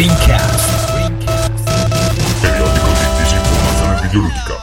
Rincast. Periodico di disinformazione videoludica.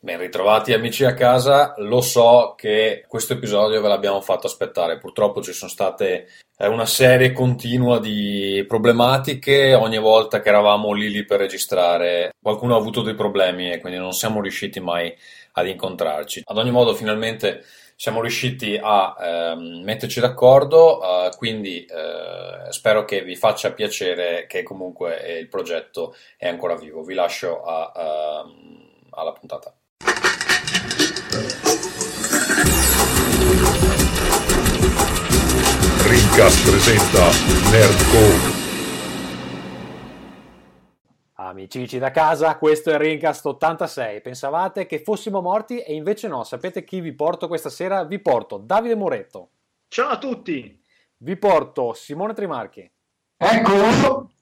Ben ritrovati amici a casa, lo so che questo episodio ve l'abbiamo fatto aspettare, purtroppo ci sono state eh, una serie continua di problematiche, ogni volta che eravamo lì lì per registrare qualcuno ha avuto dei problemi e quindi non siamo riusciti mai ad incontrarci. Ad ogni modo finalmente siamo riusciti a ehm, metterci d'accordo, eh, quindi eh, spero che vi faccia piacere che comunque il progetto è ancora vivo. Vi lascio a, a, ehm, alla puntata. Rincast presenta Nerdcore. Amici da casa, questo è Rincast 86. Pensavate che fossimo morti e invece no. Sapete chi vi porto questa sera? Vi porto Davide Moretto. Ciao a tutti. Vi porto Simone Trimarchi. Eccolo.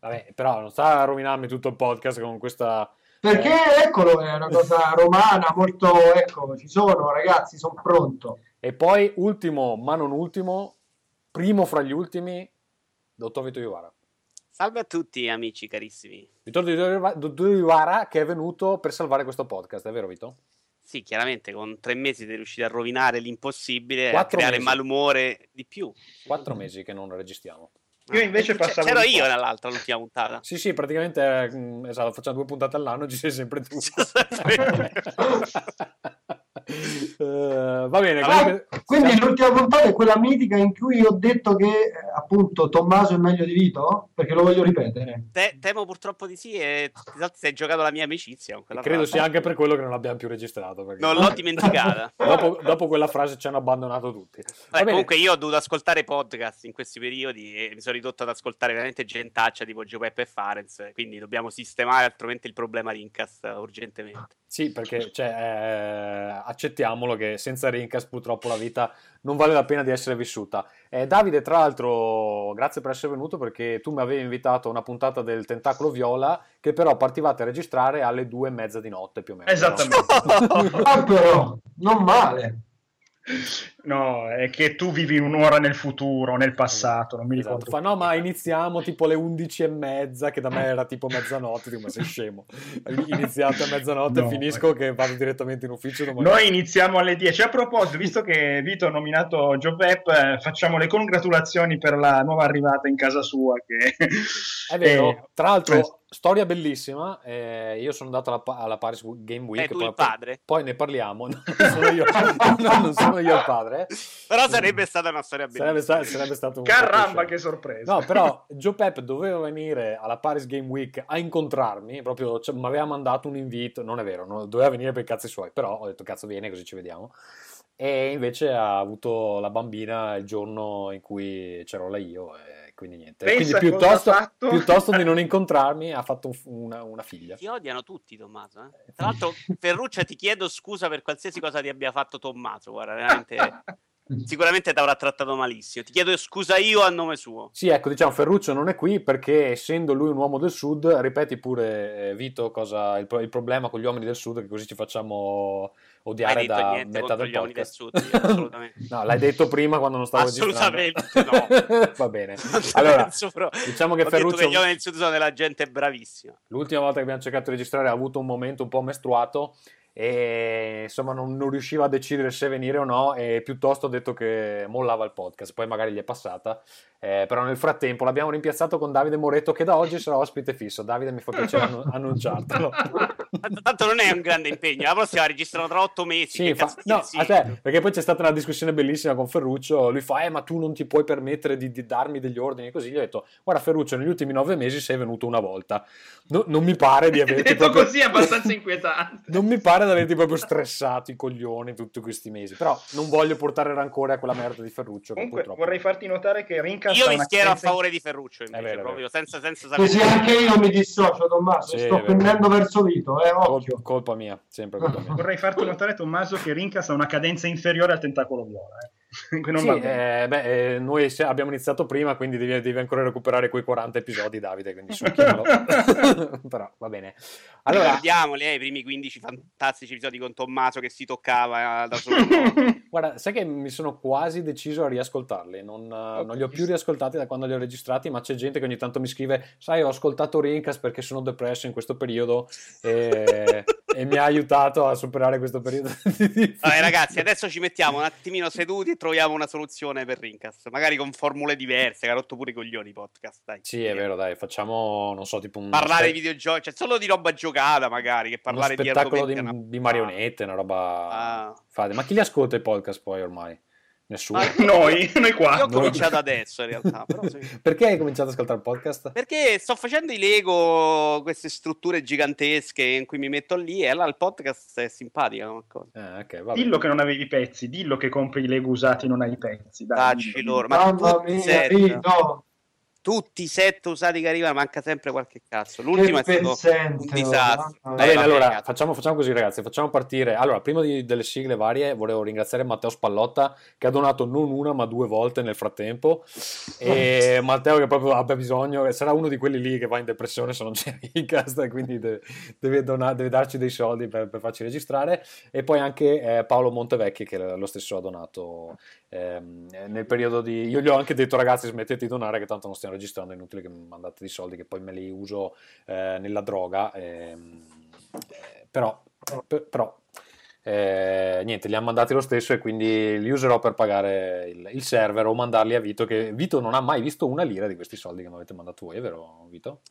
Vabbè, però non sta a rovinarmi tutto il podcast con questa... Perché eh... eccolo, è una cosa romana, molto... Ecco, ci sono ragazzi, sono pronto. E poi, ultimo, ma non ultimo, primo fra gli ultimi, dottor Vito Iovara. Salve a tutti amici carissimi. Vittorio Di Ivara che è venuto per salvare questo podcast, è vero Vito? Sì, chiaramente con tre mesi sei riuscito a rovinare l'impossibile e a creare mesi. malumore di più. Quattro mesi che non registriamo. Io invece eh, passavo. C'ero io nell'altra, l'ultima puntata. Sì, sì, praticamente mm, esatto, facciamo due puntate all'anno e ci sei sempre tu. Uh, va bene. Ah, comunque... Quindi siamo... l'ultima puntata è quella mitica in cui ho detto che eh, appunto Tommaso è meglio di Vito? Perché lo voglio ripetere. Te, temo purtroppo di sì e esatto, sei giocato la mia amicizia. Credo frase. sia anche per quello che non l'abbiamo più registrato. Perché... Non l'ho dimenticata. dopo, dopo, quella frase ci hanno abbandonato tutti. Vabbè, comunque io ho dovuto ascoltare podcast in questi periodi e mi sono ridotto ad ascoltare veramente gentaccia tipo Giuseppe e Farenz, quindi dobbiamo sistemare altrimenti il problema Rincast urgentemente. Sì, perché cioè, eh, accettiamolo che senza Rincast purtroppo la vita non vale la pena di essere vissuta. Eh, Davide, tra l'altro, grazie per essere venuto perché tu mi avevi invitato a una puntata del Tentacolo Viola che però partivate a registrare alle due e mezza di notte più o meno. Esattamente. ah, però, non male. No, è che tu vivi un'ora nel futuro, nel passato, non mi esatto. ricordo. Fa, no, ma iniziamo tipo alle 11 e mezza, che da me era tipo mezzanotte, dico, ma sei scemo. Iniziate a mezzanotte no, e finisco che vado direttamente in ufficio domani. Noi iniziamo alle 10. A proposito, visto che Vito ha nominato Giovep, eh, facciamo le congratulazioni per la nuova arrivata in casa sua. Che... È vero, eh, tra l'altro storia bellissima. Eh, io sono andato alla, alla, Paris Game Week. È tu poi, il padre? Poi ne parliamo. Non sono io, non sono io il padre. Però sarebbe stata una storia bellissima. Sarebbe, sta, sarebbe stato un Caramba, che sorpresa! No, però Joe Pep doveva venire alla Paris Game Week a incontrarmi. Proprio cioè, mi aveva mandato un invito. Non è vero, non, doveva venire per i cazzi suoi. Però ho detto, cazzo, viene così ci vediamo. E invece ha avuto la bambina il giorno in cui c'ero là io. E quindi niente. Pensa quindi piuttosto, piuttosto, di non incontrarmi ha fatto una, una, figlia. Ti odiano tutti, Tommaso. Eh? Tra l'altro, Ferruccia, ti chiedo scusa per qualsiasi cosa ti abbia fatto Tommaso. Guarda, veramente. Sicuramente ti avrà trattato malissimo. Ti chiedo scusa io a nome suo. Sì, ecco, diciamo, Ferruccio non è qui perché essendo lui un uomo del sud, ripeti pure, eh, Vito, cosa il, il problema con gli uomini del sud, che così ci facciamo odiare da metà del podcast. Sud, assolutamente. no, l'hai detto prima quando non stavo assolutamente no. Va bene. Allora, diciamo che Ferruccio... Che gli uomini del sud sono della gente bravissima. L'ultima volta che abbiamo cercato di registrare ha avuto un momento un po' mestruato e insomma non, non, riusciva a decidere se venire o no e piuttosto ha detto che mollava il podcast, poi magari gli è passata, eh, però nel frattempo l'abbiamo rimpiazzato con Davide Moretto che da oggi sarà ospite fisso. Davide mi fa piacere annu- annunciartelo. Tanto non è un grande impegno, la prossima registrano tra otto mesi. Sì, fa... no, sì. Te, perché poi c'è stata una discussione bellissima con Ferruccio, lui fa, eh ma tu non ti puoi permettere di, di darmi degli ordini così, gli ho detto, guarda Ferruccio negli ultimi nove mesi sei venuto una volta, no, non mi pare di averti detto proprio... così è abbastanza inquietante. non mi pare di averti proprio stressato i coglioni tutti questi mesi. Però non voglio portare rancore a quella merda di Ferruccio. Comunque, vorrei farti notare che Rincast. Io mi schiero a favore di Ferruccio invece, vero, proprio senza, senza sapere. Così anche io mi dissocio, Tommaso. Sì, sto prendendo verso Vito, eh, occhio. colpa mia, sempre colpa mia. Vorrei farti notare, Tommaso, che Rincast ha una cadenza inferiore al tentacolo viola. Eh. non Sì, va bene. eh, beh, eh, noi abbiamo iniziato prima, quindi devi, devi ancora recuperare quei 40 episodi, Davide, quindi succhiamolo. Però va bene. Allora, Guardiamoli, eh, i primi 15 fantastici episodi con Tommaso che si toccava eh, da solo. guarda, sai che mi sono quasi deciso a riascoltarli, non, eh, non li ho più riascoltati da quando li ho registrati, ma c'è gente che ogni tanto mi scrive, sai, ho ascoltato Rincast perché sono depresso in questo periodo e, e mi ha aiutato a superare questo periodo di difficoltà. Vabbè, ragazzi, adesso ci mettiamo un attimino seduti e troviamo una soluzione per Rincast. Magari con formule diverse, che ha rotto pure i coglioni podcast. Dai. Sì, è vero, dai, facciamo, non so, tipo un... Parlare di spe- videogiochi, cioè solo di roba giocata, magari, che parlare di spettacolo di, argomenti. una- di marionette, una roba... Ah. Fate. Ma chi li ascolta i podcast poi ormai? Nessuno. Ma- Noi, noi qua. Io ho cominciato adesso, in realtà. Però. Perché hai cominciato ad ascoltare il podcast? Perché sto facendo i Lego, queste strutture gigantesche in cui mi metto lì, e allora il podcast è simpatica come cosa. Eh, ok, vabbè. Dillo che non avevi i pezzi, dillo che compri i Lego usati e non hai i pezzi. Dai, Dacci dillo, loro. Ma Mamma mia, Vito, tutti i set usati che arrivano, manca sempre qualche cazzo. L'ultimo che è stato un disastro. Va bene, allora facciamo, facciamo così, ragazzi. Facciamo partire. Allora, prima di- delle sigle varie, volevo ringraziare Matteo Spallotta che ha donato non una ma due volte nel frattempo. E Matteo, che proprio abbia bisogno, sarà uno di quelli lì che va in depressione se non c'è Rincast, e quindi deve, deve, dona- deve darci dei soldi per, per farci registrare. E poi anche eh, Paolo Montevecchi, che lo stesso ha donato ehm, nel periodo di. Io gli ho anche detto, ragazzi, smettete di donare, che tanto non stiamo registrando, è inutile che mi mandate dei soldi, che poi me li uso eh, nella droga. ehm, eh, però, per- però eh, niente, li hanno mandati lo stesso e quindi li userò per pagare il, il server o mandarli a Vito, che Vito non ha mai visto una lira di questi soldi che mi avete mandato voi, è vero Vito?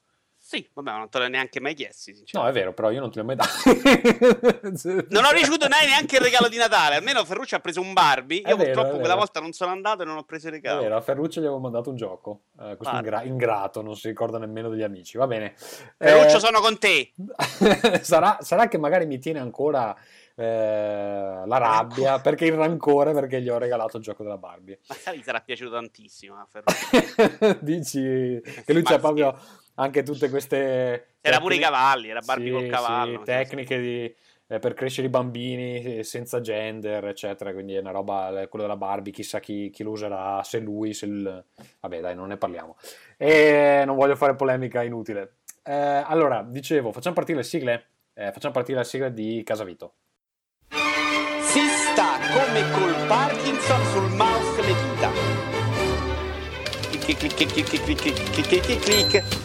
Sì, vabbè, non te l'ho neanche mai chiesti, No, è vero, però io non te li ho mai dati. Non ho ricevuto mai neanche il regalo di Natale. Almeno Ferruccio ha preso un Barbie. È Io vero, purtroppo è quella volta non sono andato e non ho preso il È regalo. vero, a Ferruccio gli avevo mandato un gioco, eh, questo ingra- ingrato, non si ricorda nemmeno degli amici, va bene. Ferruccio, Eh, sono con te. sarà, sarà che magari mi tiene ancora eh, la rabbia, perché il rancore, perché gli ho regalato il gioco della Barbie. Magari gli sarà piaciuto tantissimo a Ferruccio. Dici che lui sì. proprio anche tutte queste... C'era pure i cavalli, era Barbie Sì, col sì, cavallo. tecniche di- eh, per crescere i bambini eh, senza gender, eccetera. Quindi è una roba, quello della Barbie, chissà chi, chi lo userà, se lui, se il... Vabbè, dai, non ne parliamo. E non voglio fare polemica inutile. Eh, allora, dicevo, facciamo partire le sigle? Eh, facciamo partire la sigla di Casavito. Si sta come col Parkinson sul mouse le dita. Clic clic clic clic clic clic clic clic clic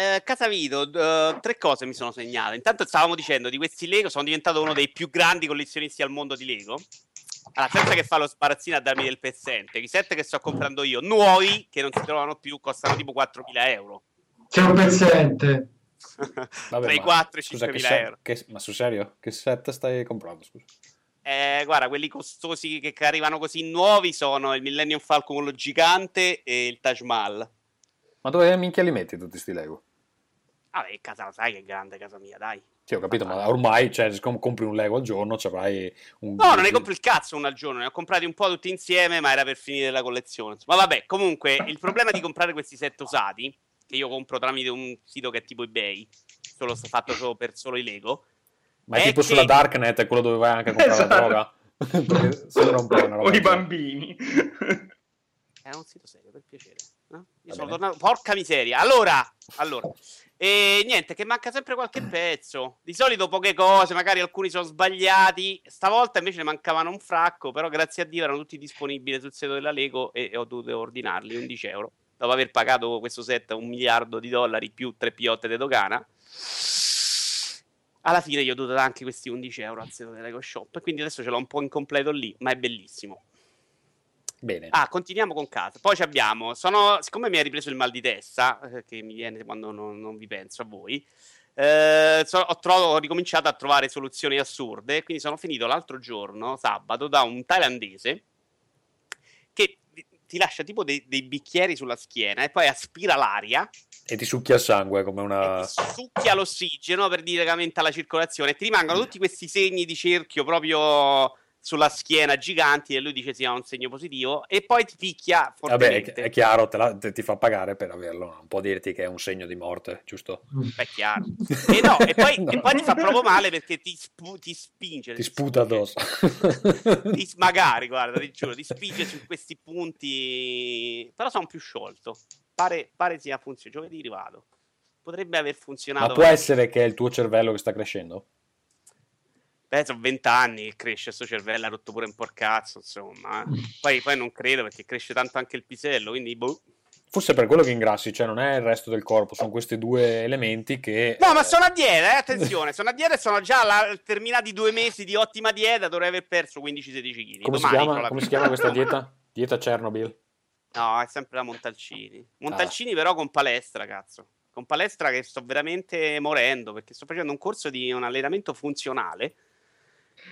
Eh, Casavito, eh, tre cose mi sono segnate. Intanto stavamo dicendo di questi Lego, sono diventato uno dei più grandi collezionisti al mondo di Lego. Allora, senza che fa lo sparazzino a darmi del pezzente, i set che sto comprando io, nuovi, che non si trovano più, costano tipo 4.000 euro. C'è un pezzente. Vabbè, Tra i ma 4 e scusa, 5.000 che set- euro. che- ma sul serio? Che set stai comprando? Scusa. Eh, guarda, quelli costosi che, che arrivano così nuovi sono il Millennium Falcon, quello gigante, e il Taj Mahal. Ma dove minchia li metti tutti sti Lego? Vabbè, casa, lo sai che è grande casa mia, dai. Sì, ho capito, ma ormai, cioè, se com- compri un Lego al giorno, ci avrai un... No, non ne compro il cazzo uno al giorno, ne ho comprati un po' tutti insieme, ma era per finire la collezione. Ma vabbè, comunque, il problema di comprare questi set usati, che io compro tramite un sito che è tipo eBay, solo fatto solo per solo i Lego, Ma è è tipo che- sulla Darknet, è quello dove vai anche a comprare Esatto. la droga? Sembra un po' una roba o i bambini. È un sito serio, per piacere. Io sono tornato. Porca miseria. Allora, allora. E niente, che manca sempre qualche pezzo. Di solito poche cose, magari alcuni sono sbagliati. Stavolta invece ne mancavano un fracco, però grazie a Dio erano tutti disponibili sul sito della Lego e, ho dovuto ordinarli 11 euro. Dopo aver pagato questo set un miliardo di dollari più tre piotte di dogana. Alla fine gli ho dovuto anche questi 11 euro al sito della Lego Shop. E quindi adesso ce l'ho un po' incompleto lì, ma è bellissimo. Bene. Ah, continuiamo con casa. Poi ci abbiamo. Sono, siccome mi ha ripreso il mal di testa, eh, che mi viene quando non, non vi penso a voi, eh, so- ho, trovato- ho ricominciato a trovare soluzioni assurde. Quindi sono finito l'altro giorno, sabato, da un thailandese che ti- lascia tipo dei, dei bicchieri sulla schiena e poi aspira l'aria E ti succhia il sangue come una... ti succhia l'ossigeno per dire che aumenta la circolazione e ti rimangono tutti questi segni di cerchio proprio sulla schiena giganti e lui dice sia un segno positivo e poi ti picchia Vabbè, fortemente. è, è chiaro, te la- te- ti fa pagare per averlo, non può dirti che è un segno di morte, giusto? Beh, chiaro. E, no, e, poi, No. e poi ti fa proprio male perché ti, spu- ti spinge. Ti sputa addosso. Ti- magari, guarda, ti giuro, ti spinge su questi punti. Però sono più sciolto. Pare, pare sia funzionato. Giovedì rivado. Potrebbe aver funzionato. Ma può essere che è il tuo cervello che sta crescendo? Beh, sono vent'anni che cresce sto cervello, ha rotto pure un porcazzo, insomma. eh. Poi, poi non credo perché cresce tanto anche il pisello, quindi boh. Forse è per quello che ingrassi, cioè non è il resto del corpo, sono questi due elementi che... No, ma sono a dieta, eh, attenzione, sono a dieta e sono già alla- terminati due mesi di ottima dieta, dovrei aver perso 15-16 kg. Come, si chiama, come si chiama questa dieta? Dieta Chernobyl. No, è sempre la Montalcini. Montalcini però con palestra, cazzo. Con palestra che sto veramente morendo perché sto facendo un corso di un allenamento funzionale.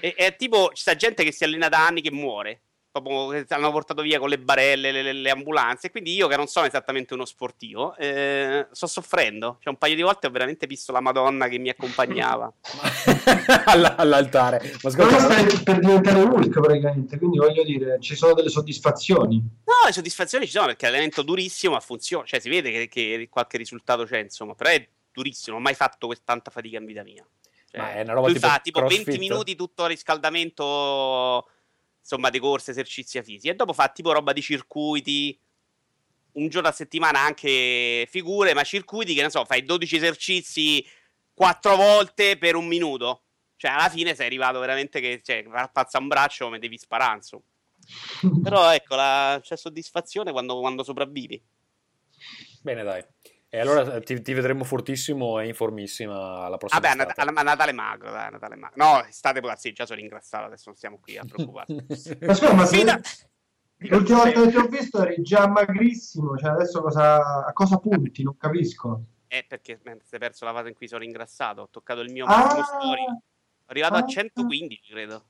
E è tipo, sta gente che si allena da anni che muore. Proprio che hanno portato via con le barelle, le, le- le ambulanze. Quindi io, che non sono esattamente uno sportivo, eh, sto soffrendo. Cioè, un paio di volte ho veramente visto la Madonna che mi accompagnava. Alla- all'altare. Ma stai per diventare Hulk praticamente, quindi voglio dire, ci sono delle soddisfazioni. No, le soddisfazioni ci sono perché è un allenamento durissimo, ma funziona. Cioè, si vede che, che qualche risultato c'è, insomma. Però è durissimo, non ho mai fatto tanta fatica in vita mia. Ma è una roba lui tipo fa tipo CrossFit? 20 minuti tutto riscaldamento, insomma, di corse, esercizi fisici. E dopo fa tipo roba di circuiti. Un giorno a settimana anche figure, ma circuiti che ne so, fai 12 esercizi quattro volte per un minuto. Cioè, alla fine sei arrivato veramente che cioè, pazza un braccio come devi sparare. Però ecco, la... c'è soddisfazione quando, quando sopravvivi. Bene, dai. E allora eh, ti, ti vedremo fortissimo e informissima alla prossima Vabbè, a, estate. a Natale magro, dai, a Natale magro. No, estate poi, sì, già sono ingrassato, adesso non stiamo qui a preoccuparci. Ma scusa, ma Fida- l'ultima volta che ti ho visto eri già magrissimo, cioè adesso cosa, a cosa punti? Non capisco. Eh, perché mentre si è perso la fase in cui sono ingrassato, ho toccato il mio Ah, massimo storico. Sono arrivato a ah. 115, credo.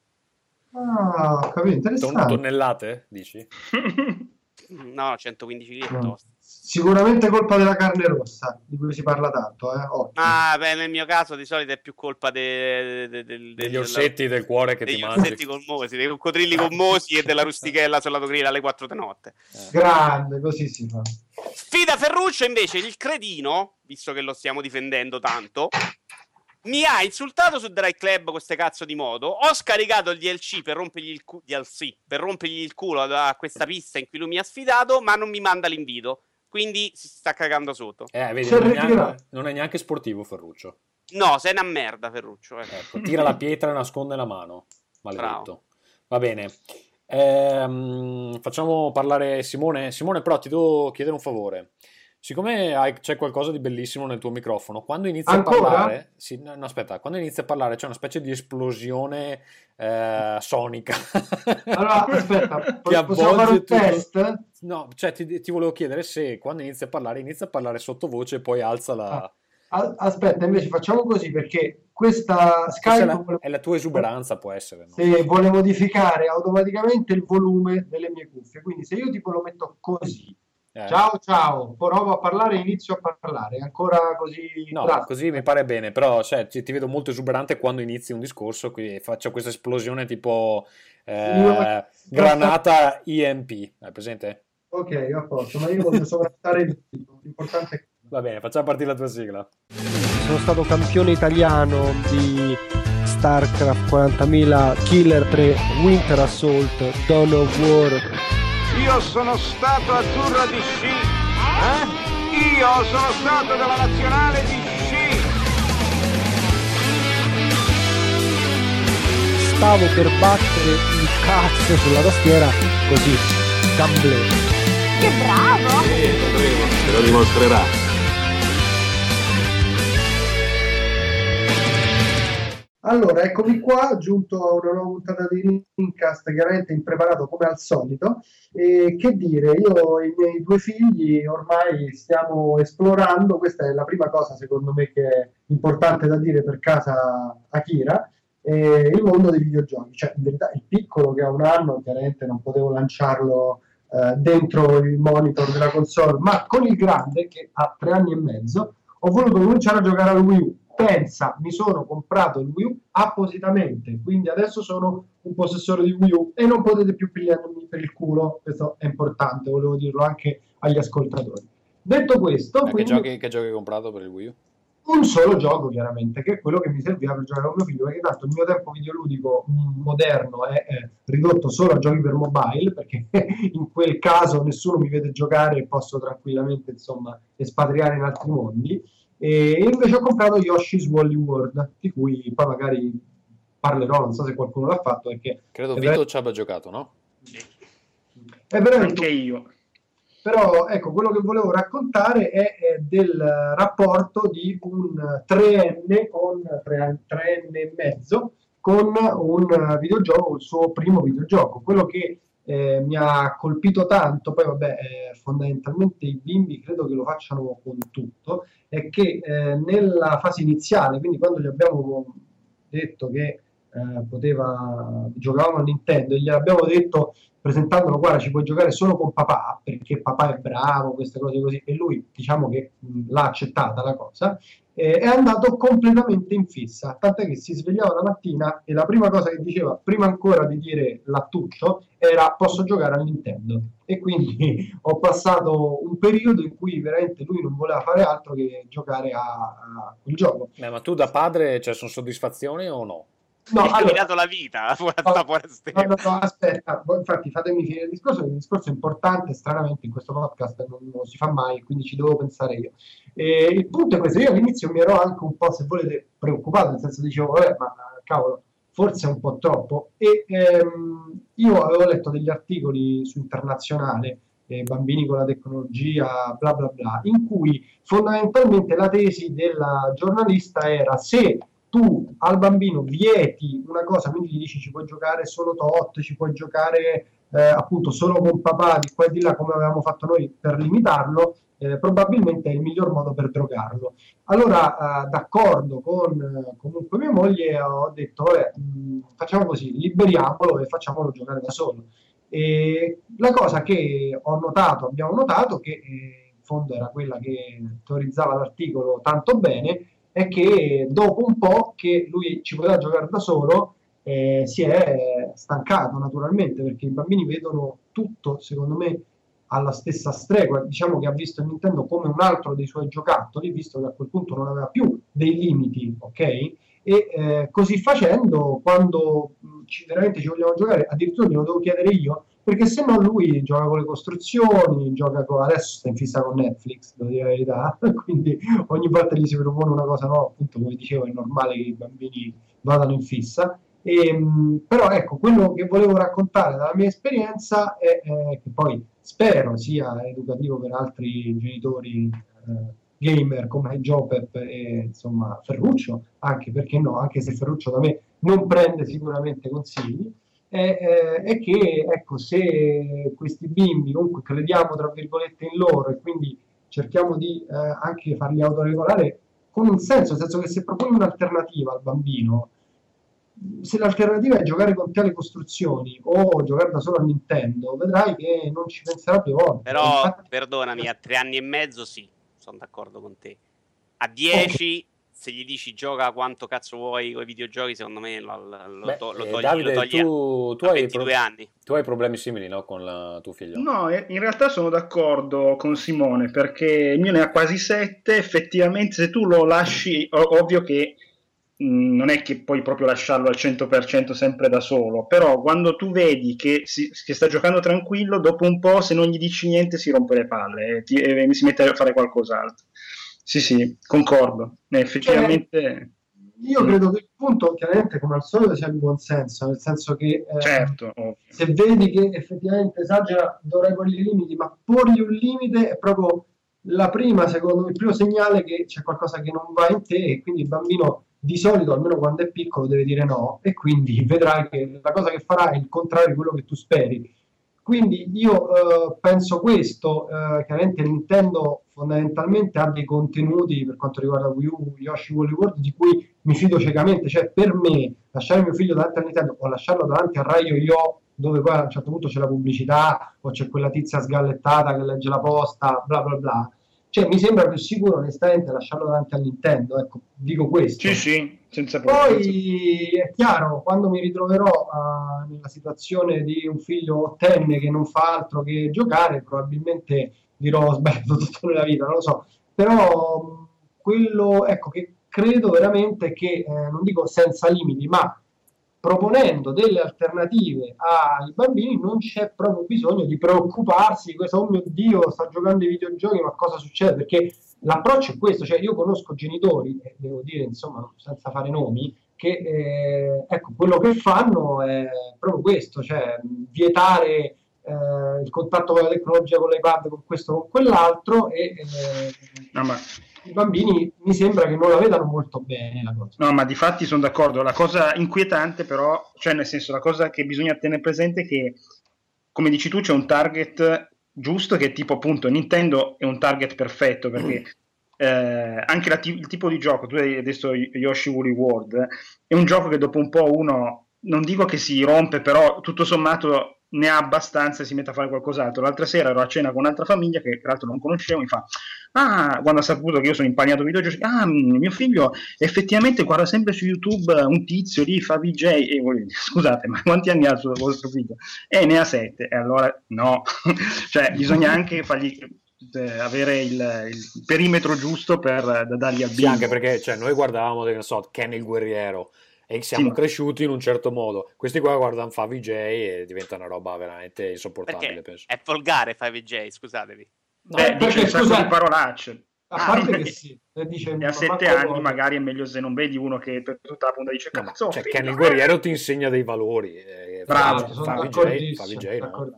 Ah, capito, interessante. tonnellate, dici? No, 115 kg è No. Sicuramente colpa della carne rossa, di cui si parla tanto, eh? Ottimo. Ah, beh, nel mio caso di solito è più colpa de- de- de- de- Degli della- orsetti del cuore che ti degli mangi. orsetti commosi, dei coccodrilli commosi e della rustichella sul lato grilla alle 4 di notte. Grande, così si fa. Sfida Ferruccio invece, il cretino, visto che lo stiamo difendendo tanto, mi ha insultato su Dry Club con queste cazzo di moto. Ho scaricato il DLC per rompergli il, cu- DLC, per rompergli il culo da questa pista in cui lui mi ha sfidato, ma non mi manda l'invito. Quindi si sta cagando sotto. Eh, vedi, non è, neanche, non è neanche sportivo Ferruccio. No, sei una merda, Ferruccio. eh. Ecco, tira la pietra e nasconde la mano. Maledetto. Bravo. Va bene. Ehm, facciamo parlare Simone. Simone, però ti devo chiedere un favore. Siccome hai- c'è qualcosa di bellissimo nel tuo microfono, quando inizi Ancora? a parlare, sì, no, no, aspetta, quando inizi a parlare c'è una specie di esplosione eh, sonica. Allora, aspetta, possiamo fare avvolge un tutto- test? No, cioè ti, ti volevo chiedere se quando inizi a parlare, inizia a parlare sottovoce e poi alza la... Ah, Aspetta, invece facciamo così perché questa Skype è la, vuole, è la tua esuberanza, può essere. no? se vuole modificare automaticamente il volume delle mie cuffie. Quindi se io tipo lo metto così, Eh. ciao ciao, provo a parlare, inizio a parlare, ancora così No, drastico. così mi pare bene, però cioè, ti, ti vedo molto esuberante quando inizi un discorso, quindi faccio questa esplosione tipo eh, Io- granata IMP, hai presente? Ok, a posto, ma io voglio sovrattare il titolo. L'importante è Va bene, facciamo partire la tua sigla. sono stato campione italiano di StarCraft 40.000 Killer 3 Winter Assault Dawn of War Io sono stato azzurro di sci. Eh? Io sono stato della nazionale di sci. stavo per battere il cazzo sulla tastiera così gamble Che bravo! Te lo dimostrerà. Allora, eccomi qua, giunto a una nuova puntata di Rincast, chiaramente impreparato come al solito. E che dire, io e i miei due figli ormai stiamo esplorando, questa è la prima cosa secondo me che è importante da dire per casa Akira, eh, il mondo dei videogiochi. Cioè, in verità, il piccolo che ha un anno, chiaramente non potevo lanciarlo eh, dentro il monitor della console, ma con il grande che ha tre anni e mezzo ho voluto cominciare a giocare al Wii U. Pensa, mi sono comprato il Wii U appositamente, quindi adesso sono un possessore di Wii U e non potete più pigliarmi per il culo, questo è importante, volevo dirlo anche agli ascoltatori. Detto questo, Ma che, quindi- giochi, che giochi hai comprato per il Wii U? Un solo gioco chiaramente, che è quello che mi serviva per giocare con mio figlio, perché tanto il mio tempo videoludico mh, moderno è eh, ridotto solo a giochi per mobile, perché in quel caso nessuno mi vede giocare e posso tranquillamente insomma espatriare in altri mondi. E invece ho comprato Yoshi's Wally World, di cui poi magari parlerò, non so se qualcuno l'ha fatto, perché Credo è, Vito ver- ci abbia giocato, no? è veramente Anche io. Però ecco, quello che volevo raccontare è, è del rapporto di un 3enne con 3 anni e mezzo con un videogioco, il suo primo videogioco. Quello che eh, mi ha colpito tanto, poi vabbè, eh, fondamentalmente i bimbi credo che lo facciano con tutto, è che eh, nella fase iniziale, quindi quando gli abbiamo detto che eh, poteva giocavamo a Nintendo e gli abbiamo detto presentandolo guarda ci puoi giocare solo con papà perché papà è bravo queste cose così. E lui diciamo che mh, l'ha accettata la cosa eh, è andato completamente in fissa. Tant'è che si svegliava la mattina e la prima cosa che diceva prima ancora di dire l'attuccio era posso giocare a Nintendo. E quindi ho passato un periodo in cui veramente lui non voleva fare altro che giocare a, a quel gioco. Eh, ma tu da padre cioè, sono soddisfazioni o no? No, Hai allora, rovinato la vita, fuori No, no, no, aspetta, voi infatti fatemi finire il discorso, il discorso è importante, stranamente in questo podcast non, non si fa mai, quindi ci devo pensare io. E il punto è questo, io all'inizio mi ero anche un po', se volete, preoccupato, nel senso dicevo, vabbè, ma cavolo, forse è un po' troppo. E ehm, io avevo letto degli articoli su Internazionale, eh, bambini con la tecnologia, bla bla bla, in cui fondamentalmente la tesi della giornalista era se tu al bambino vieti una cosa, quindi gli dici ci puoi giocare solo tot, ci puoi giocare eh, appunto solo con papà di qua e di là come avevamo fatto noi per limitarlo, eh, probabilmente è il miglior modo per drogarlo. Allora, eh, d'accordo con eh, comunque mia moglie, ho detto, vabbè, mh, facciamo così, liberiamolo e facciamolo giocare da solo. E la cosa che ho notato, abbiamo notato, che eh, in fondo era quella che teorizzava l'articolo tanto bene, è che dopo un po' che lui ci poteva giocare da solo, eh, si è stancato naturalmente perché i bambini vedono tutto, secondo me, alla stessa stregua. Diciamo che ha visto Nintendo come un altro dei suoi giocattoli, visto che a quel punto non aveva più dei limiti, ok? E eh, così facendo, quando ci, veramente ci vogliamo giocare, addirittura glielo devo chiedere io, perché se no lui gioca con le costruzioni, gioca con... adesso sta in fissa con Netflix, devo dire la verità, quindi ogni volta gli si propone una cosa nuova, appunto come dicevo è normale che i bambini vadano in fissa, e, mh, però ecco, quello che volevo raccontare dalla mia esperienza è, è che poi spero sia educativo per altri genitori eh, gamer come Jopep e insomma Ferruccio, anche perché no, anche se Ferruccio da me non prende sicuramente consigli, è, è- è che ecco, se questi bimbi comunque crediamo tra virgolette in loro e quindi cerchiamo di eh, anche farli autoregolare con un senso, nel senso che se proponi un'alternativa al bambino, se l'alternativa è giocare con te alle costruzioni o giocare da solo a Nintendo, vedrai che non ci penserà due volte. Però, Infatti- perdonami, a tre anni e mezzo sì, sono d'accordo con te. A dieci, se gli dici gioca quanto cazzo vuoi con i videogiochi, secondo me lo, lo, Beh, to- lo eh, togli, Davide, lo togli tu, tu a hai 22 pro- anni. tu hai problemi simili no, con la- tuo figlio? No, eh, in realtà sono d'accordo con Simone perché il mio ne ha quasi sette. Effettivamente, se tu lo lasci, ov- ovvio che mh, non è che puoi proprio lasciarlo al 100% sempre da solo, però quando tu vedi che, si- che sta giocando tranquillo, dopo un po', se non gli dici niente, si rompe le palle e, ti- e si mette a fare qualcos'altro. Sì, sì, concordo. Eh, Effettivamente, Io credo che il punto, chiaramente, come al solito, sia il buon senso, nel senso che eh, certo, se vedi che effettivamente esagera, dovrai porgli i limiti, ma porgli un limite è proprio la prima, secondo me, il primo segnale che c'è qualcosa che non va in te e quindi il bambino di solito, almeno quando è piccolo, deve dire no e quindi vedrai che la cosa che farà è il contrario di quello che tu speri. Quindi io eh, penso questo, eh, chiaramente Nintendo fondamentalmente ha dei contenuti per quanto riguarda Wii U, Yoshi Woolly World di cui mi fido ciecamente, cioè per me lasciare mio figlio davanti a Nintendo o lasciarlo davanti a Raio Io dove poi a un certo punto c'è la pubblicità o c'è quella tizia sgallettata che legge la posta, bla bla bla. Cioè, mi sembra più sicuro onestamente lasciarlo davanti a Nintendo, ecco, dico questo. Sì, sì, senza problemi. Poi è chiaro, quando mi ritroverò uh, nella situazione di un figlio ottenne che non fa altro che giocare, probabilmente dirò ho sbagliato tutto nella vita, non lo so. Però quello ecco, che credo veramente che, eh, non dico senza limiti, ma proponendo delle alternative ai bambini non c'è proprio bisogno di preoccuparsi di questo, oh mio Dio, sta giocando ai videogiochi, ma cosa succede? Perché l'approccio è questo, cioè io conosco genitori, e devo dire insomma senza fare nomi, che eh, ecco, quello che fanno è proprio questo, cioè vietare eh, il contatto con la tecnologia, con l'iPad, con questo, con quell'altro e eh, No, ma, i bambini mi sembra che non la vedano molto bene la cosa. no, ma di fatti sono d'accordo. La cosa inquietante, però, cioè nel senso, la cosa che bisogna tenere presente è che, come dici tu, c'è un target giusto che tipo appunto Nintendo è un target perfetto perché eh, anche ti- il tipo di gioco, tu hai adesso Yoshi Woolly World, è un gioco che dopo un po' uno, non dico che si rompe, però tutto sommato ne ha abbastanza e si mette a fare qualcos'altro. L'altra sera ero a cena con un'altra famiglia che peraltro non conoscevo, mi fa, ah, quando ha saputo che io sono impagnato videogiochi, ah, mio figlio effettivamente guarda sempre su YouTube un tizio lì, fa VJ, e voi, scusate, ma quanti anni ha il vostro figlio? E ne ha sette, e allora no, cioè bisogna anche fargli eh, avere il, il perimetro giusto per da dargli al Sì, anche perché cioè, noi guardavamo, che ne so, Ken il guerriero e siamo Sì, cresciuti in un certo modo. Questi qua guardano fa VJ e diventa una roba veramente insopportabile, Perché penso. è volgare 5J, scusatevi. Beh, Eh, dice un sacco di parolacce. A Ah, parte perché- che sì, e dice, E a sette anni magari è meglio se non vedi uno che per tutta la punta dice No, cazzo cioè, figlio, Ken il eh." guerriero ti insegna dei valori. eh, Bravo, fa, sono fa VJ, fa d'accordissimo, VJ, no?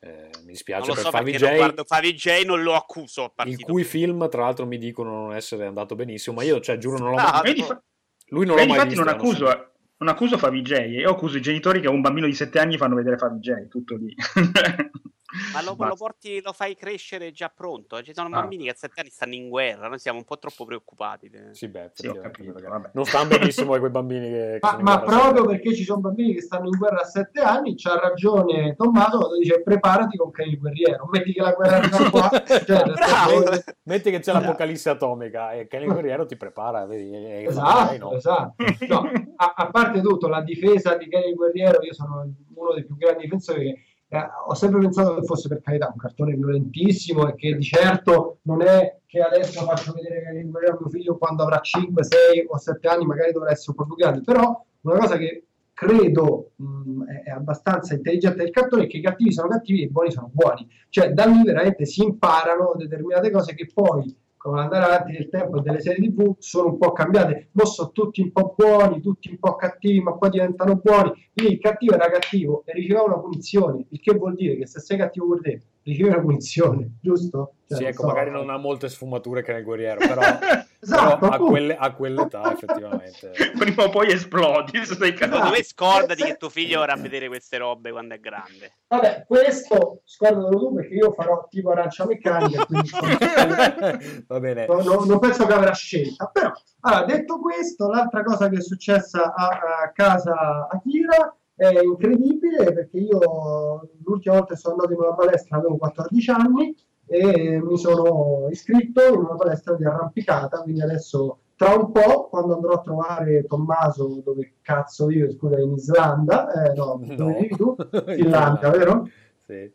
Eh, mi Non dispiace lo per so fa perché non VJ, guardo fa VJ, non lo accuso a il cui film, tra l'altro, mi dicono non essere andato benissimo, ma io, cioè, giuro, non l'ho Ah, mai... Vedi, fa- Lui non l'ho mai infatti visto. non non so. accuso, non accuso fa VJ, io accuso i genitori che a un bambino di 7 anni fanno vedere fa VJ, tutto lì. Ma lo, lo porti, lo fai crescere già pronto. Ci sono Ah. bambini che a 7 anni stanno in guerra, noi siamo un po' troppo preoccupati. Sì, beh, Sì, capito, perché vabbè. Non stanno benissimo quei bambini che... che Ma, ma proprio perché ci sono bambini che stanno in guerra a sette anni, c'ha ragione Tommaso quando dice preparati con il guerriero, metti che la guerra arriva qua, cioè, Bravo! Metti che c'è Esatto. l'apocalisse atomica e il guerriero ti prepara, vedi? Esatto, no. esatto. No, a, a parte tutto, la difesa di Kenny il Guerriero, io sono uno dei più grandi difensori che eh, ho sempre pensato che fosse per carità un cartone violentissimo e che di certo non è che adesso faccio vedere Kenny il mio figlio quando avrà 5, 6 o 7 anni, magari dovrà essere un po' più grande, però una cosa che credo mh, è, è abbastanza intelligente del cartone è che i cattivi sono cattivi e i buoni sono buoni, cioè da lì veramente si imparano determinate cose che poi con l'andare avanti del tempo delle serie tv sono un po' cambiate, mo sono tutti un po' buoni, tutti un po' cattivi, ma poi diventano buoni. Lì il cattivo era cattivo e riceveva una punizione, il che vuol dire che se sei cattivo pure te, ricevi una punizione, giusto? Cioè, Sì, non ecco, so. magari non ha molte sfumature Ken il guerriero, però, Esatto, però a, appunto. quelle- a quell'età effettivamente... Prima o poi esplodi se sei Secondo me scordati che tuo figlio vorrà vedere queste robe quando è grande. Vabbè, questo scordatelo tu perché io farò tipo arancia meccanica, quindi Va bene. no- no- non penso che avrà scelta. Però, allora, detto questo, l'altra cosa che è successa a, a casa Akira è incredibile perché io l'ultima volta che sono andato in una palestra avevo 14 anni e mi sono iscritto in una palestra di arrampicata, quindi adesso tra un po', quando andrò a trovare Tommaso, dove cazzo vive, scusa, in Islanda, eh, no, No. dove vivi tu? Finlandia, vero? Sì. Eh,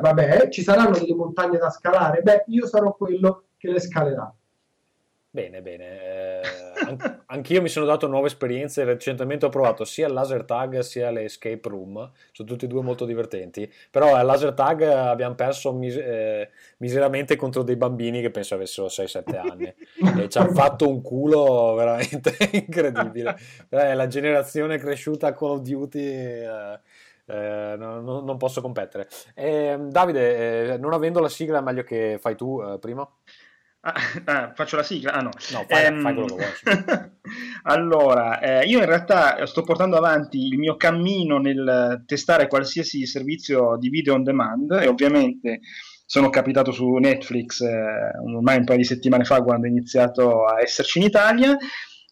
vabbè, ci saranno delle montagne da scalare. Beh, io sarò quello che le scalerà. Bene, bene. Eh, an- anch'io mi sono dato nuove esperienze. Recentemente ho provato sia il laser tag sia le escape room. Sono tutti e due molto divertenti. Però al laser tag abbiamo perso mis- eh, miseramente contro dei bambini che penso avessero 6-7 anni. E ci hanno fatto un culo veramente incredibile. Eh, la generazione cresciuta a Call of Duty. eh, eh, non, non- non posso competere. Eh, Davide, eh, non avendo la sigla, è meglio che fai tu eh, prima? Ah, ah, faccio la sigla? Ah no. No, fai, Ehm, fai quello che vuoi. allora, eh, io in realtà sto portando avanti il mio cammino nel testare qualsiasi servizio di video on demand e ovviamente sono capitato su Netflix eh, ormai un paio di settimane fa quando è iniziato a esserci in Italia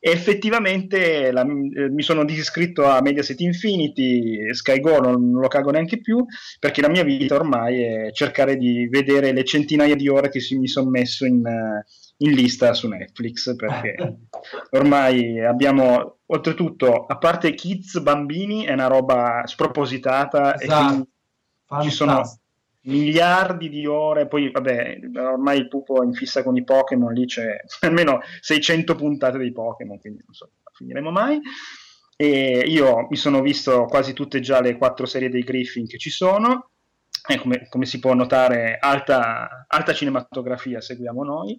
effettivamente la- eh, mi sono disiscritto a Mediaset Infinity, Sky Go non, non lo cago neanche più, perché la mia vita ormai è cercare di vedere le centinaia di ore che si, mi sono messo in, eh, in lista su Netflix, perché ormai abbiamo, oltretutto, a parte kids, bambini, è una roba spropositata e Esatto. quindi ci sono. Miliardi di ore, poi vabbè, ormai il pupo è in fissa con i Pokémon, lì c'è almeno 600 puntate dei Pokémon, quindi non so, finiremo mai. E io mi sono visto quasi tutte già le quattro serie dei Griffin che ci sono, e come, come si può notare, alta, alta cinematografia seguiamo noi.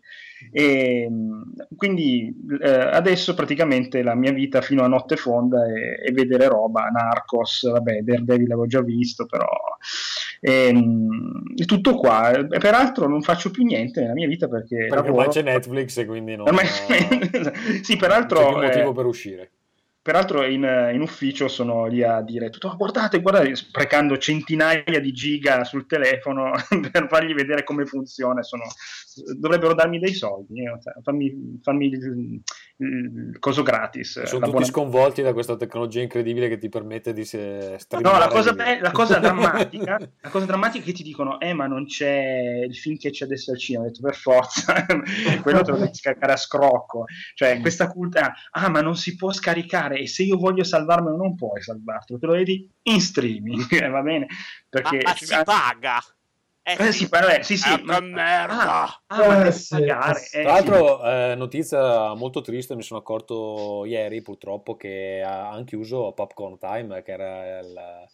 E mh, quindi eh, adesso praticamente la mia vita fino a notte fonda è, è vedere roba, Narcos, vabbè, Daredevil l'avevo già visto, però e, mh, è tutto qua. E peraltro non faccio più niente nella mia vita perché Perché lavoro. c'è Netflix e quindi non, Ormai- sì, c'è peraltro, più motivo eh, per uscire. Peraltro in, in ufficio sono lì a dire tutto, "Oh, guardate, guardate, sprecando centinaia di giga sul telefono per fargli vedere come funziona. Sono- dovrebbero darmi dei soldi, eh, cioè, fammi, fammi il, il coso gratis. Sono tutti l'abbonamento. sconvolti da questa tecnologia incredibile che ti permette di eh, No, la cosa, be- la cosa drammatica, la cosa drammatica è che ti dicono, eh, ma non c'è il film che c'è adesso al cinema. Ho detto, per forza, quello te lo devi scaricare a scrocco. Cioè, questa cultura, ah, ma non si può scaricare, e se io voglio salvarmelo non puoi salvartelo, te lo vedi in streaming, eh, va bene? Perché... Ma, ma si paga. Eh, Eh, sì, però, sì, sì, ma- che merda. Ah, ah, Eh, devi sì, pagare, eh, Tra sì. l'altro, eh, notizia molto triste, mi sono accorto ieri purtroppo che ha- hanno chiuso Popcorn Time, che era il,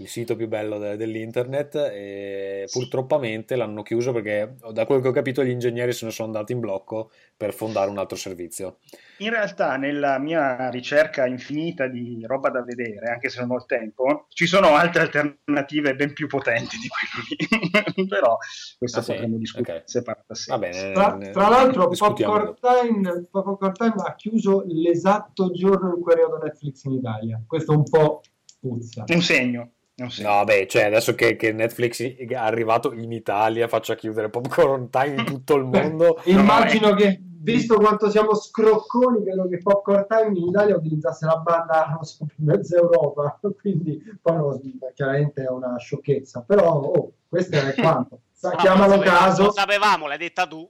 il sito più bello de- dell'internet, e purtroppamente l'hanno chiuso perché da quello che ho capito gli ingegneri se ne sono andati in blocco per fondare un altro servizio. In realtà, nella mia ricerca infinita di roba da vedere, anche se non ho il tempo, ci sono altre alternative ben più potenti di quelli. Però questo Ah, sì? potremmo discutere Ok. separatamente. Va bene, Tra, tra l'altro, Popcorn Time, Popcorn Time ha chiuso l'esatto giorno in cui è arrivato Netflix in Italia. Questo un po' puzza. È un segno. Un segno. No, beh, cioè adesso che, che Netflix è arrivato in Italia faccia chiudere Popcorn Time in tutto il mondo. Immagino che, visto quanto siamo scrocconi, credo che Popcorn Time in Italia utilizzasse la banda so, per mezza Europa, quindi poi no, chiaramente è una sciocchezza, però oh, questo è quanto. Sa- chiamalo lo sapevamo, caso, Lo sapevamo, l'hai detta tu.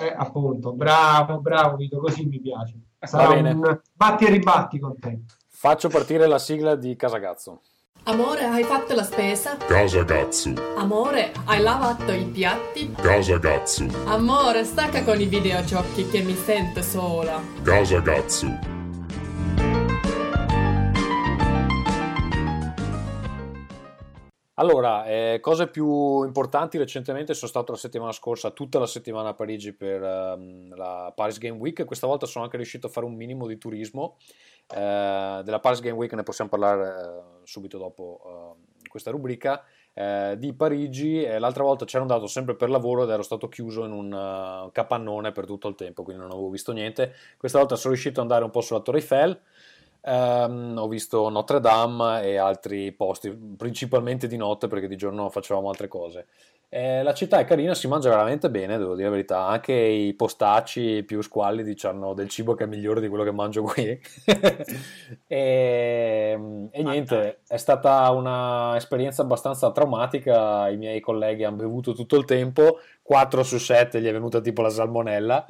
eh, appunto, bravo, bravo Vito, così mi piace. Sarà Va bene. un batti e ribatti con te. Faccio partire la sigla di Casagazzo. Amore, hai fatto la spesa? Casagazzo, Amore, hai lavato i piatti? Casagazzo, Amore, stacca con i videogiochi che mi sento sola. Casagazzo, Allora, eh, cose più importanti recentemente sono stato la settimana scorsa, tutta la settimana a Parigi per ehm, la Paris Game Week. Questa volta sono anche riuscito a fare un minimo di turismo. Eh, della Paris Game Week ne possiamo parlare eh, subito dopo eh, questa rubrica. Eh, di Parigi, l'altra volta c'ero andato sempre per lavoro ed ero stato chiuso in un eh, capannone per tutto il tempo, quindi non avevo visto niente. Questa volta sono riuscito ad andare un po' sulla Torre Eiffel. Ehm, ho visto Notre Dame e altri posti, principalmente di notte perché di giorno facevamo altre cose. Eh, la città è carina, si mangia veramente bene, devo dire la verità. Anche i postacci più squallidi hanno del cibo che è migliore di quello che mangio qui. e, e niente, è stata un'esperienza abbastanza traumatica. I miei colleghi hanno bevuto tutto il tempo, 4 su 7 gli è venuta tipo la salmonella.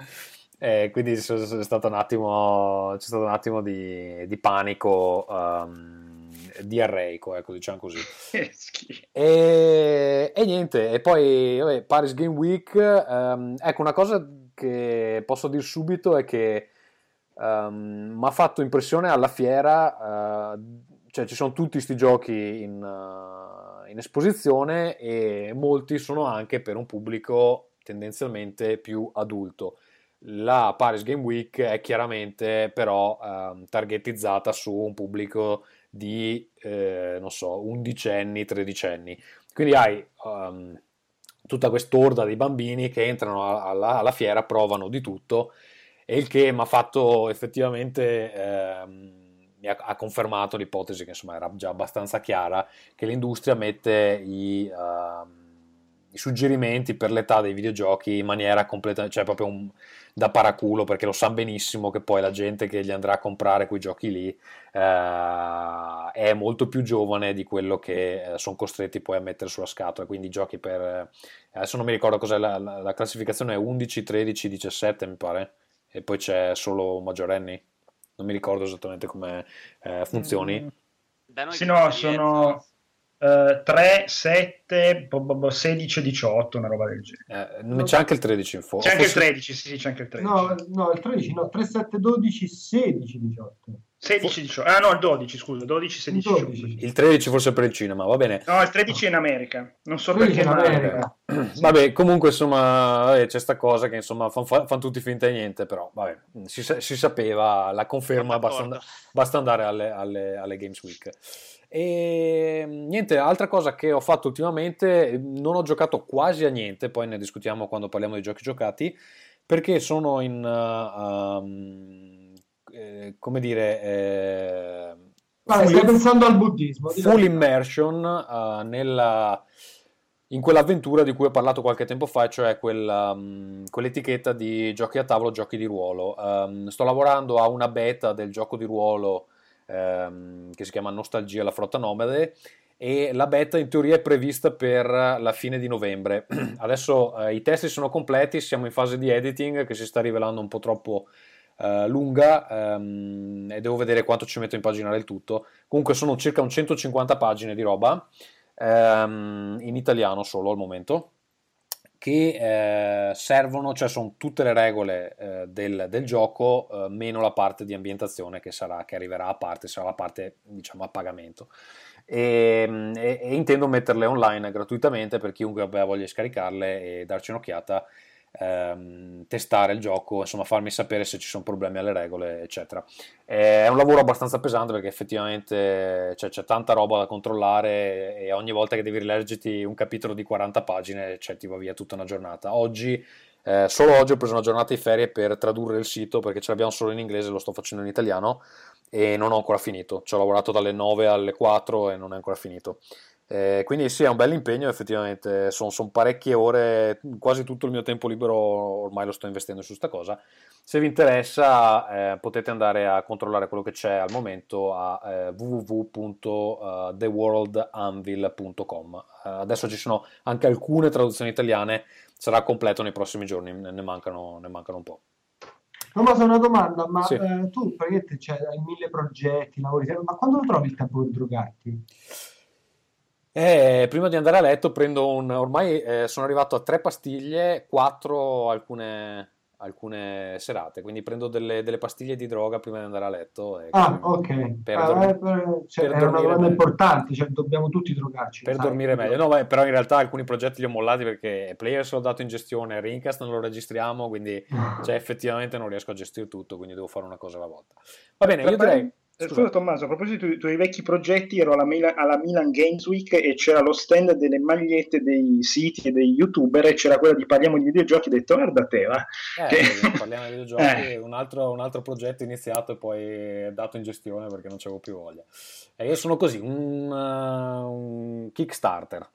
Eh, quindi c'è stato un attimo, c'è stato un attimo di, di panico um, diarreico, ecco, diciamo così. E, e niente, e poi vabbè, Paris Game Week, ehm, ecco una cosa che posso dire subito è che mi ha fatto impressione alla fiera, eh, cioè ci sono tutti questi giochi in, uh, in esposizione e molti sono anche per un pubblico tendenzialmente più adulto. La Paris Game Week è chiaramente però ehm, targetizzata su un pubblico di, eh, non so, undicenni, tredicenni. Quindi hai um, tutta quest'orda di bambini che entrano alla, alla, fiera, provano di tutto, e il che mi ha fatto effettivamente, ehm, mi ha, ha, confermato l'ipotesi che insomma era già abbastanza chiara, che l'industria mette i... Uh, i suggerimenti per l'età dei videogiochi in maniera completa, cioè proprio un, da paraculo perché lo sa benissimo che poi la gente che gli andrà a comprare quei giochi lì eh, è molto più giovane di quello che eh, sono costretti poi a mettere sulla scatola, quindi giochi per... Eh, adesso non mi ricordo cos'è la, la, la classificazione, è 11, 13, 17 mi pare, e poi c'è solo maggiorenni, non mi ricordo esattamente come eh, funzioni. Mm. Da noi Sì, no, sono eh, 3, 7, bo- bo- bo- 16, 18, una roba del genere. Eh, c'è anche il 13 in fondo. C'è anche il 13, sì, sì, c'è anche il 13. No, no, il 13, no, 3, 7, 12, 16, 18. 16, 18. Ah no, il 12, scusa, 12, 16, 18. Il 13 forse per il cinema, va bene. No, il 13 è in America. Non so 13 perché in ma- America. Vabbè, comunque insomma c'è sta cosa che insomma fanno tutti finta di niente, però vabbè, si, si sapeva, la conferma, basta, and- basta andare alle, alle- alle Games Week. E niente, altra cosa che ho fatto ultimamente, non ho giocato quasi a niente, poi ne discutiamo quando parliamo di giochi giocati, perché sono in, uh, um, eh, come dire, eh, full- stai pensando al buddismo. di full immersion uh, nella, in quell'avventura di cui ho parlato qualche tempo fa, cioè quella, um, quell'etichetta di giochi a tavolo, giochi di ruolo. Um, sto lavorando a una beta del gioco di ruolo um, che si chiama Nostalgia la flotta nomade e la beta in teoria è prevista per la fine di novembre. Adesso eh, i testi sono completi, siamo in fase di editing che si sta rivelando un po' troppo eh, lunga ehm, e devo vedere quanto ci metto a impaginare il tutto. Comunque sono circa un 150 pagine di roba, ehm, in italiano solo al momento, che eh, servono, cioè sono tutte le regole eh, del, del gioco, eh, meno la parte di ambientazione che, sarà, che arriverà a parte, sarà la parte diciamo a pagamento. E, e- e intendo metterle online gratuitamente per chiunque abbia voglia di scaricarle e darci un'occhiata ehm, testare il gioco, insomma farmi sapere se ci sono problemi alle regole, eccetera. È un lavoro abbastanza pesante perché effettivamente cioè, c'è tanta roba da controllare e ogni volta che devi rileggerti un capitolo di 40 pagine cioè, ti va via tutta una giornata. Oggi, eh, solo oggi ho preso una giornata di ferie per tradurre il sito perché ce l'abbiamo solo in inglese, lo sto facendo in italiano e non ho ancora finito. Ci ho lavorato dalle 9 alle 4 e non è ancora finito. Eh, quindi sì, è un bel impegno, effettivamente, sono, sono parecchie ore, quasi tutto il mio tempo libero ormai lo sto investendo su sta cosa. Se vi interessa eh, potete andare a controllare quello che c'è al momento a eh, www.theworldanvil.com. Eh, adesso ci sono anche alcune traduzioni italiane, sarà completo nei prossimi giorni, ne mancano, ne mancano un po'. No, ma sono una domanda, ma Sì. eh, tu praticamente cioè, hai mille progetti, lavori, ma quando lo trovi il tempo per drogarti? Eh, prima di andare a letto prendo un... ormai eh, sono arrivato a tre pastiglie, quattro alcune, alcune serate, quindi prendo delle, delle pastiglie di droga prima di andare a letto. e Ah, ok. Per, Ah, dormi- eh, per- cioè, per è una domanda meglio. importante, cioè, dobbiamo tutti drogarci. per sai. dormire meglio. No, beh, però in realtà alcuni progetti li ho mollati perché Players l'ho dato in gestione, Rincast non lo registriamo, quindi cioè, effettivamente non riesco a gestire tutto, quindi devo fare una cosa alla volta. Va bene, io direi... Eh, Scusa Tommaso, a proposito dei tuoi vecchi progetti, ero alla Milan, alla Milan Games Week e c'era lo stand delle magliette dei siti e dei youtuber e c'era quella di Parliamo di videogiochi, ho detto guarda te va. Eh, Che- parliamo di videogiochi, Eh. un, altro, un altro progetto iniziato e poi dato in gestione perché non c'avevo più voglia. E io sono così, un, uh, un Kickstarter.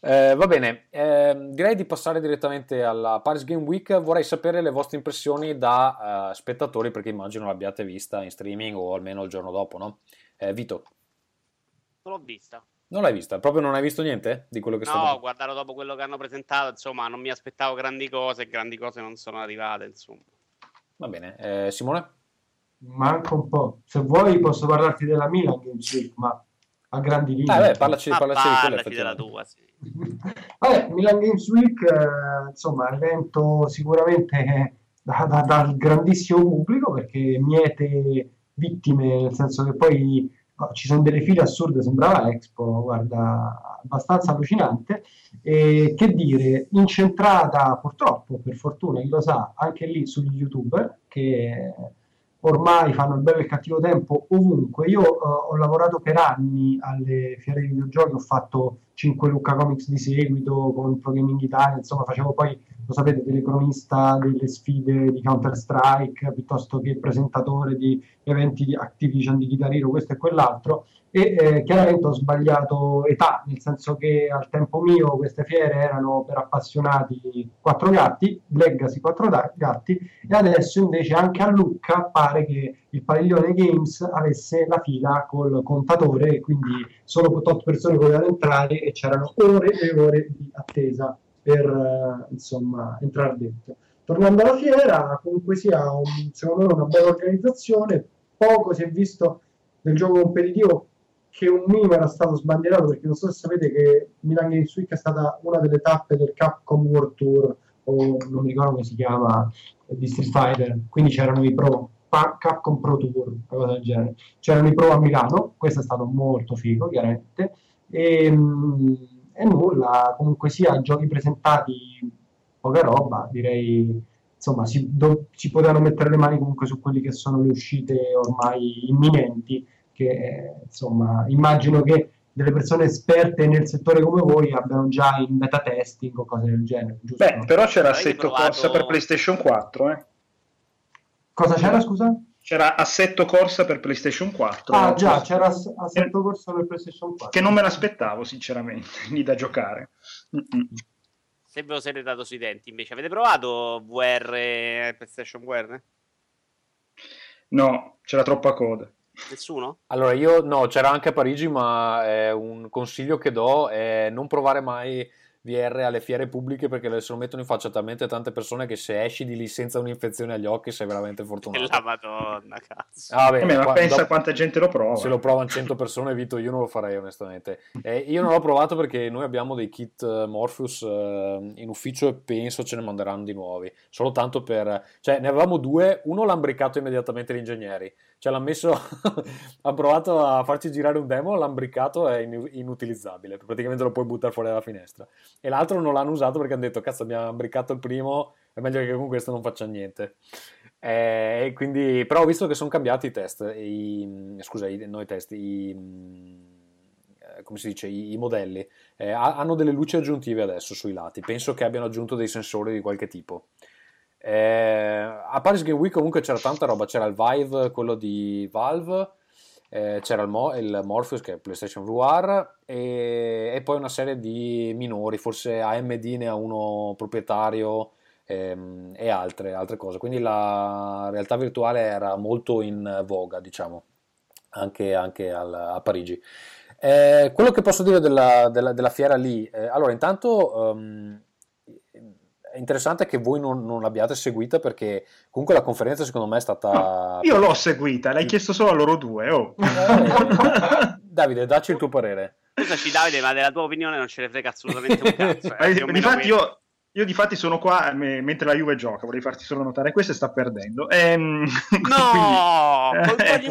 Eh, va bene, ehm, direi di passare direttamente alla Paris Game Week. Vorrei sapere le vostre impressioni da eh, spettatori perché immagino l'abbiate vista in streaming o almeno il giorno dopo, no? Eh, Vito, Non l'ho vista. non l'hai vista? Proprio non hai visto niente di quello che No, stavo ho guardato dopo quello che hanno presentato, insomma, non mi aspettavo grandi cose, e grandi cose non sono arrivate, insomma. Va bene, Eh, Simone? Manca un po'. Se vuoi posso parlarti della Milan Games Week, ma a grandi linee. Ah, beh, parlaci, parlaci di quello parlaci della tua, sì. Vabbè, Milan Games Week, eh, insomma, evento sicuramente da- da- dal grandissimo pubblico perché miete vittime, nel senso che poi oh, ci sono delle file assurde, sembrava Expo, guarda, abbastanza allucinante. E che dire, incentrata purtroppo, per fortuna, chi lo sa, anche lì sugli youtuber che ormai fanno il bello e il cattivo tempo ovunque. Io eh, ho lavorato per anni alle fiere di videogiochi, ho fatto 5 Lucca Comics di seguito con Pro Gaming Italia, insomma facevo poi, lo sapete, telecronista delle sfide di Counter Strike piuttosto che presentatore di eventi di Activision, di Guitar Hero, questo e quell'altro. E eh, chiaramente ho sbagliato età, nel senso che al tempo mio queste fiere erano per appassionati quattro gatti, Legacy quattro da- gatti, e adesso invece anche a Lucca pare che il padiglione Games avesse la fila col contatore, e quindi solo 8 persone potevano entrare e c'erano ore e ore di attesa per eh, insomma entrare dentro. Tornando alla fiera, comunque sia un, secondo me una bella organizzazione, poco si è visto del gioco competitivo che un minimo era stato sbandierato perché non so se sapete che Milan Games Week è stata una delle tappe del Capcom World Tour o non mi ricordo come si chiama di Street Fighter quindi c'erano i pro Capcom Pro Tour una cosa del genere c'erano i pro a Milano questo è stato molto figo chiaramente e, mm, e nulla comunque sia giochi presentati poca roba direi insomma si, do- si potevano mettere le mani comunque su quelli che sono le uscite ormai imminenti che insomma immagino che delle persone esperte nel settore come voi abbiano già in beta testing o cose del genere. Giusto? Beh, però c'era Io ho assetto provato- corsa per PlayStation 4, eh. Cosa c'era, scusa? C'era assetto corsa per PlayStation 4. Ah, eh. già, c'era Ass- Assetto Corsa per PlayStation 4. Che non me l'aspettavo, sinceramente, lì da giocare. Mm-mm. Se ve lo siete dato sui denti, invece, avete provato VR e PlayStation VR? No, c'era troppa coda. Nessuno? Allora, io no, c'era anche a Parigi, ma è un consiglio che do è non provare mai VR alle fiere pubbliche perché se lo mettono in faccia a talmente tante persone che se esci di lì senza un'infezione agli occhi sei veramente fortunato. La madonna, cazzo. Ah, beh, Vabbè, ma qua- pensa dopo- quanta gente lo prova. Se lo provano 100 persone, Vito, io non lo farei onestamente. Eh, io non l'ho provato perché noi abbiamo dei kit eh, Morpheus eh, in ufficio e penso ce ne manderanno di nuovi. Solo tanto per... Cioè, ne avevamo due, uno l'ha imbricato immediatamente gli ingegneri. Cioè, l'ha messo... ha provato a farci girare un demo, l'ha imbricato e è in- inutilizzabile. Praticamente lo puoi buttare fuori dalla finestra. E l'altro non l'hanno usato perché hanno detto, cazzo, abbiamo imbricato il primo, è meglio che con questo non faccia niente. Eh, quindi, però ho visto che sono cambiati i test, i, scusa, i, no i test, i, eh, come si dice, i, i modelli. Eh, ha- hanno delle luci aggiuntive adesso sui lati, penso che abbiano aggiunto dei sensori di qualche tipo. Eh, a Paris Game Week comunque c'era tanta roba, c'era il Vive, quello di Valve, eh, c'era il, Mo- il Morpheus che è PlayStation VR e, e poi una serie di minori, forse AMD ne ha uno proprietario ehm, e altre, altre cose. Quindi la realtà virtuale era molto in voga, diciamo, anche, anche al- a Parigi. Eh, quello che posso dire della, della- della fiera lì, eh, allora intanto ehm, è interessante che voi non, non l'abbiate seguita perché comunque la conferenza secondo me è stata... Io l'ho seguita, l'hai chiesto solo a loro due. Oh. Eh, Davide, dacci il tuo parere. Scusaci, Davide, ma della tua opinione non ce ne frega assolutamente un cazzo. Eh, di- più o meno difatti quello. Io, io difatti sono qua me- mentre la Juve gioca, vorrei farti solo notare questo e sta perdendo. Ehm, No! quindi- Con eh, quelli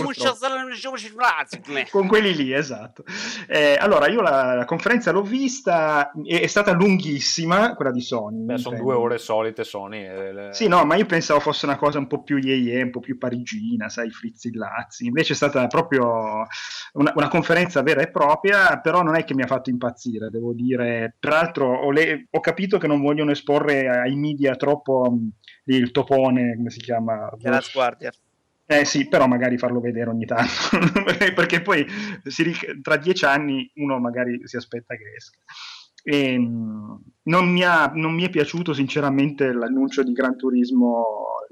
con quelli lì, esatto. Eh, allora, io la, la conferenza l'ho vista, è, è stata lunghissima, quella di Sony. Beh, sono due ore solite Sony. eh, le- Sì, no, ma io pensavo fosse una cosa un po' più yeye, un po' più parigina, sai, frizzillazzi. Invece è stata proprio una, una conferenza vera e propria, però non è che mi ha fatto impazzire, devo dire. Peraltro ho, le- ho capito che non vogliono esporre ai media troppo mh, il topone, come si chiama? Che la sguardia. Eh sì, però magari farlo vedere ogni tanto, perché poi ric- tra dieci anni uno magari si aspetta che esca. E, mh, non, mi ha- non mi è piaciuto sinceramente l'annuncio di Gran Turismo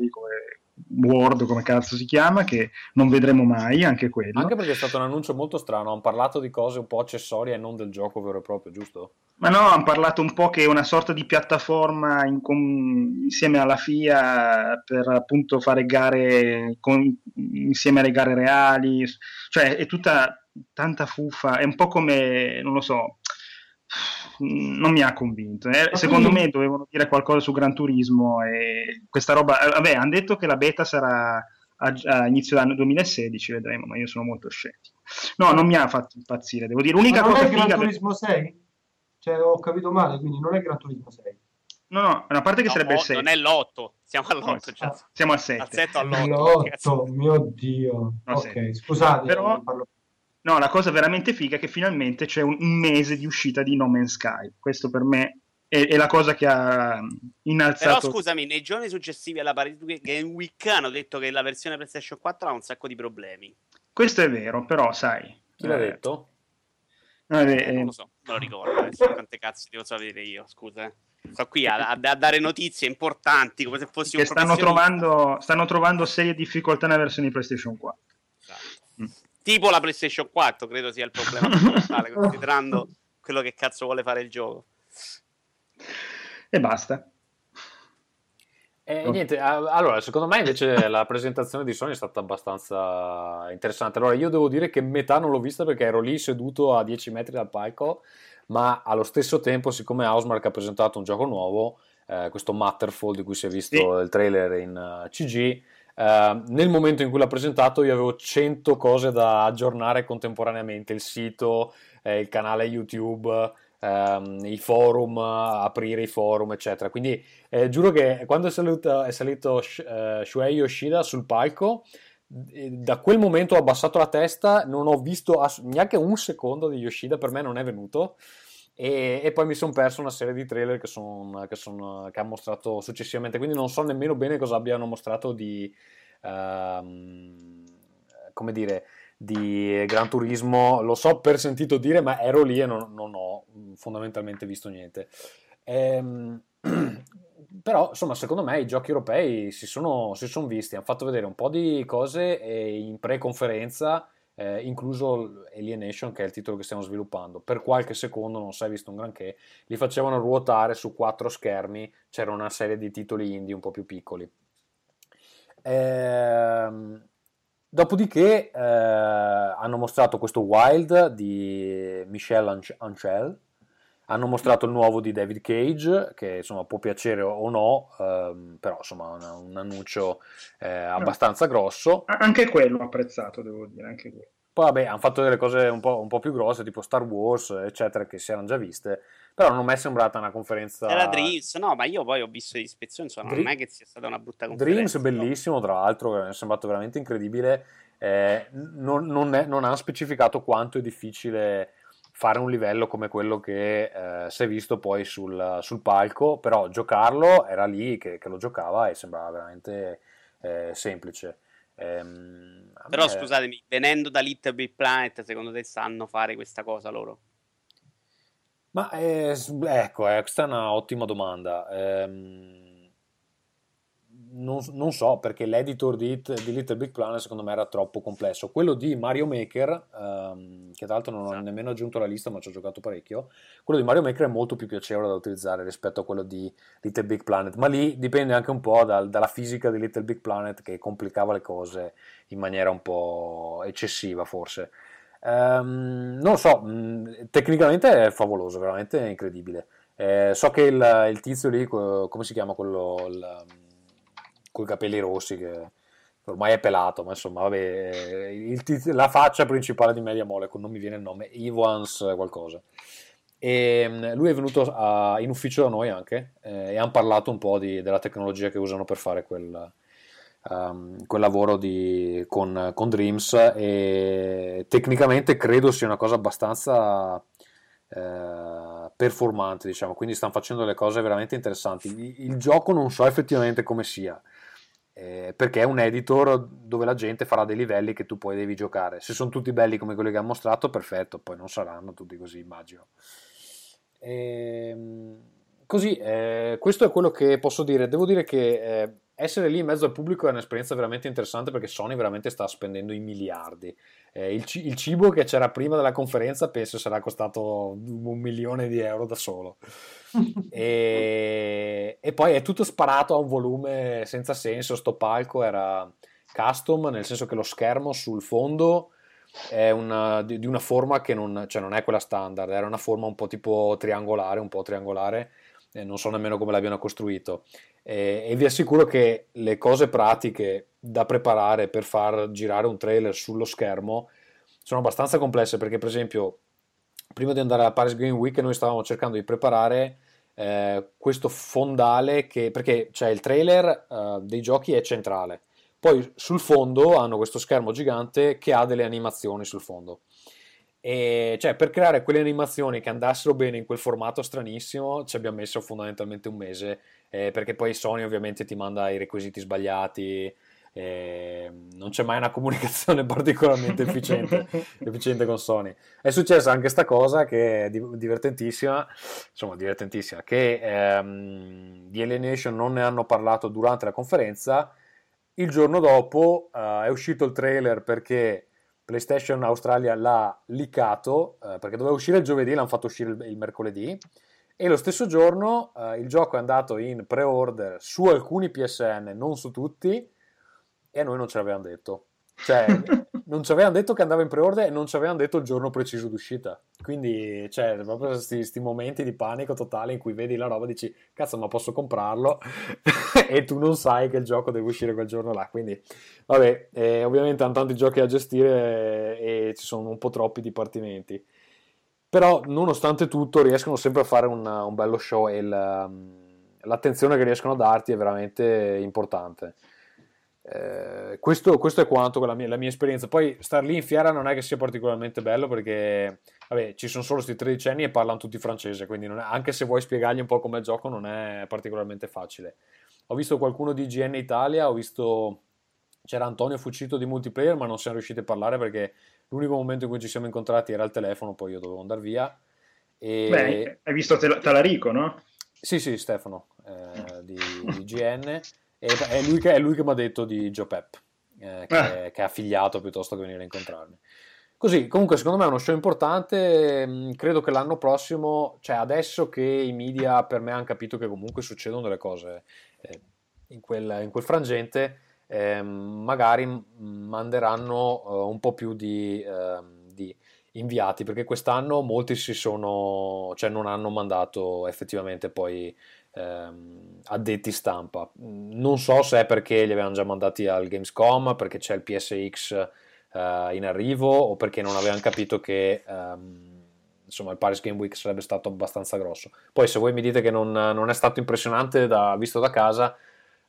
come World, come cazzo si chiama, che non vedremo mai, anche quello. Anche perché è stato un annuncio molto strano. Hanno parlato di cose un po' accessorie e non del gioco vero e proprio, giusto? Ma no, hanno parlato un po' che è una sorta di piattaforma in com- insieme alla FIA per appunto fare gare con- insieme alle gare reali, cioè è tutta tanta fuffa, è un po' come, non lo so, non mi ha convinto. eh. Secondo me dovevano dire qualcosa su Gran Turismo e questa roba, vabbè, hanno detto che la beta sarà a, a inizio dell'anno 2016, vedremo, ma io sono molto scettico. No, non mi ha fatto impazzire, devo dire. L'unica Ma non cosa è Gran figa... Turismo 6? Cioè, ho capito male, quindi non è Gran Turismo 6. No, no, una parte che No, sarebbe il mo- 6. non è l'8, siamo all'8 già. Ah. Siamo al 7. Al 7 all'8. L'8, mio Dio. No, ok, sette. scusate, Però- parlo- No, la cosa veramente figa è che finalmente c'è un, mese di uscita di No Man's Sky. Questo per me è, è la cosa che ha innalzato. Però scusami, nei giorni successivi alla Paris Game Week hanno detto che la versione PlayStation 4 ha un sacco di problemi. Questo è vero, però sai. Chi l'ha eh, detto? no, eh, Eh, non lo so, me lo ricordo. adesso quante cazzo devo sapere io, scusa. eh. Sto qui a, a- a dare notizie importanti come se fossi che un stanno trovando, stanno trovando serie difficoltà nella versione di PlayStation 4. Esatto. Mm. Tipo la PlayStation 4, credo sia il problema principale, considerando quello che cazzo vuole fare il gioco. E basta. E niente, allora, secondo me invece la presentazione di Sony è stata abbastanza interessante. Allora, io devo dire che metà non l'ho vista perché ero lì seduto a 10 metri dal palco, ma allo stesso tempo, siccome Housemark ha presentato un gioco nuovo, eh, questo Matterfall di cui si è visto Sì. il trailer in eh, CG, eh, nel momento in cui l'ha presentato io avevo 100 cose da aggiornare contemporaneamente, il sito, eh, il canale YouTube, ehm, i forum, aprire i forum, eccetera. Quindi eh, giuro che quando è salito, è salito eh, Shuei Yoshida sul palco, eh, da quel momento ho abbassato la testa, non ho visto ass- neanche un secondo di Yoshida, per me non è venuto. E, e poi mi sono perso una serie di trailer che, son- che, son- che ha mostrato successivamente, quindi non so nemmeno bene cosa abbiano mostrato di, ehm, come dire, di Gran Turismo. Lo so per sentito dire, ma ero lì e non, non ho fondamentalmente visto niente. Ehm, però, insomma, secondo me i giochi europei si sono, si sono visti, hanno fatto vedere un po' di cose e in pre-conferenza, eh, incluso Alienation, che è il titolo che stiamo sviluppando. Per qualche secondo, non si è visto un granché, li facevano ruotare su quattro schermi, c'era una serie di titoli indie un po' più piccoli. Ehm, dopodiché eh, hanno mostrato questo Wild di Michel Anc- Ancel, hanno mostrato il nuovo di David Cage, che insomma può piacere o no, ehm, però insomma un, un annuncio eh, abbastanza grosso. Anche quello apprezzato, devo dire, anche quello. Poi vabbè, hanno fatto delle cose un po', un po' più grosse, tipo Star Wars, eccetera, che si erano già viste, però non mi è sembrata una conferenza... Era Dreams, no, ma io poi ho visto le ispezioni, insomma, non Dream- è che sia stata una brutta Dreams conferenza. bellissimo, tra l'altro, mi è sembrato veramente incredibile. Eh, non, non, è- non hanno specificato quanto è difficile fare un livello come quello che eh, si è visto poi sul, sul palco, però giocarlo era lì che, che lo giocava e sembrava veramente eh, semplice. Ehm, Però me- scusatemi, venendo da Little Big Planet, secondo te sanno fare questa cosa loro? Ma eh, ecco, eh, questa è una ottima domanda. Ehm, non, non so perché l'editor di, It- di Little Big Planet secondo me era troppo complesso. Quello di Mario Maker, ehm, che tra l'altro non ho nemmeno aggiunto alla lista, ma ci ho giocato parecchio. Quello di Mario Maker è molto più piacevole da utilizzare rispetto a quello di Little Big Planet. Ma lì dipende anche un po' dal- dalla fisica di Little Big Planet che complicava le cose in maniera un po' eccessiva, forse. Ehm, non so, mh, tecnicamente è favoloso, veramente incredibile. Eh, so che il, il tizio lì, co- come si chiama quello con i capelli rossi, che ormai è pelato, ma insomma, vabbè, tizio- la faccia principale di Media Molecule, non mi viene il nome, Evans qualcosa. E mh, lui è venuto a- in ufficio da noi anche eh, e hanno parlato un po' di- della tecnologia che usano per fare quel, um, quel lavoro di- con, con Dreams e tecnicamente credo sia una cosa abbastanza eh, performante, diciamo, quindi stanno facendo delle cose veramente interessanti. Il, il gioco non so effettivamente come sia, eh, perché è un editor dove la gente farà dei livelli che tu poi devi giocare. Se sono tutti belli come quelli che hanno mostrato, perfetto, poi non saranno tutti così, immagino. Ehm, così, eh, questo è quello che posso dire. Devo dire che eh, essere lì in mezzo al pubblico è un'esperienza veramente interessante perché Sony veramente sta spendendo i miliardi. Eh, il, ci- il cibo che c'era prima della conferenza penso sarà costato un milione di euro da solo. E, e poi è tutto sparato a un volume senza senso. Sto palco era custom, nel senso che lo schermo sul fondo è una- di, di una forma che non, cioè non è quella standard, era una forma un po' tipo triangolare, un po' triangolare, e non so nemmeno come l'abbiano costruito. E, e vi assicuro che le cose pratiche da preparare per far girare un trailer sullo schermo sono abbastanza complesse perché, per esempio, prima di andare alla Paris Green Week noi stavamo cercando di preparare eh, questo fondale che, perché cioè, il trailer eh, dei giochi è centrale. Poi sul fondo hanno questo schermo gigante che ha delle animazioni sul fondo. E cioè, per creare quelle animazioni che andassero bene in quel formato stranissimo, ci abbiamo messo fondamentalmente un mese, eh, perché poi Sony ovviamente ti manda i requisiti sbagliati, eh, non c'è mai una comunicazione particolarmente efficiente, efficiente con Sony. È successa anche questa cosa che è di- divertentissima, insomma divertentissima, che ehm, di Alienation non ne hanno parlato durante la conferenza, il giorno dopo eh, è uscito il trailer perché PlayStation Australia l'ha leakato, eh, perché doveva uscire il giovedì, l'hanno fatto uscire il, il mercoledì, e lo stesso giorno eh, il gioco è andato in pre-order su alcuni PSN, non su tutti, e a noi non ce l'avevano detto. Cioè, non ci avevano detto che andava in pre-order e non ci avevano detto il giorno preciso d'uscita. Quindi, cioè, proprio questi momenti di panico totale in cui vedi la roba e dici, cazzo, ma posso comprarlo? e tu non sai che il gioco deve uscire quel giorno là. Quindi, vabbè, eh, ovviamente hanno tanti giochi da gestire e, e ci sono un po' troppi dipartimenti. Però, nonostante tutto, riescono sempre a fare un, un bello show e il, l'attenzione che riescono a darti è veramente importante. Eh, questo, questo, è quanto con la mia, la mia, esperienza. Poi star lì in fiera non è che sia particolarmente bello perché vabbè, ci sono solo questi 13 anni e parlano tutti francese, quindi è, anche se vuoi spiegargli un po' com'è il gioco non è particolarmente facile. Ho visto qualcuno di GN Italia, ho visto c'era Antonio Fucito di multiplayer, ma non siamo riusciti a parlare perché l'unico momento in cui ci siamo incontrati era al telefono, poi io dovevo andare via. E... Beh, hai visto Talarico, no? Sì, sì, Stefano eh, di, di GN. E è lui che, che mi ha detto di Joe Pep, eh, che, ah. che, è affiliato piuttosto che venire a incontrarmi. Così, comunque, secondo me è uno show importante. Mm, credo che l'anno prossimo, cioè adesso che i media per me hanno capito che comunque succedono delle cose eh, in, quel, in, quel, frangente, eh, magari manderanno uh, un po' più di, uh, di, inviati, perché quest'anno molti si sono, cioè non hanno mandato effettivamente poi ehm, addetti stampa. Non so se è perché li avevano già mandati al Gamescom, perché c'è il PSX eh, in arrivo o perché non avevano capito che ehm, insomma, il Paris Game Week sarebbe stato abbastanza grosso. Poi se voi mi dite che non, non è stato impressionante da, visto da casa,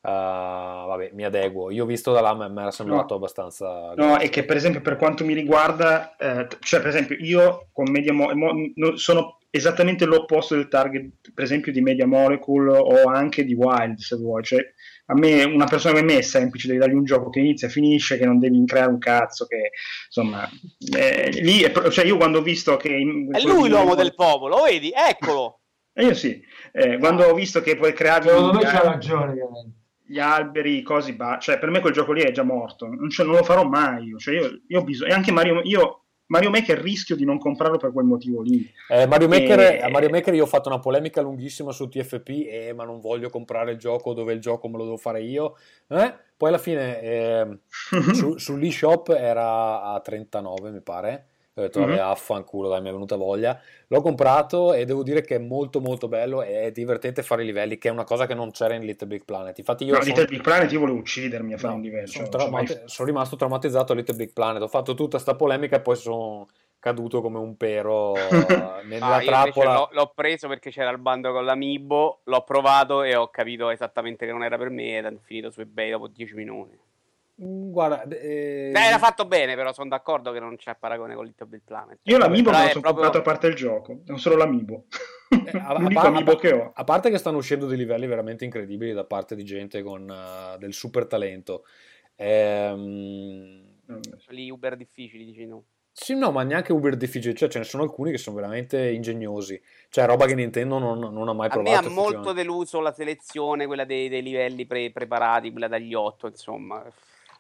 Uh, vabbè, mi adeguo. Io ho visto da là, mi era sembrato no. abbastanza. No, e che per esempio, per quanto mi riguarda, eh, cioè, per esempio, io con Media Mo- Mo- sono esattamente l'opposto del target, per esempio, di Media Molecule o anche di Wild, se vuoi. Cioè, a me, una persona come me è semplice, devi dargli un gioco che inizia e finisce, che non devi creare un cazzo, che insomma, eh, lì, è, cioè io quando ho visto che... È lui l'uomo del popolo, vedi? Eccolo! E io sì, eh, quando ho visto che puoi creare... Secondo me c'ha ragione, ovviamente gli alberi, cose, ba- cioè per me quel gioco lì è già morto, non, cioè, non lo farò mai, cioè, io, io ho bisogno, e anche Mario, io Mario Maker rischio di non comprarlo per quel motivo lì. Eh, Mario, Maker, e... a Mario Maker io ho fatto una polemica lunghissima su TFP, eh, ma non voglio comprare il gioco dove il gioco me lo devo fare io. Eh? Poi alla fine eh, su, sull'eShop era a 39 mi pare ho detto vabbè mm-hmm. affanculo dai mi è venuta voglia. L'ho comprato e devo dire che è molto molto bello e è divertente fare i livelli che è una cosa che non c'era in Little Big Planet. Infatti io no, sono... Little Big Planet io volevo uccidermi a fare no, un livello sono, cioè, traumati... mai... sono, rimasto traumatizzato a Little Big Planet. Ho fatto tutta sta polemica e poi sono caduto come un pero nella ah, trappola. l'ho, l'ho, preso perché c'era il bando con l'amibo l'ho provato e ho capito esattamente che non era per me ed è finito su ebay dopo 10 minuti guarda, eh... Beh, era fatto bene, però sono d'accordo che non c'è paragone con Little Big Planet. Io l'amibo me lo sono proprio... comprato a parte il gioco, non solo l'amibo. Eh, a, L'unico a, amiibo che ho. A parte che stanno uscendo dei livelli veramente incredibili da parte di gente con uh, del super talento. Ehm... Lì uber difficili, dici no? Sì, no, ma neanche uber difficili, cioè ce ne sono alcuni che sono veramente ingegnosi, cioè roba che Nintendo non, non ha mai provato. A me ha molto deluso la selezione, quella dei, dei livelli pre- preparati, quella dagli 8, insomma.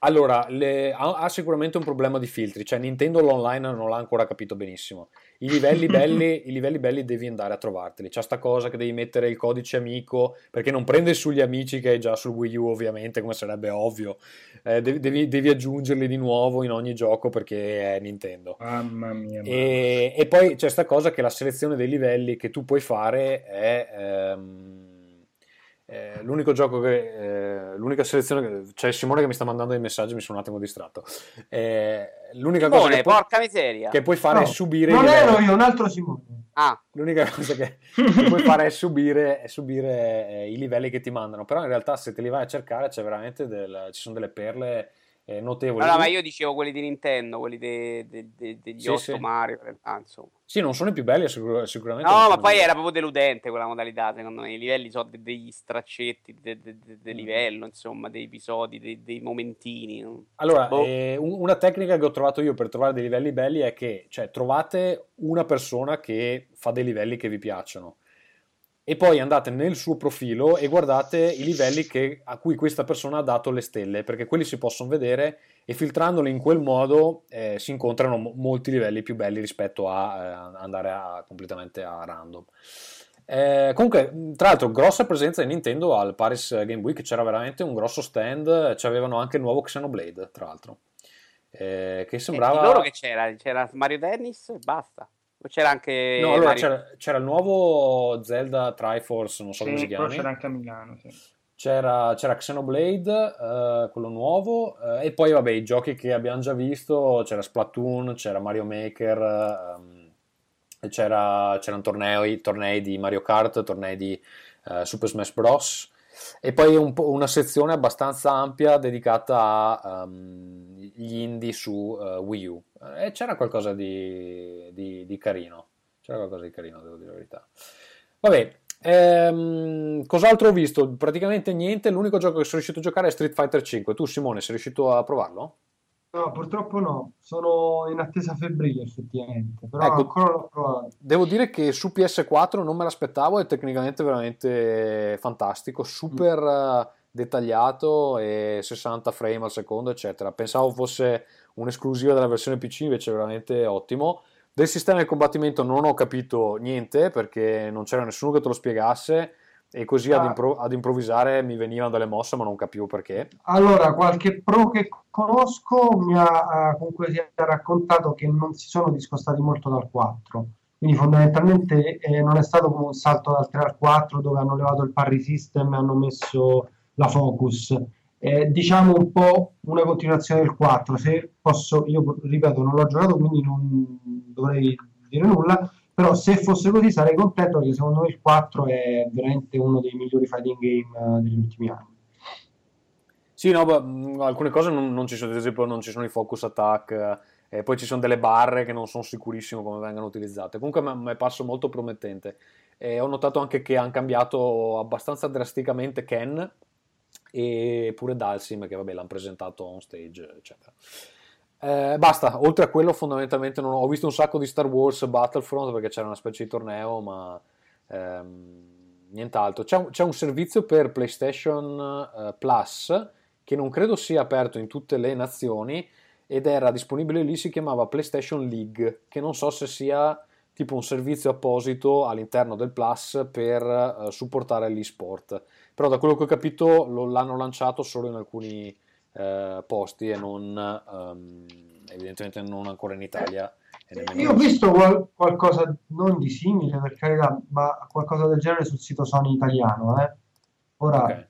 Allora, le, ha, ha, sicuramente un problema di filtri, cioè Nintendo l'online non l'ha ancora capito benissimo. I livelli belli, i livelli belli devi andare a trovarteli. C'è sta cosa che devi mettere il codice amico, perché non prende sugli amici che è già sul Wii U ovviamente, come sarebbe ovvio. Eh, devi, devi, devi, aggiungerli di nuovo in ogni gioco perché è Nintendo. Mamma mia. E, e, poi c'è sta cosa che la selezione dei livelli che tu puoi fare è... Ehm, eh, l'unico gioco che eh, l'unica selezione che c'è Simone che mi sta mandando dei messaggi mi sono un attimo distratto eh, l'unica Simone, cosa che, porca miseria. che puoi fare no, è subire non ero io un altro Simone ah. l'unica cosa che, che puoi fare è subire, è subire eh, i livelli che ti mandano però in realtà se te li vai a cercare c'è veramente del, ci sono delle perle eh, notevoli. Allora, ma io dicevo quelli di Nintendo, quelli de- de- de- degli Sì, 8 sì. Mario, ah, insomma. Sì, non sono i più belli, sicur- sicuramente. No, ma poi i- era proprio deludente quella modalità, secondo me. I livelli sono de- degli straccetti del de- de- Mm. livello, insomma, dei episodi, dei, dei momentini. no? Allora, Boh. eh, un- una tecnica che ho trovato io per trovare dei livelli belli è che cioè, trovate una persona che fa dei livelli che vi piacciono e poi andate nel suo profilo e guardate i livelli che- a cui questa persona ha dato le stelle, perché quelli si possono vedere e filtrandoli in quel modo eh, si incontrano mo- molti livelli più belli rispetto a eh, andare a- completamente a random. Eh, comunque, tra l'altro, grossa presenza di Nintendo al Paris Game Week, c'era veramente un grosso stand, c'avevano anche il nuovo Xenoblade, tra l'altro, eh, che Eh, sembrava... di loro che c'era? C'era Mario Tennis e basta. O c'era anche No, allora Mario... c'era, c'era il nuovo Zelda Triforce, non so come si Sì, chiami. c'era anche a Milano. Sì. C'era, c'era Xenoblade, eh, quello nuovo, eh, e poi vabbè i giochi che abbiamo già visto, c'era Splatoon, c'era Mario Maker, ehm, e c'era, c'erano tornei, tornei di Mario Kart, tornei di eh, Super Smash Bros. E poi un una sezione abbastanza ampia dedicata agli indie su eh, Wii U. E c'era qualcosa di, di- di carino, c'era qualcosa di carino, devo dire la verità. Vabbè, ehm, cos'altro ho visto? Praticamente niente. L'unico gioco che sono riuscito a giocare è Street Fighter 5. Tu, Simone, sei riuscito a provarlo? No, purtroppo no, sono in attesa febbrile effettivamente, però Ecco. ancora l'ho provato. Devo dire che su PS4 non me l'aspettavo, è tecnicamente veramente fantastico, super eh, dettagliato e 60 frame al secondo, eccetera. Pensavo fosse un'esclusiva della versione PC, invece è veramente ottimo. Del sistema di combattimento non ho capito niente perché non c'era nessuno che te lo spiegasse e così ad, Ah. impro- ad improvvisare mi venivano delle mosse ma non capivo perché. Allora, qualche pro che conosco mi ha eh, comunque sia raccontato che non si sono discostati molto dal 4, quindi fondamentalmente eh, non è stato come un salto dal 3 al 4 dove hanno levato il parry system e hanno messo la focus. È, diciamo un po' una continuazione del 4, se posso, io ripeto, non l'ho giocato quindi non dovrei dire nulla, però se fosse così sarei contento perché secondo me il 4 è veramente uno dei migliori fighting game eh, degli ultimi anni. Sì, no, beh, mh, alcune cose non, non ci sono, ad esempio non ci sono i focus attack, eh, poi ci sono delle barre che non sono sicurissimo come vengano utilizzate. Comunque mi è parso molto promettente. E ho notato anche che hanno cambiato abbastanza drasticamente Ken e pure Dalsim, che vabbè l'hanno presentato on stage, eccetera. Eh, basta, oltre a quello fondamentalmente non ho, ho visto un sacco di Star Wars Battlefront perché c'era una specie di torneo, ma ehm, nient'altro. C'è un, c'è un servizio per PlayStation eh, Plus che non credo sia aperto in tutte le nazioni ed era disponibile lì, si chiamava PlayStation League, che non so se sia tipo un servizio apposito all'interno del Plus per eh, supportare l'e-sport. Però da quello che ho capito lo- l'hanno lanciato solo in alcuni eh, posti e non ehm, evidentemente non ancora in Italia. E nemmeno Io ho visto qual- qualcosa non di simile, per carità, ma qualcosa del genere sul sito Sony italiano, eh. Ora, Ok,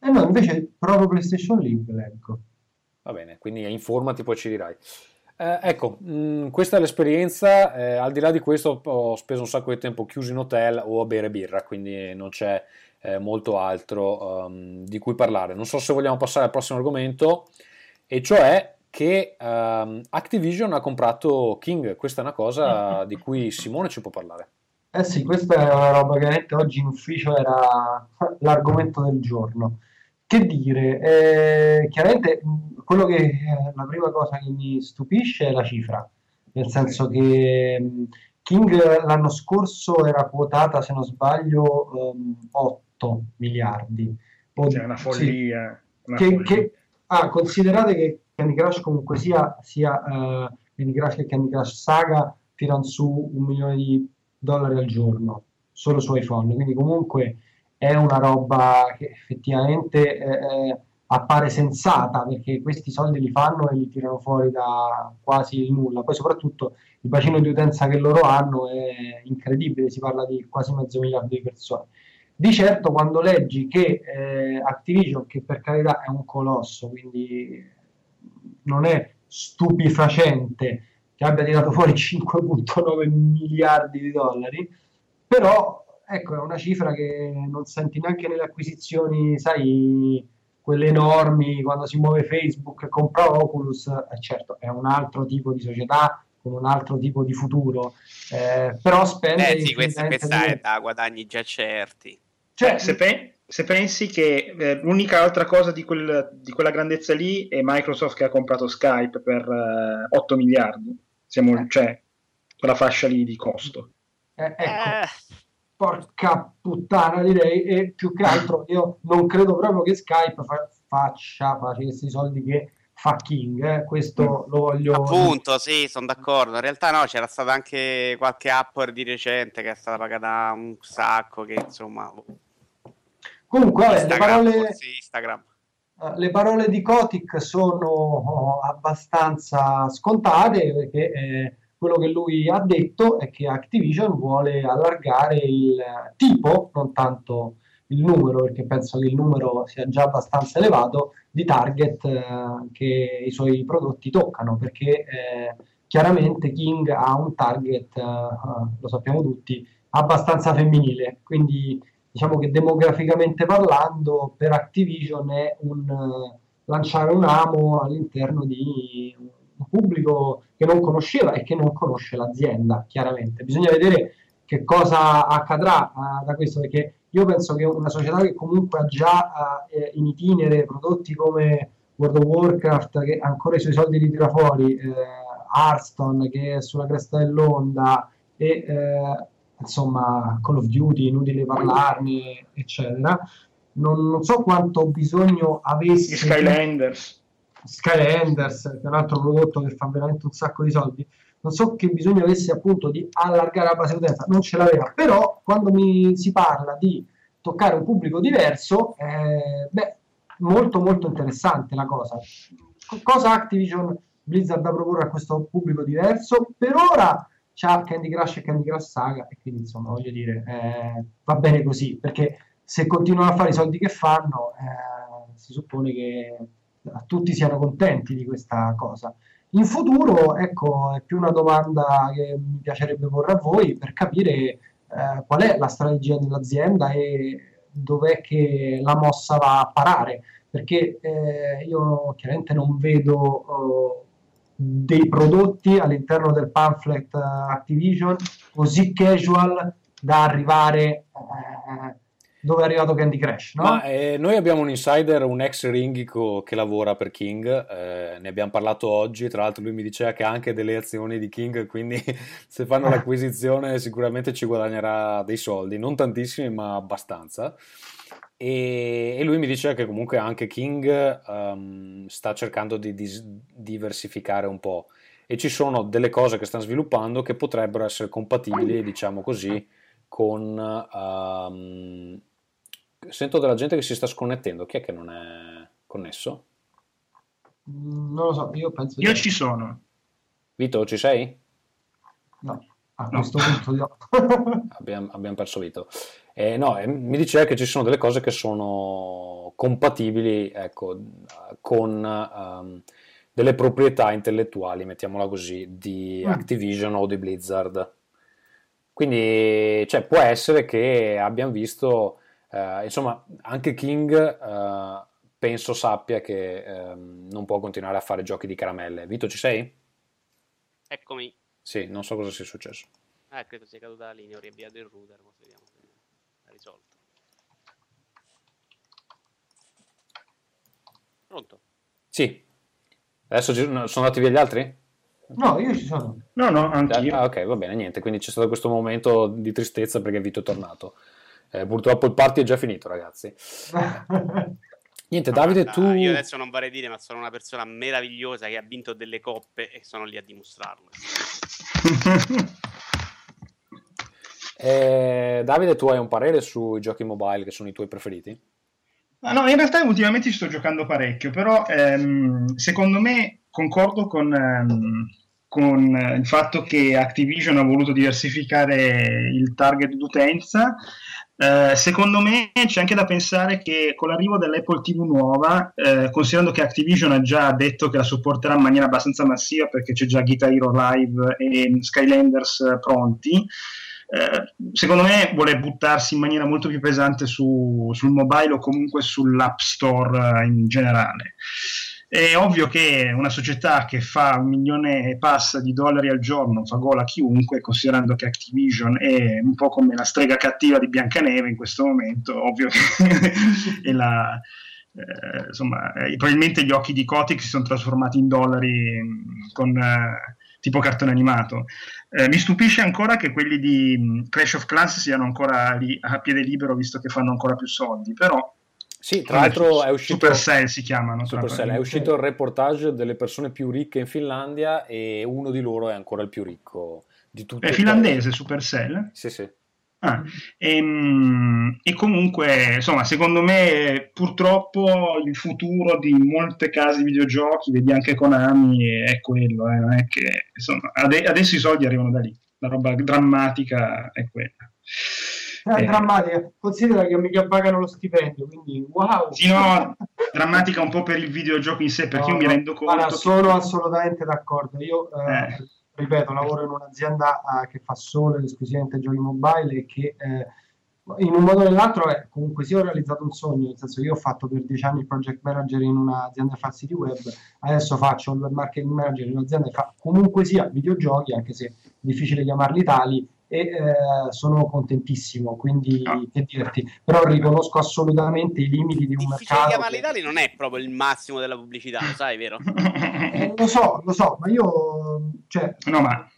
eh no, invece proprio PlayStation League, leggo. va bene, quindi informati poi ci dirai. Eh, ecco, mh, questa è l'esperienza. eh, al di là di questo, ho speso un sacco di tempo chiuso in hotel o a bere birra, quindi non c'è eh, molto altro ehm, di cui parlare. Non so se vogliamo passare al prossimo argomento, e cioè che ehm, Activision ha comprato King. Questa è una cosa di cui Simone ci può parlare. Eh sì, questa è una roba che oggi in ufficio era l'argomento del giorno. Che dire, eh, chiaramente quello che eh, la prima cosa che mi stupisce è la cifra, nel senso che King l'anno scorso era quotata, se non sbaglio, ehm, 8 miliardi. O- Cioè, una sì, follia. una che, follia. che- ah, considerate che Candy Crush comunque sia, sia eh, Candy Crush che Candy Crush Saga tirano su un milione di dollari al giorno solo su iPhone, quindi comunque è una roba che effettivamente eh, eh, appare sensata perché questi soldi li fanno e li tirano fuori da quasi il nulla. Poi soprattutto il bacino di utenza che loro hanno è incredibile, si parla di quasi mezzo miliardo di persone. Di certo quando leggi che eh, Activision, che per carità è un colosso, quindi non è stupefacente che abbia tirato fuori 5.9 miliardi di dollari, però ecco, è una cifra che non senti neanche nelle acquisizioni, sai, quelle enormi, quando si muove Facebook e compra Oculus, eh, certo è un altro tipo di società con un altro tipo di futuro, eh, però spende... Eh sì, questa, questa di- è da guadagni già certi. Cioè, se, pe- se pensi che eh, l'unica altra cosa di, quel- di quella grandezza lì è Microsoft che ha comprato Skype per eh, 8 miliardi, Siamo, cioè quella fascia lì di costo. Eh, ecco, porca puttana direi, e più che altro io non credo proprio che Skype fa- faccia, facesse i soldi che fa King, eh, questo lo voglio... Appunto, sì, sono d'accordo. In realtà no, c'era stata anche qualche app di recente che è stata pagata un sacco, che insomma... Comunque, vabbè, le Instagram, parole... forse Instagram. Eh, Le parole di Kotick sono oh, abbastanza scontate perché eh, quello che lui ha detto è che Activision vuole allargare il tipo, non tanto il numero, perché penso che il numero sia già abbastanza elevato, di target eh, che i suoi prodotti toccano, perché eh, chiaramente King ha un target, eh, lo sappiamo tutti, abbastanza femminile, quindi diciamo che demograficamente parlando per Activision è un eh, lanciare un amo all'interno di un pubblico che non conosceva e che non conosce l'azienda, chiaramente. Bisogna vedere che cosa accadrà eh, da questo, perché io penso che una società che comunque ha già eh, in itinere prodotti come World of Warcraft, che ancora i suoi soldi li tira fuori, eh, Hearthstone, che è sulla cresta dell'onda, e eh, insomma Call of Duty, inutile parlarne, eccetera. Non, non so quanto bisogno avessi Gli Skylanders. Skylanders, che è un altro prodotto che fa veramente un sacco di soldi. Non so che bisogno avessi appunto di allargare la base utenza, non ce l'aveva, però quando mi si parla di toccare un pubblico diverso, eh, beh, molto molto interessante la cosa. Co- Cosa Activision Blizzard da proporre a questo pubblico diverso? Per ora c'ha Candy Crush e Candy Crush Saga e quindi insomma voglio dire eh, va bene così perché se continuano a fare i soldi che fanno eh, si suppone che tutti siano contenti di questa cosa. In futuro, ecco, è più una domanda che mi piacerebbe porre a voi per capire eh, qual è la strategia dell'azienda e dov'è che la mossa va a parare, perché eh, io chiaramente non vedo eh, dei prodotti all'interno del pamphlet eh, Activision così casual da arrivare eh, dove è arrivato Candy Crush, no? Ma eh, noi abbiamo un insider, un ex ringhico che lavora per King, eh, ne abbiamo parlato oggi, tra l'altro lui mi diceva che ha anche delle azioni di King, quindi se fanno l'acquisizione sicuramente ci guadagnerà dei soldi, non tantissimi ma abbastanza. E, e lui mi diceva che comunque anche King ehm, sta cercando di dis- diversificare un po' e ci sono delle cose che stanno sviluppando che potrebbero essere compatibili, diciamo così, con... ehm, sento della gente che si sta sconnettendo, chi è che non è connesso? Mm, Non lo so, io penso Io di- ci sono. Vito, ci sei? No, a No. questo punto no. Abbiamo, abbiamo perso Vito. Eh, no, eh, mi diceva che ci sono delle cose che sono compatibili, ecco, con ehm, delle proprietà intellettuali, mettiamola così, di Mm. Activision o di Blizzard. Quindi, cioè, può essere che abbiamo visto, eh, insomma, anche King, eh, penso sappia che ehm, non può continuare a fare giochi di caramelle. Vito, ci sei? Eccomi. Sì, non so cosa sia successo. Ah, credo sia caduta la linea, ho riavviato il router, ma vediamo risolto. Pronto? Sì. Adesso ci- no, sono andati via gli altri? No, io ci sono. No, no, anch'io. Ah, ok, va bene, niente. Quindi c'è stato questo momento di tristezza perché Vito è tornato. Eh, purtroppo il party è già finito, ragazzi. Niente, No, Davide, guarda, tu... Io adesso non vorrei dire, ma sono una persona meravigliosa che ha vinto delle coppe e sono lì a dimostrarlo. Eh, Davide, tu hai un parere sui giochi mobile che sono i tuoi preferiti? Ah, no, in realtà ultimamente ci sto giocando parecchio, però ehm, secondo me concordo con, ehm, con eh, il fatto che Activision ha voluto diversificare il target d'utenza. Eh, secondo me c'è anche da pensare che con l'arrivo dell'Apple TV nuova, eh, considerando che Activision ha già detto che la supporterà in maniera abbastanza massiva perché c'è già Guitar Hero Live e Skylanders eh, pronti, eh, secondo me vuole buttarsi in maniera molto più pesante su, sul mobile o comunque sull'app store eh, in generale. È ovvio che una società che fa un milione e passa di dollari al giorno fa gola a chiunque, considerando che Activision è un po' come la strega cattiva di Biancaneve in questo momento, ovvio che è la, eh, insomma, eh, probabilmente gli occhi di Kotick si sono trasformati in dollari mh, con eh, tipo cartone animato. Eh, mi stupisce ancora che quelli di Clash of Clans siano ancora lì a piede libero, visto che fanno ancora più soldi, però Sì, tra l'altro è uscito... Supercell si chiamano. Supercell, è uscito il reportage delle persone più ricche in Finlandia e uno di loro è ancora il più ricco di tutti. È finlandese Supercell? Sì, sì. Ah, ehm, e, comunque, insomma, secondo me purtroppo il futuro di molte case di videogiochi, vedi anche Konami, è quello, eh, non è che, insomma, ade- adesso i soldi arrivano da lì, la roba drammatica è quella. È Eh. drammatica. Considera che mica pagano lo stipendio, quindi wow. Sì, no, drammatica un po' per il videogioco in sé, perché No, io mi rendo conto guarda, che- sono assolutamente d'accordo. Io, eh, Eh. Ripeto, lavoro in un'azienda eh, che fa solo ed esclusivamente giochi mobile e che eh, in un modo o nell'altro è comunque sì ho realizzato un sogno, nel senso che io ho fatto per dieci anni il project manager in un'azienda che fa siti web, adesso faccio il web marketing manager in un'azienda che fa comunque sia videogiochi, anche se è difficile chiamarli tali, e eh, sono contentissimo, quindi che dirti, però riconosco assolutamente i limiti di un Difficile mercato. chiamarli tali non è proprio il massimo della pubblicità, lo sai, vero? Eh, lo so, lo so, ma io cioè, No, ma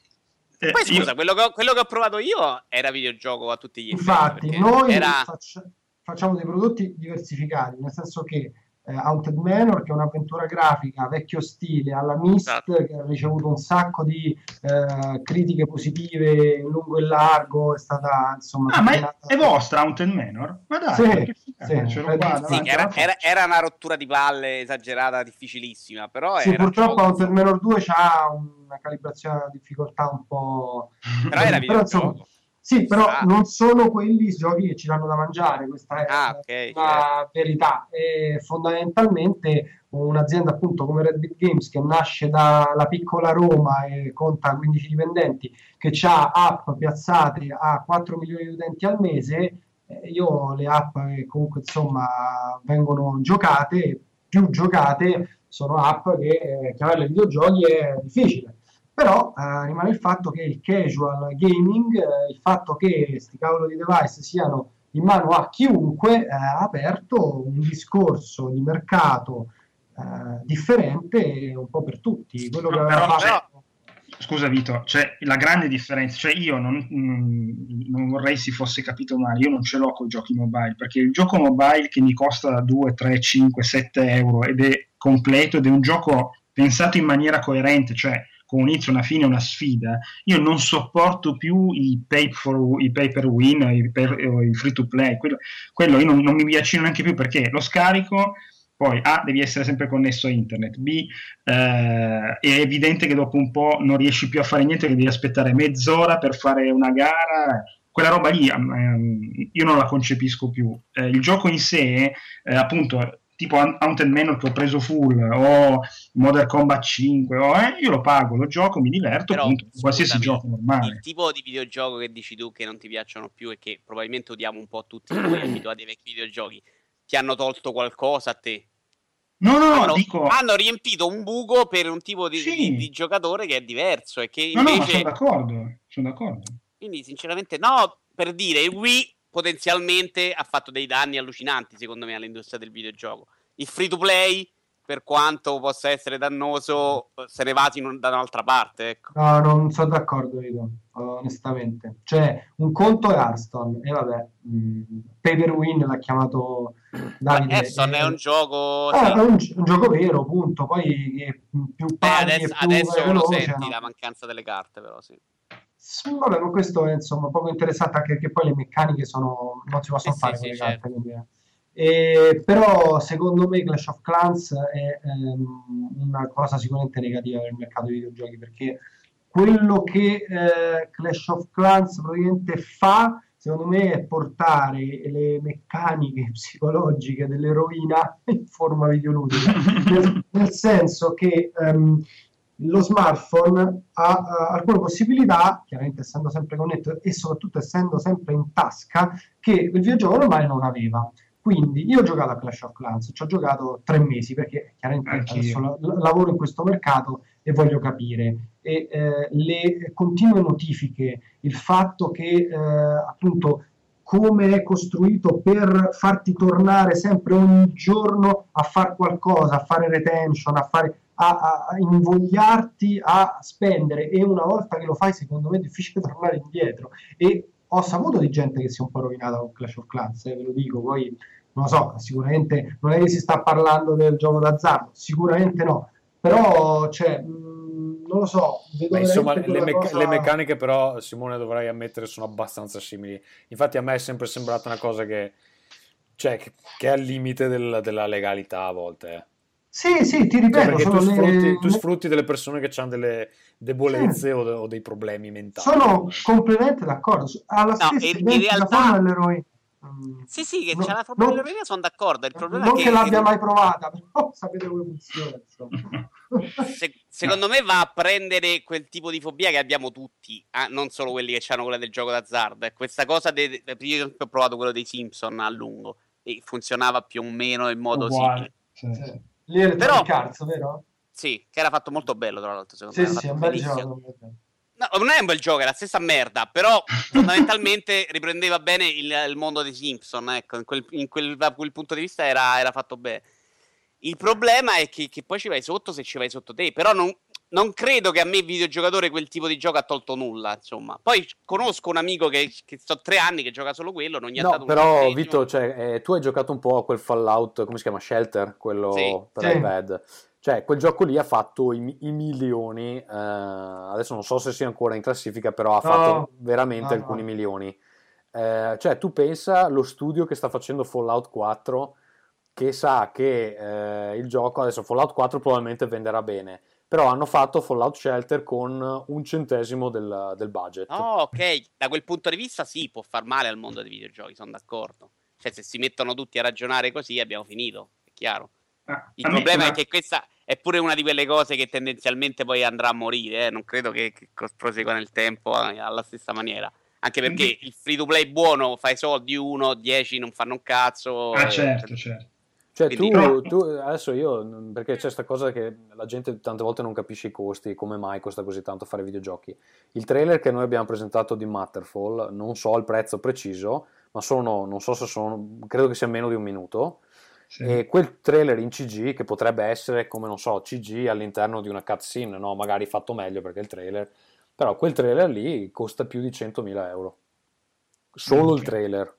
eh, Poi io- scusa, quello, che ho, quello che ho provato io era videogioco a tutti gli effetti. Infatti, noi era... faccia- facciamo dei prodotti diversificati, nel senso che eh, Haunted Manor, che è un'avventura grafica vecchio stile, alla Myst, Esatto. che ha ricevuto un sacco di eh, critiche positive in lungo e largo, è stata insomma... Ah, ma è, è vostra Haunted Manor? Ma dai, Sì, sì. qua Sì, era, era- era una rottura di palle esagerata, difficilissima, però Sì, era purtroppo. Haunted Manor 2 ha una calibrazione della difficoltà un po'... Però era Però, insomma. Sì, però Ah. non sono quelli i giochi che ci danno da mangiare, questa è Ah, ok, la verità. E fondamentalmente un'azienda appunto come Red Bit Games che nasce dalla piccola Roma e conta 15 dipendenti, che ha app piazzate a 4 milioni di utenti al mese, eh, io le app che comunque insomma vengono giocate, più giocate, sono app che eh, chiamarle videogiochi è difficile però eh, rimane il fatto che il casual gaming, eh, il fatto che questi cavolo di device siano in mano a chiunque, eh, ha aperto un discorso di mercato eh, differente un po' per tutti. Quello che No, però, fatto- Scusa Vito, c'è la grande differenza, cioè io non, mm, non vorrei si fosse capito male, io non ce l'ho con i giochi mobile, perché il gioco mobile che mi costa 2, 3, 5, 7 euro ed è completo ed è un gioco pensato in maniera coerente, cioè con un inizio, una fine, una sfida, io non sopporto più i pay, for, i pay per win, i, per- o i free to play, quello, quello io non, non mi piacciono neanche più perché lo scarico, poi A, devi essere sempre connesso a internet, B, eh, è evidente che dopo un po' non riesci più a fare niente, che devi aspettare mezz'ora per fare una gara. Quella roba lì ehm, io non la concepisco più. Eh, il gioco in sé, eh, appunto, tipo Haunted Manor che ho preso full o Modern Combat 5, o, eh, io lo pago, lo gioco, mi diverto, Però, appunto, qualsiasi scusami, gioco normale. Il tipo di videogioco che dici tu che non ti piacciono più e che probabilmente odiamo un po' tutti noi abituati ai vecchi videogiochi, ti hanno tolto qualcosa a te? No, no, no, hanno, dico... hanno riempito un buco per un tipo di, Sì. di- di giocatore che è diverso e che No, no, invece... sono d'accordo, sono d'accordo. Quindi, sinceramente, no, per dire, Wii potenzialmente ha fatto dei danni allucinanti, secondo me, all'industria del videogioco. Il free to play, per quanto possa essere dannoso, se ne va in- da un'altra parte, ecco. No, non sono d'accordo io, onestamente. Cioè, un conto è Hearthstone, e vabbè, mh, Pay per Win l'ha chiamato Davide. Hearthstone è eh, un gioco... Ah, sì. è un, un gioco vero, punto. Poi che più Eh, paghi adesso, e più adesso lo senti no? la mancanza delle carte, però sì. Vabbè, ma questo è insomma poco interessante anche perché poi le meccaniche sono, non si possono Sì, fare sì, con le sì, carte. certo. quindi, eh. Però secondo me Clash of Clans è ehm, una cosa sicuramente negativa per il mercato dei videogiochi perché quello che eh, Clash of Clans praticamente fa secondo me è portare le meccaniche psicologiche dell'eroina in forma videoludica nel, nel senso che ehm, lo smartphone ha uh, alcune possibilità, chiaramente essendo sempre connetto e soprattutto essendo sempre in tasca, che il videogioco ormai non aveva. Quindi io ho giocato a Clash of Clans, ci ho giocato tre mesi perché chiaramente adesso la- lavoro in questo mercato e voglio capire. E eh, le continue notifiche, il fatto che eh, appunto come è costruito per farti tornare sempre ogni giorno a fare qualcosa, a fare retention, a, fare, a, a- invogliarti a spendere e una volta che lo fai secondo me è difficile tornare indietro e ho saputo di gente che si è un po' rovinata con Clash of Clans, eh, ve lo dico, poi non lo so, sicuramente non è che si sta parlando del gioco d'azzardo, sicuramente no, però cioè, mh, non lo so, Beh, insomma, le, mecca- cosa- le meccaniche però, Simone, dovrei ammettere, sono abbastanza simili. Infatti a me è sempre sembrata una cosa che, cioè, che, che è al limite del- della legalità a volte. Eh. Sì, sì, ti Cioè, ripeto, perché tu le- sfrutti, tu le- sfrutti delle persone che hanno delle debolezze o, o dei problemi mentali. sono completamente d'accordo, alla No, stessa in- realtà- dell'eroina. Sì, sì, che No, c'è la forma no. dell'eroina, sono d'accordo. Il problema Non è che, che, l'abbia mai provata, però sapete come funziona. Se- secondo me va a prendere quel tipo di fobia che abbiamo tutti, ah, non solo quelli che hanno quella del gioco d'azzardo. E questa cosa, de- de- io ho provato quello dei Simpson a lungo e funzionava più o meno in modo Uguale. simile. Sì. Sì. Lì Però- il vero? Sì, che era fatto molto bello, tra l'altro. Secondo Sì, me sì, è un bel gioco. No, non è un bel gioco, è la stessa merda, però fondamentalmente riprendeva bene il, il mondo dei Simpson, ecco, in quel, in quel- da quel punto di vista era, era fatto bene. Il problema è che, che poi ci vai sotto se ci vai sotto te, però non, non credo che a me videogiocatore quel tipo di gioco ha tolto nulla, insomma. Poi conosco un amico che, che sto tre anni che gioca solo quello, non gli ha No, dato un però. Vito, cioè, eh, tu hai giocato un po' a quel Fallout, come si chiama? Shelter, quello Sì. per Sì. iPad. Cioè, quel gioco lì ha fatto i, i milioni, eh, adesso non so se sia ancora in classifica, però ha fatto veramente no, alcuni milioni. Eh, cioè, tu pensa allo studio che sta facendo Fallout 4, che sa che eh, il gioco, adesso Fallout 4 probabilmente venderà bene, però hanno fatto Fallout Shelter con un centesimo del, del budget. No, ok, da quel punto di vista sì, può far male al mondo dei videogiochi, sono d'accordo. Cioè, se si mettono tutti a ragionare così, abbiamo finito, è chiaro. Ah, Il me- problema ma- è che questa è pure una di quelle cose che tendenzialmente poi andrà a morire, eh. non credo che, che prosegua nel tempo eh, alla stessa maniera. Anche perché il free to play buono fa i soldi uno, 10 non fanno un cazzo. Ah, eh, certo, certo. Cioè, tu, Però- tu- adesso io, perché c'è questa cosa che la gente tante volte non capisce i costi, come mai costa così tanto fare videogiochi. Il trailer che noi abbiamo presentato di Matterfall, non so il prezzo preciso, ma sono, non so se sono, credo che sia meno di un minuto. Sì. E quel trailer in CG, che potrebbe essere come, non so, CG all'interno di una cutscene, no? magari fatto meglio perché è il trailer, però quel trailer lì costa più di 100.000 euro. Solo il Ok. trailer.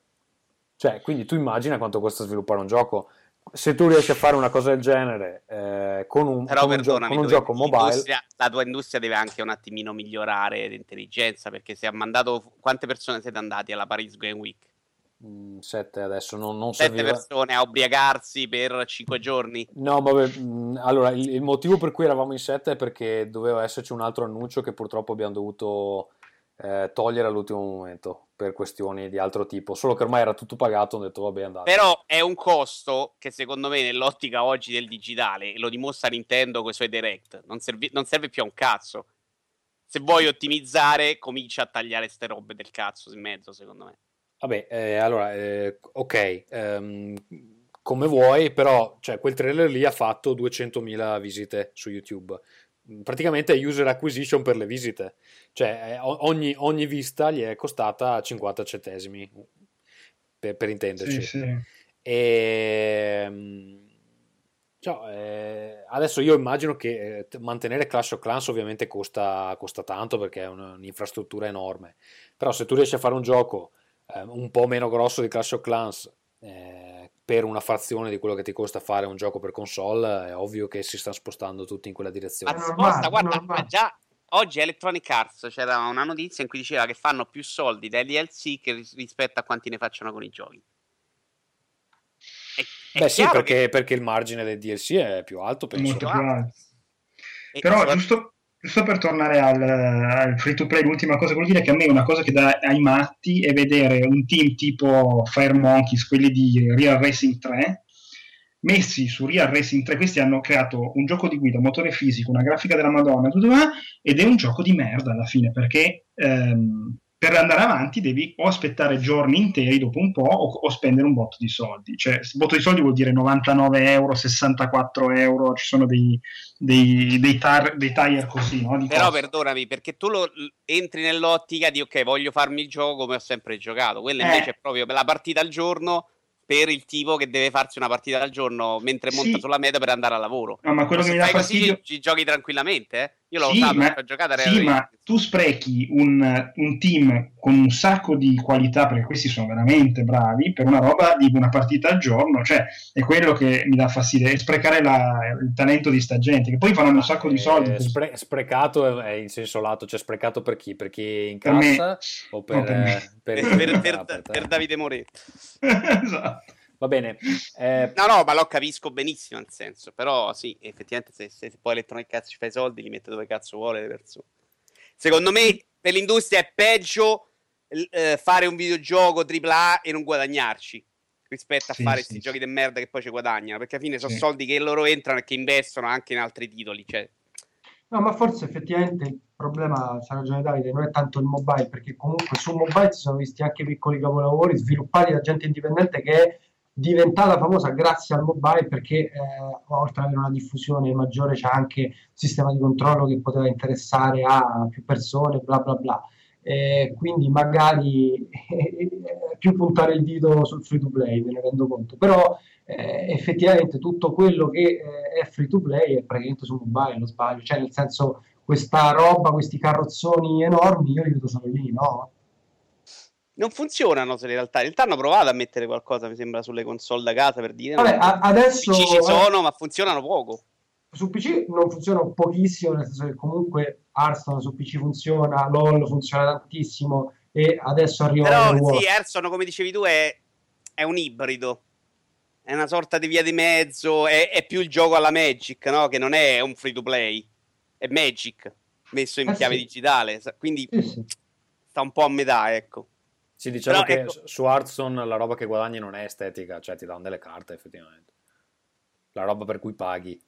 Cioè, quindi tu immagina quanto costa sviluppare un gioco. Se tu riesci a fare una cosa del genere eh, con un, Però con un, gio- con un gioco mobile, la tua industria deve anche un attimino migliorare l'intelligenza, perché se ha mandato... Quante persone siete andati alla Paris Game Week? 7 adesso non, non Sette serviva. persone a ubriacarsi per cinque giorni. No, vabbè, mh, allora il, il motivo per cui eravamo in 7 è perché doveva esserci un altro annuncio che purtroppo abbiamo dovuto eh, togliere all'ultimo momento per questioni di altro tipo. Solo che ormai era tutto pagato, ho detto vabbè andate. Però è un costo che secondo me nell'ottica oggi del digitale, e lo dimostra Nintendo con i suoi direct, non, servi- non serve più a un cazzo. Se vuoi ottimizzare, comincia a tagliare ste robe del cazzo in mezzo, secondo me. Vabbè, eh, allora, eh, ok, ehm, come vuoi, però cioè, quel trailer lì ha fatto 200.000 visite su YouTube. Praticamente è user acquisition per le visite, cioè eh, ogni, ogni vista gli è costata 50 centesimi, per, per intenderci. Sì, sì. E, mm, cioè, eh, adesso io immagino che eh, mantenere Clash of Clans ovviamente costa, costa tanto perché è un- un'infrastruttura enorme, però se tu riesci a fare un gioco eh, un po' meno grosso di Clash of Clans eh, per una frazione di quello che ti costa fare un gioco per console, è ovvio che si sta spostando tutti in quella direzione. Ma È normale, sposta, guarda, ma già oggi Electronic Arts c'era una notizia in cui diceva che fanno più soldi dai DLC che ris- rispetto a quanti ne facciano con i giochi. È, è Beh sì, chiaro perché, che- perché il margine del DLC è più alto, penso. molto più alto. alto. Però giusto, giusto per tornare al, al free to play, l'ultima cosa che voglio dire è che a me una cosa che dà ai matti è vedere un team tipo Fire Monkeys, quelli di Real Racing 3, messi su Real Racing 3, questi hanno creato un gioco di guida, motore fisico, una grafica della Madonna, tutto là, ed è un gioco di merda alla fine, perché ehm, per andare avanti devi o aspettare giorni interi dopo un po' o, o spendere un botto di soldi. Cioè, botto di soldi vuol dire 99 euro, 64 euro, ci sono dei, dei, dei, tar, dei tire così, no? Di Però costo. perdonami, perché tu lo, entri nell'ottica di ok, voglio farmi il gioco come ho sempre giocato. Quella Eh. invece è proprio la partita al giorno per il tipo che deve farsi una partita al giorno mentre monta Sì. sulla meta per andare al lavoro. No, ma quello Se che mi dà fai così fastidio... ci, ci giochi tranquillamente, eh? Io l'ho Sì, usato ma, per giocare a sì, Real ma Racing. tu sprechi un, un team con un sacco di qualità, perché questi sono veramente bravi, per una roba di una partita al giorno, cioè è quello che mi dà fastidio, è sprecare la- il talento di sta gente, che poi fanno un sacco di soldi. Eh, spre- sprecato è in senso lato, cioè sprecato per chi? Per chi Per me. incassa o per, No, per me. eh, per- Per, per- per- ah, per per Davide Moretti. esatto. Va bene. Eh, No, no, ma lo capisco benissimo nel senso. Però sì, effettivamente se, se poi Electronic cazzo ci fa i soldi, li mette dove cazzo vuole le persone. Secondo me per l'industria è peggio eh, fare un videogioco AAA e non guadagnarci rispetto a Sì, fare questi sì. giochi di merda che poi ci guadagnano. Perché alla fine sono soldi che loro entrano e che investono anche in altri titoli. Cioè, No, ma forse effettivamente il problema, c'ha ragione Davide, non è tanto il mobile, perché comunque su mobile si sono visti anche piccoli capolavori sviluppati da gente indipendente che è diventata famosa grazie al mobile perché eh, oltre ad avere una diffusione maggiore c'è anche un sistema di controllo che poteva interessare a più persone, bla bla bla. Eh, quindi magari è più puntare il dito sul free to play, me ne rendo conto, però eh, effettivamente tutto quello che eh, è free to play è praticamente su mobile, non sbaglio, cioè nel senso questa roba, questi carrozzoni enormi, io li vedo solo lì, no? Non funzionano se in realtà. In realtà hanno provato a mettere qualcosa, mi sembra, sulle console da casa per dire. Vabbè, no, a- adesso PC ci sono, ma funzionano poco. su PC non funziona pochissimo, nel senso che comunque Hearthstone su PC funziona, LOL funziona tantissimo e adesso arriva Però Overwatch. sì, Hearthstone, come dicevi tu, è, è un ibrido. È una sorta di via di mezzo. È, è più il gioco alla Magic, no? Che non è un free to play. È Magic messo in Eh chiave sì. digitale. Quindi Sì, sì. sta un po' a metà, ecco. Sì, diciamo Però che ecco- su- Hearthstone la roba che guadagni non è estetica, cioè ti danno delle carte effettivamente. La roba per cui paghi.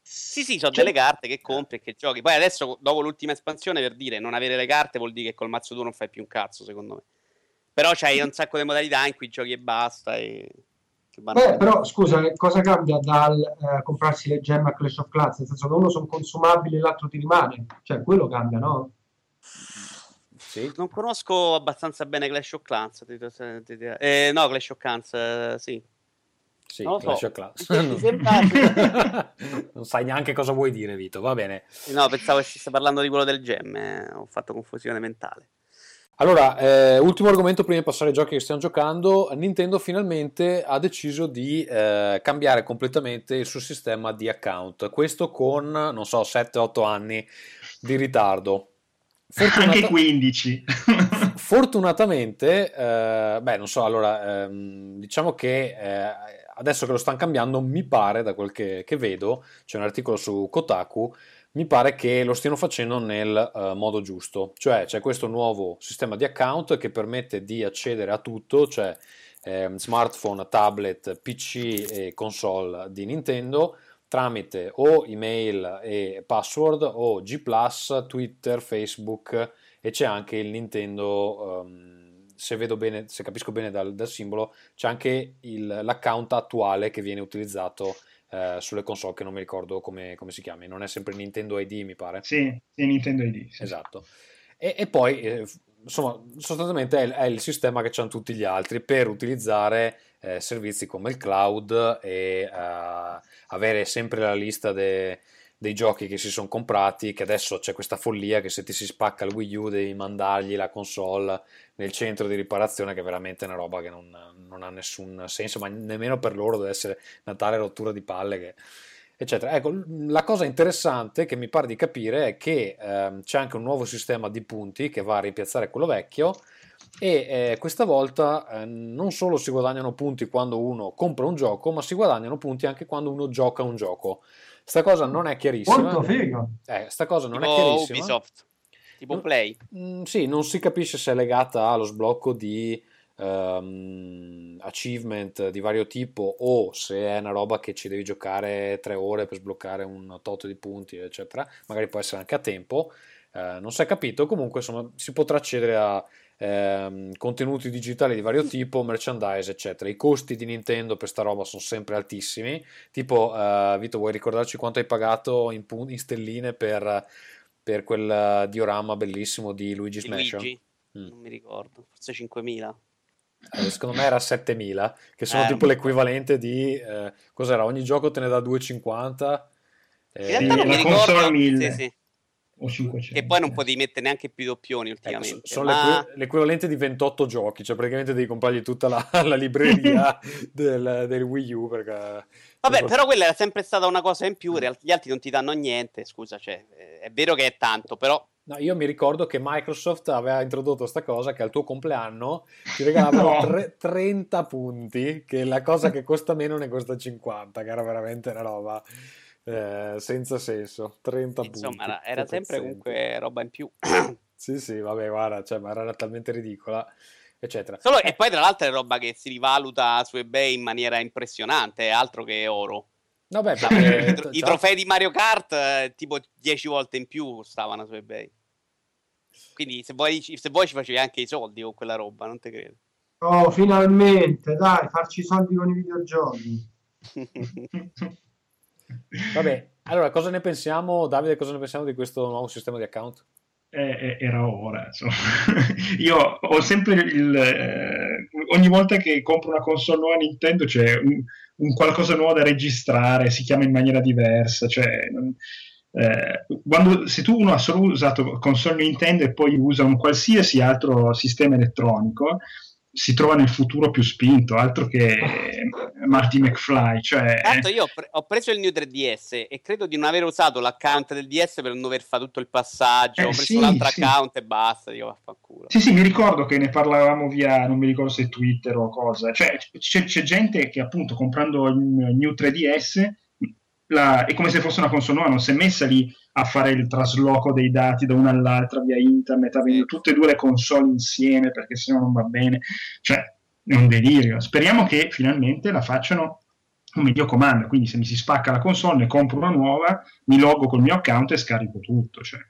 Sì, sì, sono Cioè- delle carte che compri e che giochi. Poi adesso, dopo l'ultima espansione, per dire non avere le carte vuol dire che col mazzo tu non fai più un cazzo, secondo me. Però c'hai un sacco di modalità in cui giochi e basta. E... Beh, però scusa, che cosa cambia dal eh, comprarsi le gemme a Clash of Clans? Nel senso che uno sono consumabili e l'altro ti rimane, cioè quello cambia, no? Sì? Non conosco abbastanza bene Clash of Clans. ti- ti- ti- Eh, no, Clash of Clans, eh, sì. Sì, Non lo so. Clash of Clans. Non... sai neanche cosa vuoi dire, Vito. Va bene. No, pensavo stesse parlando di quello del gemme. Ho fatto confusione mentale. Allora, eh, ultimo argomento prima di passare ai giochi che stiamo giocando. Nintendo finalmente ha deciso di eh, cambiare completamente il suo sistema di account. Questo con, non so, 7-8 anni di ritardo. Fortunata- Anche 15. Fortunatamente, eh, beh, non so, allora, ehm, diciamo che eh, adesso che lo stanno cambiando, mi pare, da quel che, che vedo, c'è un articolo su Kotaku, mi pare che lo stiano facendo nel eh, modo giusto, cioè c'è questo nuovo sistema di account che permette di accedere a tutto, cioè ehm, smartphone, tablet, PC e console di Nintendo tramite o email e password o G+, Twitter, Facebook e c'è anche il Nintendo, ehm, se vedo bene, se capisco bene dal, dal simbolo, c'è anche il- l'account attuale che viene utilizzato eh, sulle console che non mi ricordo come, come si chiami, non è sempre Nintendo ID mi pare. sì, sì, Nintendo ID. sì. Esatto. E, e poi, eh, insomma, sostanzialmente è, il- è il sistema che hanno tutti gli altri per utilizzare eh, servizi come il cloud e eh, avere sempre la lista de- dei giochi che si sono comprati, che adesso c'è questa follia che se ti si spacca il Wii U devi mandargli la console nel centro di riparazione, che è veramente una roba che non, non ha nessun senso, ma nemmeno per loro deve essere una tale rottura di palle che eccetera. Ecco, la cosa interessante che mi pare di capire è che ehm, c'è anche un nuovo sistema di punti che va a rimpiazzare quello vecchio e eh, questa volta eh, non solo si guadagnano punti quando uno compra un gioco, ma si guadagnano punti anche quando uno gioca un gioco. Sta cosa non è chiarissima. Molto figo. Eh, sta cosa non tipo è chiarissima. Ubisoft, tipo. Play. Mm, sì, non si capisce se è legata allo sblocco di ehm, achievement di vario tipo o se è una roba che ci devi giocare tre ore per sbloccare un tot di punti, eccetera, magari può essere anche a tempo. Eh, non si è capito, comunque insomma, si potrà accedere a ehm, contenuti digitali di vario tipo, merchandise, eccetera. I costi di Nintendo per sta roba sono sempre altissimi. Tipo, eh, Vito, vuoi ricordarci quanto hai pagato in, pun- in stelline per, per quel eh, diorama bellissimo di Luigi's Di Mansion? Luigi? Mm. Non mi ricordo, forse 5.000. Eh, secondo me era 7000, che sono Eh, tipo l'equivalente di eh, cos'era? Ogni gioco te ne dà 2,50. In Eh, realtà non mi la ricordo. console 1000. Sì, sì. O 500. E poi non potevi mettere neanche più doppioni ecco, ultimamente. sono ma... l'equi- l'equivalente di 28 giochi, cioè praticamente devi comprargli tutta la, la libreria del, del Wii U. Perché... Vabbè, però quella era sempre stata una cosa in più. in realtà Gli altri non ti danno niente. Scusa, cioè, eh, è vero che è tanto, però. No, io mi ricordo che Microsoft aveva introdotto sta cosa che al tuo compleanno ti regalavano No. tre- 30 punti, che la cosa che costa meno ne costa 50, che era veramente una roba eh, senza senso. 30 Insomma, punti. era, sempre comunque roba in più. Sì, sì, vabbè, guarda, cioè, ma era talmente ridicola, eccetera. Solo, e poi, tra l'altro, è roba che si rivaluta su eBay in maniera impressionante, altro che oro. Vabbè, perché- I, tro- i trofei di Mario Kart, eh, tipo 10 volte in più, costavano su eBay. Quindi, se vuoi, se vuoi, ci facevi anche i soldi con quella roba, non te credo. Oh, finalmente, dai, farci i soldi con i videogiochi. Vabbè, allora, cosa ne pensiamo, Davide, cosa ne pensiamo di questo nuovo sistema di account? Eh, eh, era ora, insomma. Io ho sempre il... eh, ogni volta che compro una console nuova Nintendo c'è un, un qualcosa nuovo da registrare, si chiama in maniera diversa, cioè... eh, quando, se tu uno ha solo usato console Nintendo e poi usa un qualsiasi altro sistema elettronico, si trova nel futuro più spinto, altro che Marty McFly, cioè... Tanto io ho, pre- ho preso il New 3DS e credo di non aver usato l'account del DS per non dover fare tutto il passaggio. Eh, ho preso sì, l'altro sì. account e basta. Dico, vaffanculo. Sì, sì, mi ricordo che ne parlavamo via, non mi ricordo se Twitter o cosa. Cioè, c'è, c'è gente che appunto comprando il New 3DS la- è come se fosse una console nuova, non si è messa lì a fare il trasloco dei dati da una all'altra via internet, avendo tutte e due le console insieme perché sennò non va bene. Cioè, è un delirio. Speriamo che finalmente la facciano un medio comando, quindi se mi si spacca la console, ne compro una nuova, mi logo col mio account e scarico tutto. Cioè,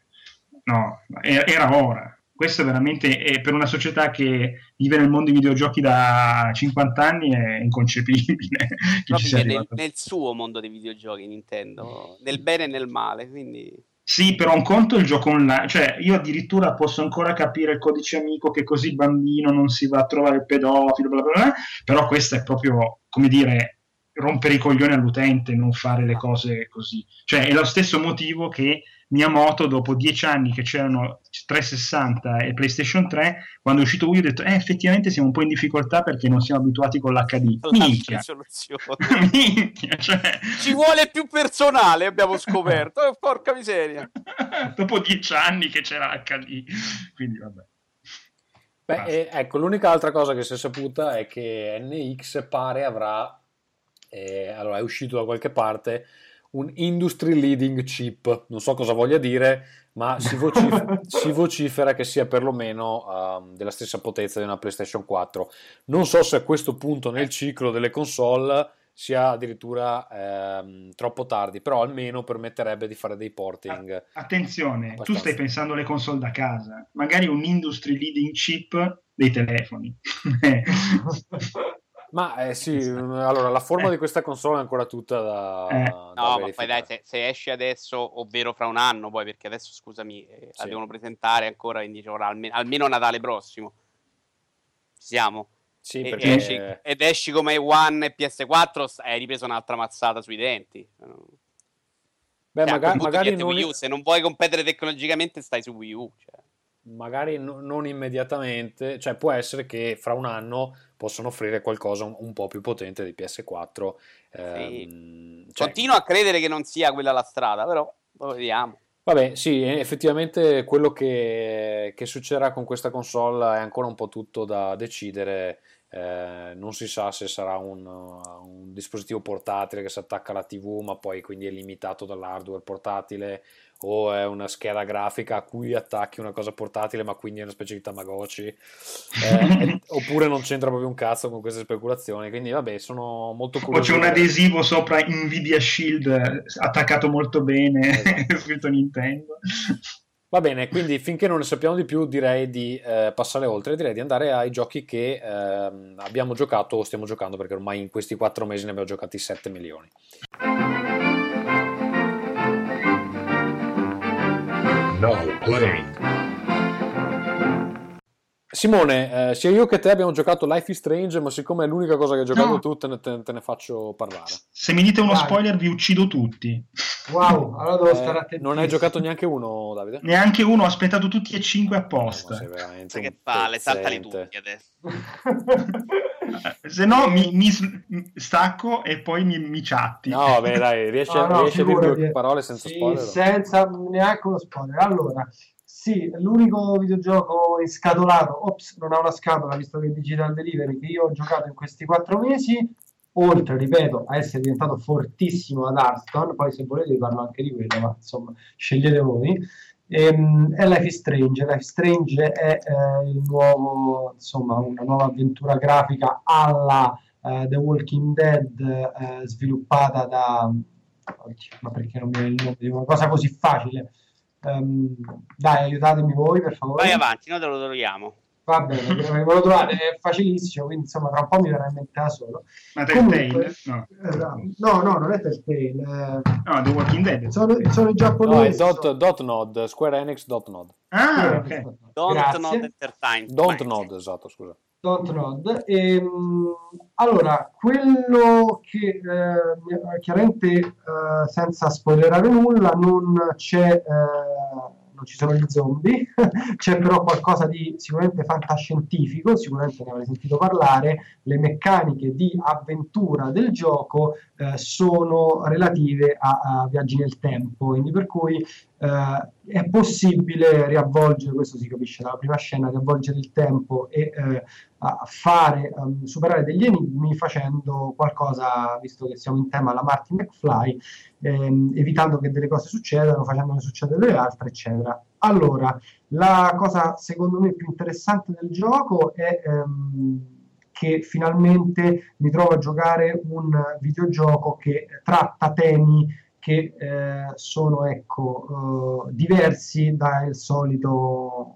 no, era era ora. Questo è veramente, è per una società che vive nel mondo dei videogiochi da 50 anni, è inconcepibile sia nel, nel suo mondo dei videogiochi Nintendo, nel bene e nel male. Quindi Sì, però un conto è il gioco online, cioè io addirittura posso ancora capire il codice amico che così il bambino non si va a trovare il pedofilo, bla bla bla, però questo è proprio, come dire, rompere i coglioni all'utente, non fare le cose così. Cioè è lo stesso motivo che Miyamoto, dopo dieci anni che c'erano 360 e PlayStation 3, quando è uscito Wii, ho detto, eh, effettivamente siamo un po' in difficoltà perché non siamo abituati con l'HD. Minchia, minchia, cioè... Ci vuole più personale, abbiamo scoperto. Eh, porca miseria. dopo dieci anni che c'era HD. Quindi vabbè. Beh, e, ecco, l'unica altra cosa che si è saputa è che NX pare avrà, eh, allora è uscito da qualche parte, un industry leading chip, non so cosa voglia dire, ma si, vocif- si vocifera che sia perlomeno ehm, della stessa potenza di una PlayStation 4. Non so se a questo punto nel ciclo delle console sia addirittura ehm, troppo tardi, però almeno permetterebbe di fare dei porting. Attenzione, tu Abbastanza. stai pensando alle console da casa, magari un industry leading chip dei telefoni. Ma eh, sì, allora la forma di questa console è ancora tutta da, Eh. da No, ma poi verificare. dai, se, se esce adesso, ovvero fra un anno, poi perché adesso, scusami, eh, la Sì. devono presentare ancora, quindi ci vorrà almeno, almeno Natale prossimo. Ci siamo. Sì, perché esci- ed esci come One e PS4, s- hai ripreso un'altra mazzata sui denti. Beh, Cioè, magari, metti non, Wii U, se non vuoi competere tecnologicamente, stai su Wii U. Cioè. magari no- non immediatamente, cioè può essere che fra un anno possano offrire qualcosa un, un po' più potente di PS4. ehm, cioè- Continuo a credere che non sia quella la strada, però lo vediamo. Vabbè, sì, effettivamente quello che, che succederà con questa console è ancora un po' tutto da decidere. Eh, non si sa se sarà un, un dispositivo portatile che si attacca alla TV, ma poi quindi è limitato dall'hardware portatile, o è una scheda grafica a cui attacchi una cosa portatile, ma quindi è una specie di Tamagotchi, eh, oppure non c'entra proprio un cazzo con queste speculazioni. Quindi, vabbè, sono molto O curioso. c'è un adesivo sopra Nvidia Shield eh, attaccato molto bene, Esatto. scritto Nintendo. Va bene, quindi finché non ne sappiamo di più, direi di eh, passare oltre, direi di andare ai giochi che ehm, abbiamo giocato o stiamo giocando, perché ormai in questi quattro mesi ne abbiamo giocati 7 milioni. Now playing. Simone, eh, sia io che te abbiamo giocato Life is Strange, ma siccome è l'unica cosa che hai giocato No. tu, te ne, te- te ne faccio parlare. Se mi dite uno Vai. spoiler vi uccido tutti. Wow, allora devo Eh, stare attento. non hai giocato neanche uno, Davide? Neanche uno, ho aspettato tutti e cinque Eh, apposta. veramente Sai un che palle, saltali tutti adesso. Se no mi, mi stacco e poi mi, mi chatti. No, vabbè, dai, riesci, a- No, no, riesci a dire due parole senza Sì, spoiler? senza neanche uno spoiler. Allora, sì, l'unico videogioco inscatolato, ops, non ha una scatola visto che è Digital Delivery che io ho giocato in questi quattro mesi, oltre, ripeto, a essere diventato fortissimo ad Hearthstone, poi se volete vi parlo anche di quello, ma insomma, scegliete voi. Ehm, è Life is Strange. Life is Strange è eh, il nuovo, insomma, una nuova avventura grafica alla eh, The Walking Dead eh, sviluppata da Oddio, ma perché non mi viene il nome di una cosa così facile? Ehm, dai, aiutatemi voi per favore. Vai avanti, noi te lo troviamo. Va bene, ve lo trovate, è facilissimo, quindi insomma tra un po' mi verrà in mente da solo. Ma Telltale? No. Esatto. No, no, non è Telltale. eh, No, The Walking Dead. sono, sono i No, è giapponesi. dot, dot Nod, Square Enix dot Nod. Ah, ok. Don't Grazie. not entertain. Don't. Nod, esatto, scusa. Don't Nod. Ehm, allora, quello che eh, chiaramente eh, senza spoilerare nulla, non c'è, eh, non ci sono gli zombie, c'è però qualcosa di sicuramente fantascientifico, sicuramente ne avrei sentito parlare. Le meccaniche di avventura del gioco eh, sono relative a, a viaggi nel tempo, quindi per cui eh, è possibile riavvolgere, questo si capisce dalla prima scena, riavvolgere il tempo e eh, fare, ehm, superare degli enigmi facendo qualcosa, visto che siamo in tema alla Martin McFly, ehm, evitando che delle cose succedano, facendone succedere delle altre, eccetera. Allora, la cosa secondo me più interessante del gioco è ehm, che finalmente mi trovo a giocare un videogioco che tratta temi che eh, sono ecco, eh, diversi dal solito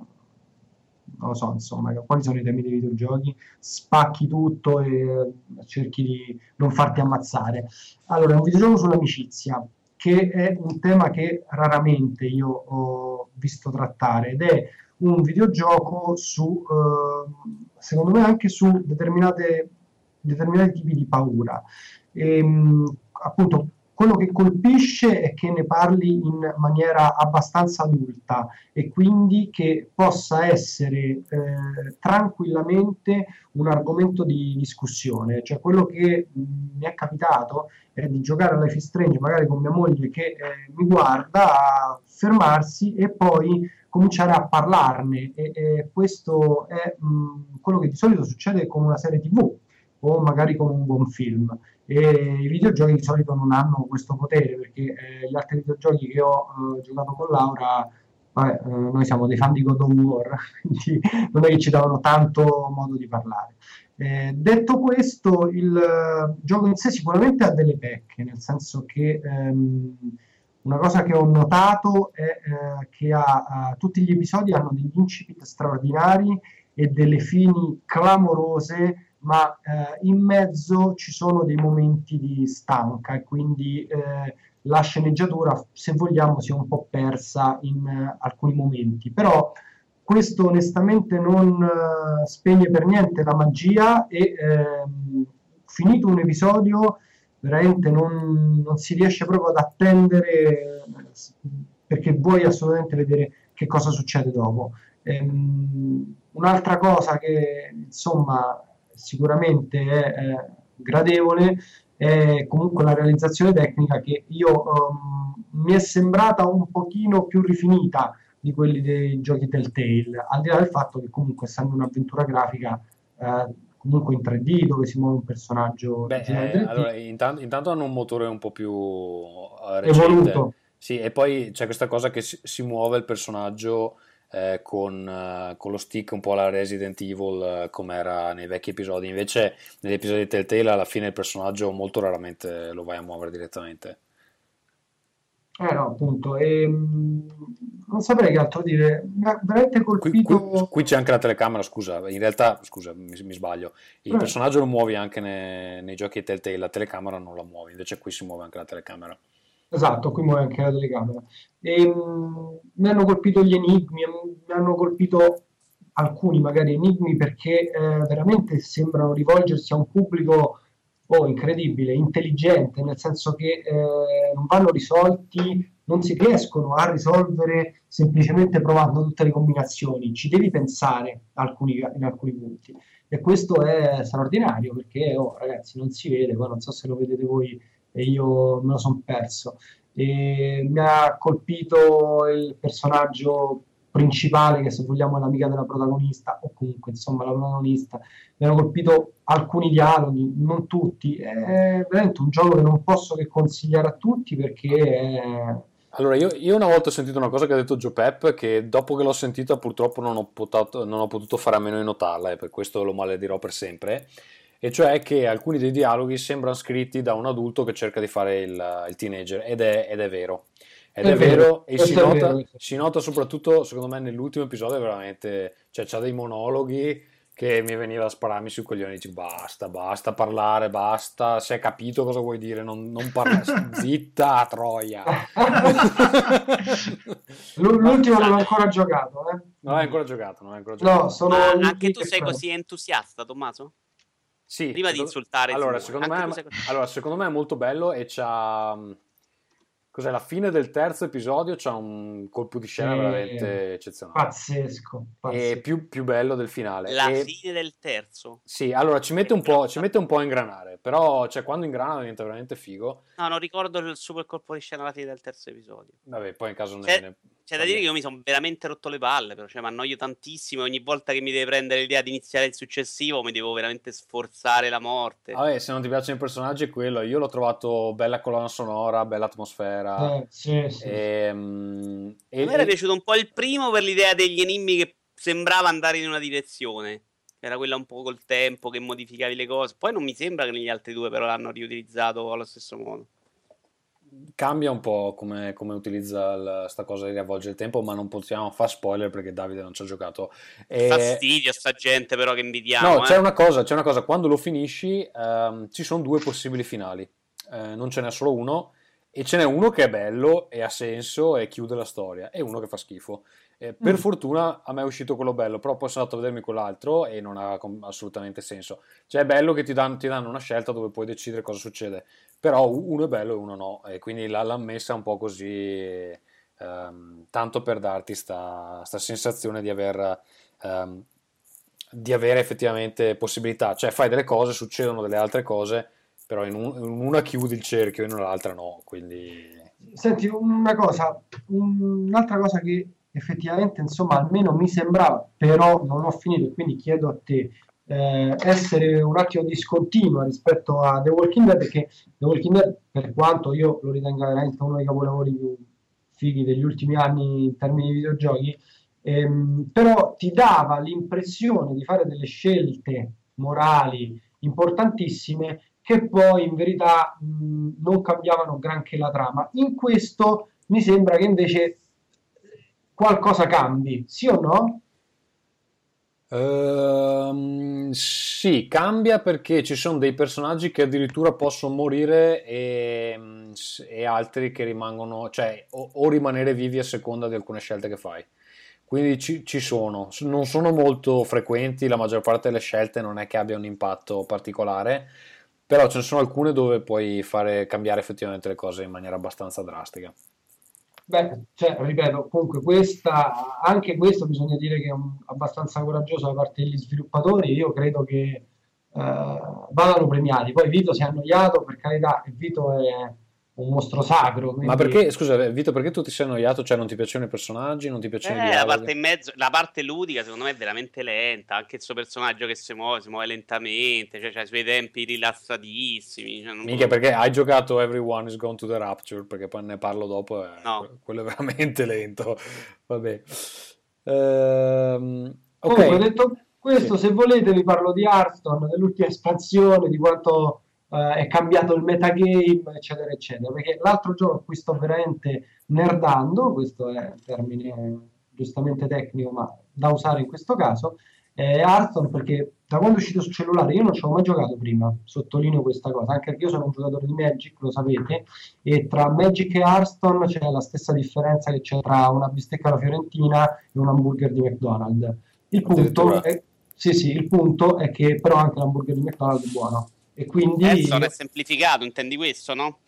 non lo so, insomma, quali sono i temi dei videogiochi? Spacchi tutto e eh, cerchi di non farti ammazzare. Allora, è un videogioco sull'amicizia, che è un tema che raramente io ho visto trattare ed è un videogioco su, eh, secondo me, anche su determinate, determinati tipi di paura. E, mh, appunto, quello che colpisce è che ne parli in maniera abbastanza adulta e quindi che possa essere eh, tranquillamente un argomento di discussione. Cioè quello che mi è capitato è di giocare a Life is Strange magari con mia moglie che eh, mi guarda, a fermarsi e poi cominciare a parlarne e, e questo è mh, quello che di solito succede con una serie tv o magari con un buon film e i videogiochi di solito non hanno questo potere perché eh, gli altri videogiochi che ho eh, giocato con Laura vabbè, eh, noi siamo dei fan di God of War quindi non è che ci davano tanto modo di parlare. Eh, detto questo il eh, gioco in sé sicuramente ha delle pecche nel senso che ehm, una cosa che ho notato è eh, che ha, ha- tutti gli episodi hanno degli incipit straordinari e delle fini clamorose ma eh, in mezzo ci sono dei momenti di stanca e quindi eh, la sceneggiatura, se vogliamo, si è un po' persa in eh, alcuni momenti. Però questo onestamente non eh, spegne per niente la magia e ehm, finito un episodio veramente non, non si riesce proprio ad attendere eh, perché vuoi assolutamente vedere che cosa succede dopo. Ehm, un'altra cosa che insomma sicuramente è gradevole è comunque la realizzazione tecnica che io ehm, mi è sembrata un pochino più rifinita di quelli dei giochi Telltale, al di là del fatto che comunque essendo un'avventura grafica eh, comunque in 3D dove si muove un personaggio Beh, eh, 3D. allora, intanto, intanto hanno un motore un po' più eh, recente. Evoluto. Sì, e poi c'è questa cosa che si, si muove il personaggio eh, con, eh, con lo stick un po' alla Resident Evil eh, come era nei vecchi episodi. Invece negli episodi di Telltale alla fine il personaggio molto raramente lo vai a muovere direttamente. Eh no, appunto, ehm, non saprei che altro dire, veramente Qui, colpito... qui- qui c'è anche la telecamera, scusa, in realtà, scusa, mi, mi sbaglio, il Eh. personaggio lo muovi anche ne- nei giochi Telltale, la telecamera non la muovi, invece qui si muove anche la telecamera. Esatto, qui muove anche la telecamera. Ehm, mi hanno colpito gli enigmi, mi hanno colpito alcuni magari enigmi perché eh, veramente sembrano rivolgersi a un pubblico oh, incredibile, intelligente, nel senso che eh, non vanno risolti, non si riescono a risolvere semplicemente provando tutte le combinazioni, ci devi pensare alcuni- in alcuni punti. E questo è straordinario perché, oh, ragazzi, non si vede, poi non so se lo vedete voi e io me lo sono perso. E mi ha colpito il personaggio principale, che se vogliamo è l'amica della protagonista, o comunque insomma la protagonista. Mi hanno colpito alcuni dialoghi, non tutti. È veramente un gioco che non posso che consigliare a tutti perché è... Allora, io, io una volta ho sentito una cosa che ha detto Joe Pep, che dopo che l'ho sentita purtroppo non ho, potato- non ho potuto fare a meno di notarla, e per questo lo maledirò per sempre, e cioè che alcuni dei dialoghi sembrano scritti da un adulto che cerca di fare il, il teenager, ed è, ed è vero. Ed È è, vero, vero, e si è nota, vero. si nota soprattutto, secondo me, nell'ultimo episodio veramente, cioè c'ha dei monologhi che mi veniva a spararmi sui coglioni, dici basta, basta parlare, basta, se hai capito cosa vuoi dire, non, non parlare, zitta, troia. L'u- L'ultimo non l'ho ancora giocato, eh. Non l'hai ancora giocato, non l'hai ancora giocato. No, sono Ma anche tu sei così entusiasta, Tommaso? Sì, Prima di secondo- insultare allora, secondo me, allora, secondo me è molto bello e c'ha... Cos'è? La fine del terzo episodio c'ha un colpo di scena Sì. veramente eccezionale. Pazzesco, E pazzesco. più, più bello del finale. La E- fine del terzo. Sì, allora ci mette, un po', ci mette un po' a ingranare, però cioè, quando ingrana diventa veramente figo. No, non ricordo il super colpo di scena alla fine del terzo episodio. Vabbè, poi in caso ne... C'è, ne- c'è da dire che io mi sono veramente rotto le palle, però cioè, mi annoio tantissimo e ogni volta che mi deve prendere l'idea di iniziare il successivo mi devo veramente sforzare la morte. Vabbè, se non ti piacciono i personaggi è quello. Io l'ho trovato bella colonna sonora, bella atmosfera. Eh, sì, sì. Ehm, e- A me era e- piaciuto un po' il primo per l'idea degli enigmi che sembrava andare in una direzione. Era quella un po' col tempo che modificavi le cose. Poi non mi sembra che negli altri due però l'hanno riutilizzato allo stesso modo. cambia un po' come, come utilizza il- sta cosa di riavvolgere il tempo, ma non possiamo fare spoiler perché Davide non ci ha giocato. E- Fastidio sta gente però che invidiamo. No, eh. c'è una cosa, c'è una cosa, quando lo finisci ehm, ci sono due possibili finali, Eh, non ce n'è solo uno e ce n'è uno che è bello e ha senso e chiude la storia e uno che fa schifo. Eh, per Mm. fortuna a me è uscito quello bello, però poi sono andato a vedermi quell'altro e non ha assolutamente senso. Cioè è bello che ti, dan- ti danno una scelta dove puoi decidere cosa succede, però uno è bello e uno no, e quindi l'ha, l'ha messa un po' così, ehm, tanto per darti sta, sta sensazione di aver... ehm, di avere effettivamente possibilità, cioè fai delle cose, succedono delle altre cose, però in, un- in una chiudi il cerchio, in un'altra no, quindi Senti, una cosa, un'altra cosa che effettivamente, insomma, almeno mi sembrava, però non ho finito e quindi chiedo a te, eh, essere un attimo discontinua rispetto a The Walking Dead, che The Walking Dead, per quanto io lo ritenga veramente uno dei capolavori più fighi degli ultimi anni in termini di videogiochi, ehm, però ti dava l'impressione di fare delle scelte morali importantissime che poi in verità mh, non cambiavano granché la trama. In questo mi sembra che invece qualcosa cambi, sì o no? Ehm, sì, cambia perché ci sono dei personaggi che addirittura possono morire e, e altri che rimangono, cioè o, o rimanere vivi a seconda di alcune scelte che fai. Quindi ci, ci sono, non sono molto frequenti, la maggior parte delle scelte non è che abbia un impatto particolare, però ce ne sono alcune dove puoi fare cambiare effettivamente le cose in maniera abbastanza drastica. Beh, cioè, ripeto, comunque questa, anche questo bisogna dire che è abbastanza coraggioso da parte degli sviluppatori, io credo che eh, vadano premiati. Poi Vito si è annoiato, per carità, Vito è, un mostro sacro. quindi- Ma perché, scusa, Vito, perché tu ti sei annoiato? Cioè, non ti piacciono i personaggi? Non ti piacciono i Eh, la dialoghi? parte in mezzo, la parte ludica secondo me è veramente lenta. Anche il suo personaggio che si muove, si muove lentamente, cioè ha i suoi tempi rilassatissimi. Cioè, non- Mica perché hai giocato Everyone is Gone to the Rapture, perché poi ne parlo dopo. e No. Quello è veramente lento. Vabbè. Ehm, ok. Comunque, detto questo, Sì. se volete vi parlo di Hearthstone, dell'ultima espansione, di quanto eh, è cambiato il metagame, eccetera, eccetera. Perché l'altro gioco a cui sto veramente nerdando, questo è un termine giustamente tecnico, ma da usare in questo caso, è Hearthstone perché da quando è uscito su cellulare io non ci ho mai giocato prima, sottolineo questa cosa, anche perché io sono un giocatore di Magic, lo sapete, e tra Magic e Hearthstone c'è la stessa differenza che c'è tra una bistecca alla fiorentina e un hamburger di McDonald's. Il punto è, sì, sì, il punto è che però anche l'hamburger di McDonald's è buono. E quindi Hearthstone è semplificato, intendi questo, no?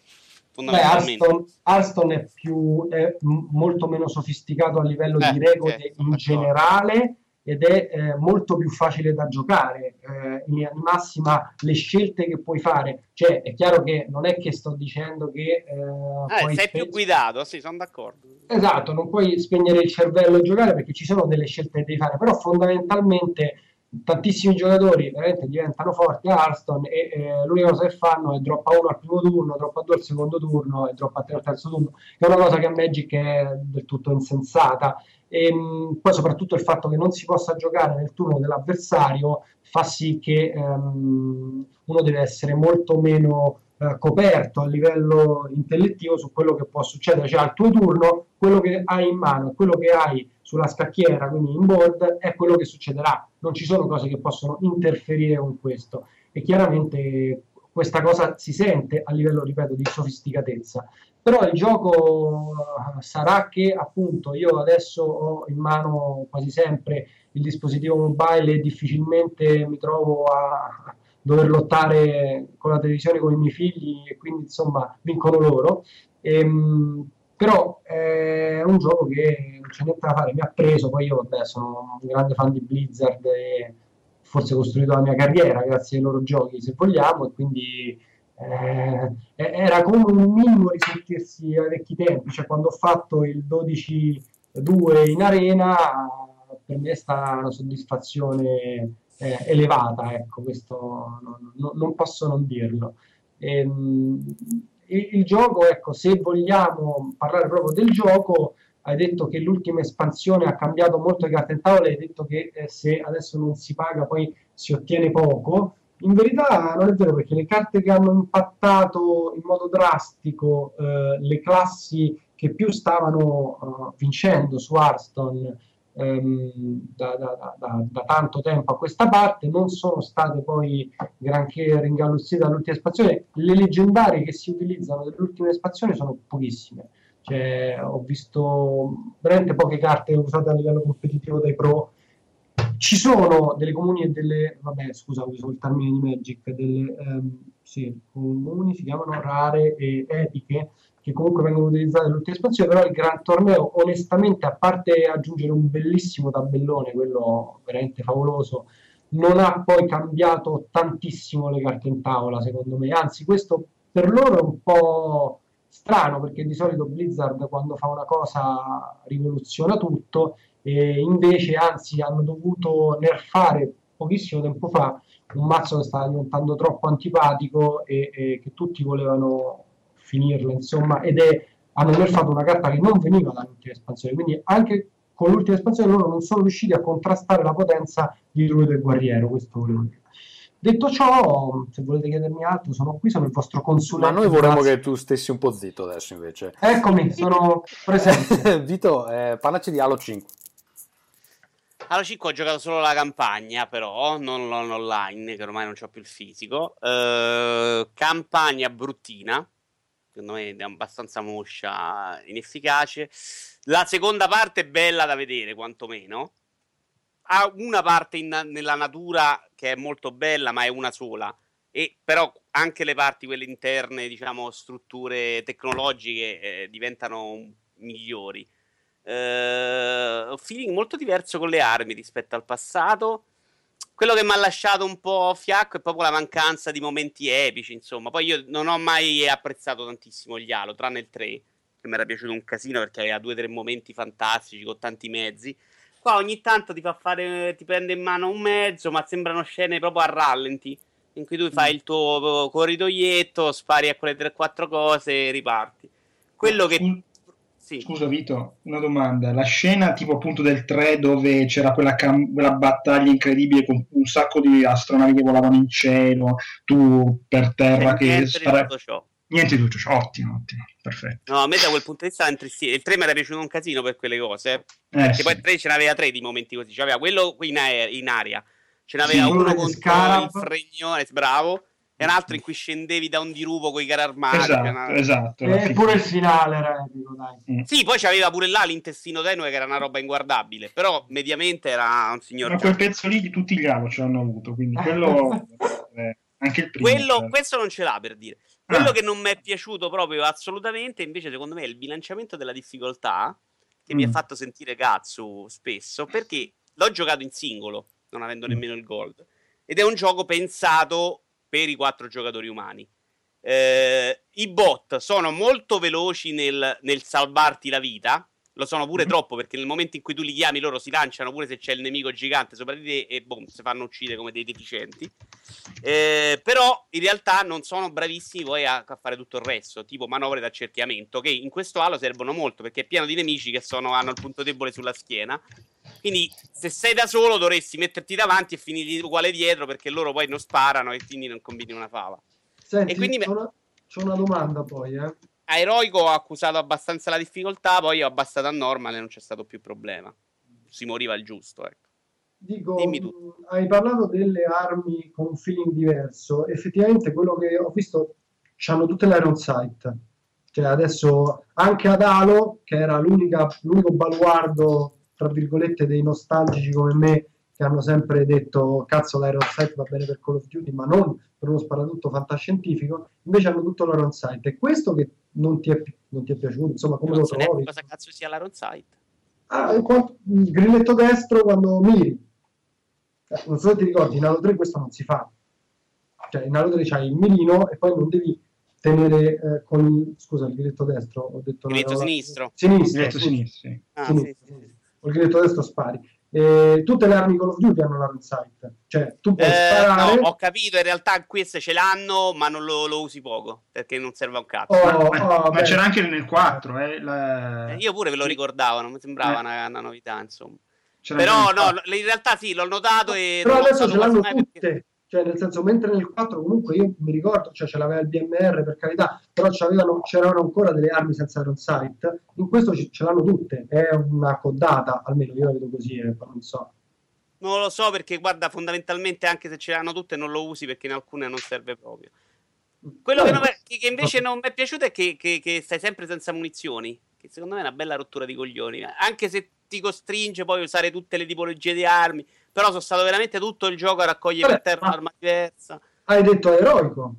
Beh. Hearthstone, Hearthstone è, più, è molto meno sofisticato a livello Eh, di regole sono in generale ed è eh, molto più facile da giocare. Eh, in massima le scelte che puoi fare, cioè è chiaro che non è che sto dicendo che eh, Eh, sei spe- più guidato, sì, sono d'accordo. Esatto, non puoi spegnere il cervello e giocare perché ci sono delle scelte che devi fare, però fondamentalmente tantissimi giocatori veramente diventano forti a Hearthstone e eh, l'unica cosa che fanno è droppa uno al primo turno, droppa due al secondo turno e droppa tre al terzo turno, è una cosa che a Magic è del tutto insensata. E, mh, poi soprattutto il fatto che non si possa giocare nel turno dell'avversario fa sì che ehm, uno deve essere molto meno eh, coperto a livello intellettivo su quello che può succedere, cioè al tuo turno quello che hai in mano, quello che hai sulla scacchiera, quindi in board, è quello che succederà. Non ci sono cose che possono interferire con questo. E chiaramente questa cosa si sente a livello, ripeto, di sofisticatezza. Però il gioco eh, sarà che appunto io adesso ho in mano quasi sempre il dispositivo mobile e difficilmente mi trovo a dover lottare con la televisione con i miei figli e quindi insomma vincono loro. Ehm, però è un gioco che c'è niente da fare, mi ha preso, poi io vabbè, sono un grande fan di Blizzard e forse ho costruito la mia carriera grazie ai loro giochi se vogliamo e quindi eh, era come un minimo risentirsi ai vecchi tempi, cioè quando ho fatto il 12-2 in arena per me è stata una soddisfazione eh, elevata, ecco, questo non, non- non posso non dirlo. Ehm, il, il gioco, ecco, se vogliamo parlare proprio del gioco, hai detto che l'ultima espansione ha cambiato molto le carte in tavola, hai detto che eh, se adesso non si paga poi si ottiene poco. In verità non è vero perché le carte che hanno impattato in modo drastico eh, le classi che più stavano eh, vincendo su Hearthstone ehm, da, da- da- da- tanto tempo a questa parte non sono state poi granché ringalluzzite dall'ultima espansione. Le leggendarie che si utilizzano dell'ultima espansione sono pochissime. Cioè, ho visto veramente poche carte usate a livello competitivo dai pro. Ci sono delle comuni e delle, vabbè, scusa, uso il termine di Magic, delle ehm, sì, comuni si chiamano rare e epiche che comunque vengono utilizzate nell'ultima espansione, però il Gran Torneo, onestamente, a parte aggiungere un bellissimo tabellone, quello veramente favoloso, non ha poi cambiato tantissimo le carte in tavola, secondo me. Anzi, questo per loro è un po' strano, perché di solito Blizzard quando fa una cosa rivoluziona tutto, e invece, anzi, hanno dovuto nerfare pochissimo tempo fa un mazzo che stava diventando troppo antipatico e, e che tutti volevano finirla, insomma, ed è, hanno nerfato una carta che non veniva dall'ultima espansione, quindi anche con l'ultima espansione loro non sono riusciti a contrastare la potenza di Druido e Guerriero, questo volevo dire. Detto ciò, se volete chiedermi altro, sono qui, sono il vostro Ma consulente. noi vorremmo Grazie. che tu stessi un po' zitto adesso invece. Eccomi, sono presente. Vito, eh, parlaci di Halo 5. Halo 5 ho giocato solo la campagna, però, non l'on- online, che ormai non c'ho più il fisico. Eh, campagna bruttina, secondo me è abbastanza moscia, inefficace. La seconda parte è bella da vedere, quantomeno. Ha una parte in- nella natura che è molto bella, ma è una sola. E però anche le parti, quelle interne, diciamo, strutture tecnologiche, eh, diventano migliori. Un feeling molto diverso con le armi rispetto al passato. quello che mi ha lasciato un po' fiacco è proprio la mancanza di momenti epici, insomma. Poi io non ho mai apprezzato tantissimo gli Halo, tranne il 3, che mi era piaciuto un casino perché aveva due o tre momenti fantastici con tanti mezzi. Qua ogni tanto ti fa fare, ti prende in mano un mezzo, ma sembrano scene proprio a rallenti, in cui tu fai il tuo corridoietto, spari a quelle 3-4 cose e riparti. Quello che... Sì. Scusa Vito, una domanda. La scena tipo appunto del 3 dove c'era quella, cam- quella battaglia incredibile con un sacco di astronavi che volavano in cielo, tu per terra C'è che spara- ciò. Niente di tutto ciò, ottimo, ottimo, perfetto. No, a me da quel punto di vista il 3 mi era piaciuto un casino per quelle cose. Eh, perché sì. poi il 3 ce n'aveva tre di momenti così. C'aveva quello qui in, aer- in aria, ce n'aveva Sì, uno contro Scarab. il fregnone, bravo, e un altro in cui scendevi da un dirupo con i carri armati. Esatto, c'era- esatto. E pure il finale era epico, dai. Sì, poi c'aveva pure là l'intestino tenue che era una roba inguardabile, però mediamente era un signor Ma quel pezzo lì di tutti gli Halo ce l'hanno avuto, quindi quello... eh, anche il primo. Quello, cioè. questo non ce l'ha per dire. Quello Ah. che non mi è piaciuto proprio assolutamente, invece, secondo me, è il bilanciamento della difficoltà che mi ha Mm. fatto sentire cazzo spesso perché l'ho giocato in singolo, non avendo Mm. nemmeno il gold. Ed è un gioco pensato per i quattro giocatori umani. Eh, I bot sono molto veloci nel, nel salvarti la vita. Lo sono pure Mhm. troppo perché nel momento in cui tu li chiami, loro si lanciano pure se c'è il nemico gigante sopra di te e boom, si fanno uccidere come dei deficienti. Eh, però in realtà non sono bravissimi poi a, a fare tutto il resto, tipo manovre d'accerchiamento, che in questo Halo servono molto perché è pieno di nemici che sono- hanno il punto debole sulla schiena. Quindi se sei da solo dovresti metterti davanti e finirgli uguale dietro perché loro poi non sparano e quindi non combini una fava. Senti, E quindi c'ho una, c'ho una domanda poi, eh. A eroico ho accusato abbastanza la difficoltà, poi ho abbassato a normal e non c'è stato più problema. Si moriva il giusto, ecco. Dico, hai parlato delle armi con un feeling diverso. Effettivamente quello che ho visto hanno tutte l'Iron Sight. Cioè adesso anche ad Halo, che era l'unico baluardo, tra virgolette, dei nostalgici come me, che hanno sempre detto cazzo l'Iron Sight va bene per Call of Duty, ma non per uno sparatutto fantascientifico, invece hanno tutto l'Iron Sight. E questo che non ti è, non ti è piaciuto, insomma, come non lo so trovi? cosa cazzo sia l'Iron Sight. Ah, il il grilletto destro quando miri. Eh, non so se ti ricordi, in Halo 3 questo non si fa. Cioè, in Halo 3 c'hai il mirino e poi non devi tenere eh, con il... Scusa, il grilletto destro, ho detto una Grilletto sinistro. Sinistro, Diretto sì. sinistro, sì. Ah, Sinistro, sì, sì. sinistro. Con il grilletto destro spari. E tutte le armi Call of Duty hanno l'Iron Sight. Cioè, tu puoi Eh, sparare... no, ho capito, in realtà queste ce l'hanno, ma non lo, lo usi poco, perché non serve a un cazzo. Oh, Ma, oh, ma c'era anche nel 4, eh, la- Eh, io pure ve lo ricordavo, non mi sembrava Eh. una, una novità, insomma. c'era Però no, 4. in realtà sì, l'ho notato e Però adesso ce l'hanno tutte. perché- Cioè, nel senso, mentre nel 4 comunque io mi ricordo, cioè ce l'aveva il BMR per carità, però c'avevano, c'erano ancora delle armi senza iron sight. In questo ce, ce l'hanno tutte, è una codata, almeno io la vedo così, eh, non so. Non lo so perché, guarda, fondamentalmente anche se ce l'hanno tutte non lo usi perché in alcune non serve proprio. Quello che, non che invece non mi è piaciuto è che, che- che stai sempre senza munizioni, che secondo me è una bella rottura di coglioni. Anche se ti costringe poi a usare tutte le tipologie di armi, però sono stato veramente tutto il gioco a raccogliere Vabbè, per terra ma- un'arma diversa. Hai detto eroico.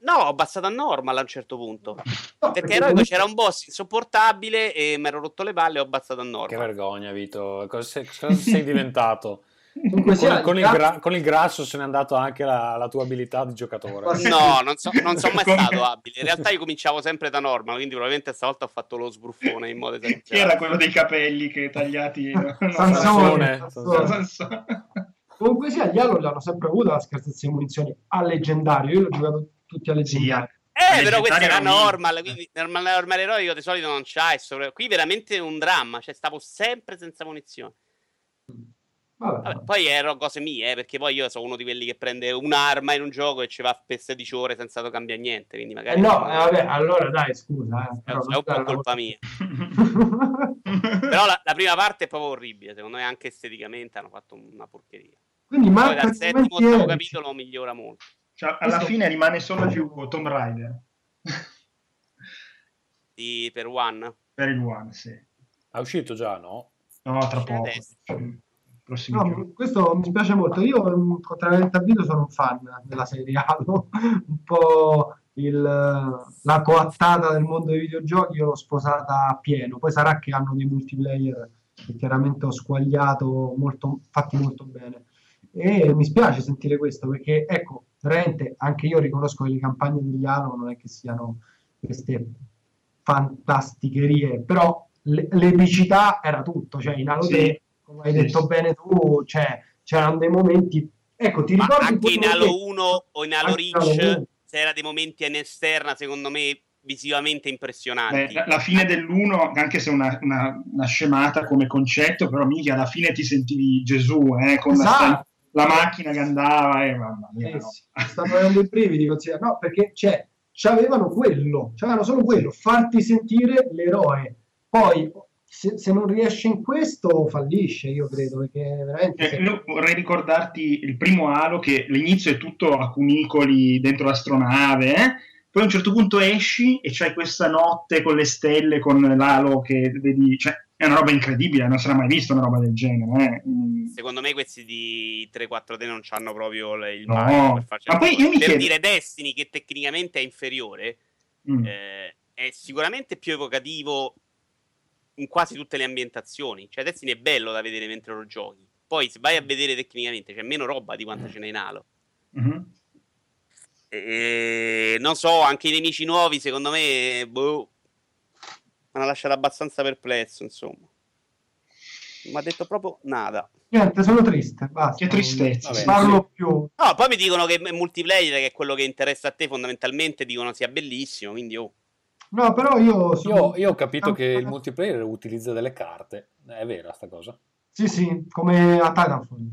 No, ho abbassato a normal a un certo punto. No, Perché eroico comunque- c'era un boss insopportabile e mi ero rotto le palle e ho abbassato a Che normal. vergogna, Vito. Cosa sei, cosa sei diventato? comunque sia, Con, con il gra- gra- con il grasso se n'è andato anche la, la tua abilità di giocatore. No, non, so, non sono mai stato abile. In realtà io cominciavo sempre da normal, quindi probabilmente stavolta ho fatto lo sbruffone in modo esagerato. era quello dei capelli che tagliati? Sansone. Sansone. Sansone. Sansone. Comunque sia, gli Halo hanno sempre avuto la scarsezza di munizioni a leggendario. Io l'ho giocato tutti a Sì, leggendario. Eh, Le però questa era normal, quindi normal, normal eroico di solito non c'hai. sopra- Qui veramente un dramma, cioè stavo sempre senza munizioni. Vabbè, Vabbè, poi ero cose mie, eh, perché poi io sono uno di quelli che prende un'arma in un gioco e ci va per 16 ore senza cambiare niente, quindi Eh magari no, eh, vabbè, allora dai, scusa. Eh, è, però è un po' colpa mia. Però la, la prima parte è proprio orribile, secondo me anche esteticamente hanno fatto una porcheria. Quindi Poi manca dal settimo, ottavo capitolo migliora molto. Cioè, alla Questo- fine rimane solo più Tomb Raider Di, per One. per il One, sì. È uscito già, no? No, tra poco. adesso. Prossimi No, giorni. questo mi spiace molto. Io, contrariamente a video, sono un fan della serie Halo. un po' il, la coattata del mondo dei videogiochi, io l'ho sposata a pieno. Poi sarà che hanno dei multiplayer che chiaramente ho squagliato, molto, fatti molto bene. E mi spiace sentire questo perché, ecco, veramente anche io riconosco che le campagne di dialogo non è che siano queste fantasticherie, però l'epicità era tutto, cioè in Halo Sì. 3, come hai detto bene tu, cioè, c'erano dei momenti... Ecco, ti Ma ricordi anche in Halo che- 1 o in Halo Reach 1. c'era dei momenti in esterna, secondo me, visivamente impressionanti. Beh, la, la fine dell'1, anche se è una, una- una scemata come concetto, però mica alla fine ti sentivi Gesù, eh, con la, Esatto. la macchina che andava, eh, mamma mia, Eh no. sì, stanno avendo i brividi, no, perché cioè, c'avevano quello, c'avevano solo quello, farti sentire l'eroe. Poi, se, se non riesce in questo, fallisce, io credo, perché veramente... Eh, io vorrei ricordarti il primo Halo che l'inizio è tutto a cunicoli dentro l'astronave, eh? poi a un certo punto esci e c'hai questa notte con le stelle, con l'Halo che vedi, cioè è una roba incredibile, non sarà mai visto una roba del genere. eh. Mm. Secondo me questi di 3-4D non hanno proprio le- il No. per farci Ma poi ancora. io mi Per chiedo- dire Destiny, che tecnicamente è inferiore, Mm. eh, è sicuramente più evocativo in quasi tutte le ambientazioni. Cioè, Destiny è bello da vedere mentre lo giochi. Poi, se vai a vedere tecnicamente, c'è meno roba di quanta ce n'è in Halo. Mhm. E non so, anche i nemici nuovi, secondo me, boh, mi hanno lasciato abbastanza perplesso, insomma. Mi ha detto proprio nada. Niente, sono triste, basta. Che tristezza. Non sì, parlo sì. più. No, poi mi dicono che è multiplayer, che è quello che interessa a te, fondamentalmente dicono sia bellissimo, quindi oh. No, però io... sono- Io, io ho capito che il multiplayer utilizza delle carte, è vera sta cosa? Sì, sì, come a Titanfall.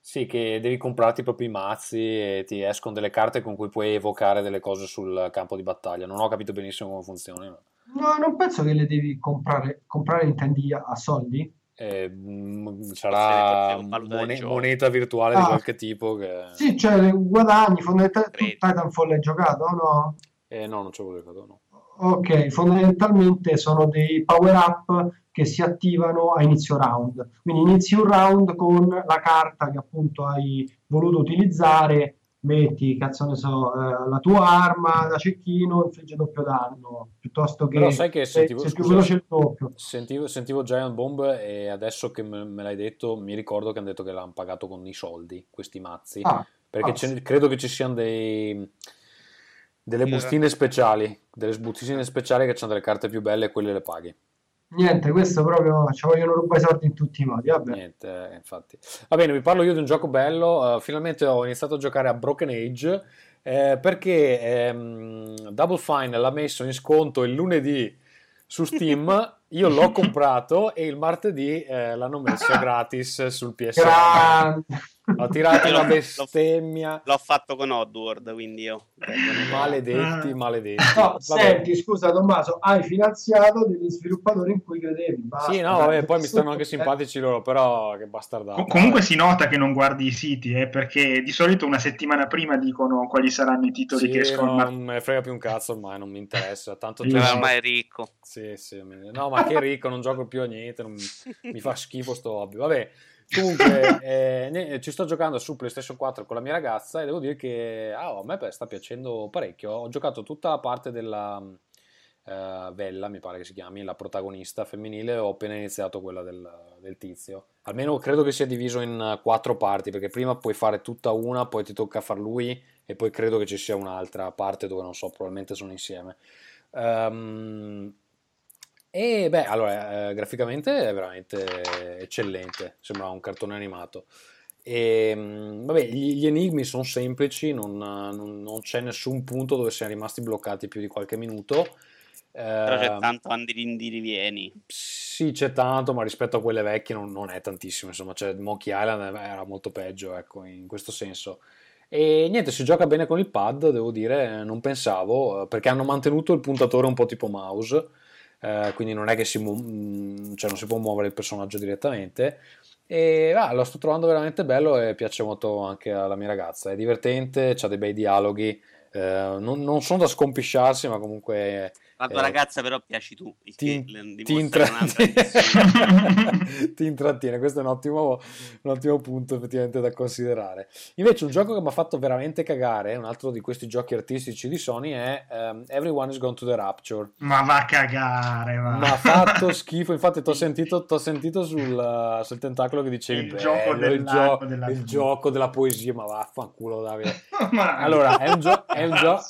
Sì, che devi comprarti proprio i mazzi e ti escono delle carte con cui puoi evocare delle cose sul campo di battaglia. Non ho capito benissimo come funziona. ma- No, non penso che le devi comprare, comprare intendi a, a soldi. Eh, mm, Forse- sarà mone- moneta virtuale di Ah. qualche tipo che... Sì, cioè guadagni, fondamentalmente. Titanfall hai giocato o no? Eh, no, non ci avevo giocato, no. Ok, fondamentalmente sono dei power up che si attivano a inizio round. Quindi inizi un round con la carta che appunto hai voluto utilizzare, metti, cazzo ne so, eh, la tua arma da cecchino, infligge doppio danno, piuttosto che Però sai che se, sentivo, se più scusa, veloce il doppio. sentivo, sentivo Giant Bomb e adesso che me, me l'hai detto mi ricordo che hanno detto che l'hanno pagato con i soldi, questi mazzi. Ah, Perché ah, ce- credo che ci siano dei, delle bustine speciali, delle bustine speciali che hanno delle carte più belle e quelle le paghi. niente, questo proprio ci vogliono rubare i soldi in tutti i modi. Vabbè. Niente, eh, infatti. Va bene, vi parlo io di un gioco bello. eh, finalmente ho iniziato a giocare a Broken Age eh, perché ehm, Double Fine l'ha messo in sconto il lunedì su Steam. Io l'ho comprato e il martedì eh, l'hanno messo gratis sul PS. Ho tirato una l'ho- bestemmia. L'ho fatto con Oddworld, quindi io... Maledetti, Ah. maledetti. No, senti, scusa Tommaso, hai finanziato degli sviluppatori in cui credevi. Basta, Sì, no, vabbè, poi mi stanno anche eh. simpatici loro, però che bastardata. Co- comunque si nota che non guardi i siti, eh, perché di solito una settimana prima dicono quali saranno i titoli Sì, che escono. non me ne frega più un cazzo ormai, non mi interessa. Tanto Sì, già- ormai è ricco. Sì, sì, no, ma che ricco, non gioco più a niente, non- mi fa schifo sto hobby. Vabbè, comunque eh, ne- ci sto giocando su PlayStation 4 con la mia ragazza e devo dire che ah, a me sta piacendo parecchio. Ho giocato tutta la parte della eh, Bella, mi pare che si chiami, la protagonista femminile, ho appena iniziato quella del, del tizio. Almeno credo che sia diviso in eh, quattro parti, perché prima puoi fare tutta una, poi ti tocca far lui e poi credo che ci sia un'altra parte dove non so, probabilmente sono insieme. Ehm, e beh, allora, eh, graficamente è veramente eccellente, sembra un cartone animato. E, mh, vabbè, gli, gli enigmi sono semplici, non, non- non c'è nessun punto dove siamo rimasti bloccati più di qualche minuto. Però c'è Ehm, tanto andi di rivieni. sì, c'è tanto, ma rispetto a quelle vecchie non, non è tantissimo. Insomma, cioè, Monkey Island era molto peggio, ecco, in questo senso. E niente, si gioca bene con il pad, devo dire, non pensavo, eh, perché hanno mantenuto il puntatore un po' tipo mouse, eh, quindi non è che si, mu- mm, cioè, non si può muovere il personaggio direttamente. E ah, lo sto trovando veramente bello e piace molto anche alla mia ragazza. È divertente, c'ha dei bei dialoghi, eh, non, non sono da scompisciarsi, ma comunque La tua eh, ragazza però piaci tu, il ti, che ti, intrattiene, ti intrattiene. Questo è un ottimo, un ottimo punto effettivamente da considerare. Invece un gioco che mi ha fatto veramente cagare, un altro di questi giochi artistici di Sony è um, Everyone is Gone to the Rapture. Ma va a cagare, va. Mi ha fatto schifo, infatti ti ho sentito, t'ho sentito sul, sul tentacolo che dicevi Il bello, gioco il, gio- della il fine." gioco della poesia, ma vaffanculo Davide. Ma- Allora, è un, gio- è un gioco...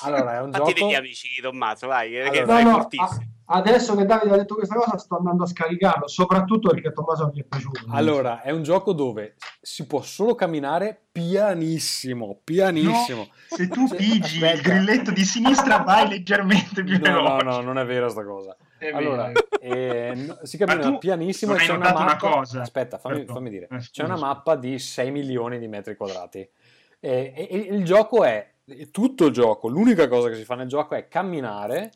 Allora, è un Fatti gioco... degli amici di Tommaso, vai, che Allora, No, no, a- adesso che Davide ha detto questa cosa sto andando a scaricarlo, soprattutto perché a Tommaso gli è piaciuto. Allora, è un gioco dove si può solo camminare pianissimo, pianissimo. Se tu Cioè, pigi il aspetta. grilletto di sinistra vai leggermente più No, no, veloce. no, non è vera sta cosa. È Allora, vero. eh, no- si cammina pianissimo e hai c'è una notato una mappa... cosa? Aspetta, fammi, Perdona. fammi dire. Eh, c'è una mappa di 6 milioni di metri quadrati. E, e- e il gioco è... Tutto il gioco, l'unica cosa che si fa nel gioco è camminare,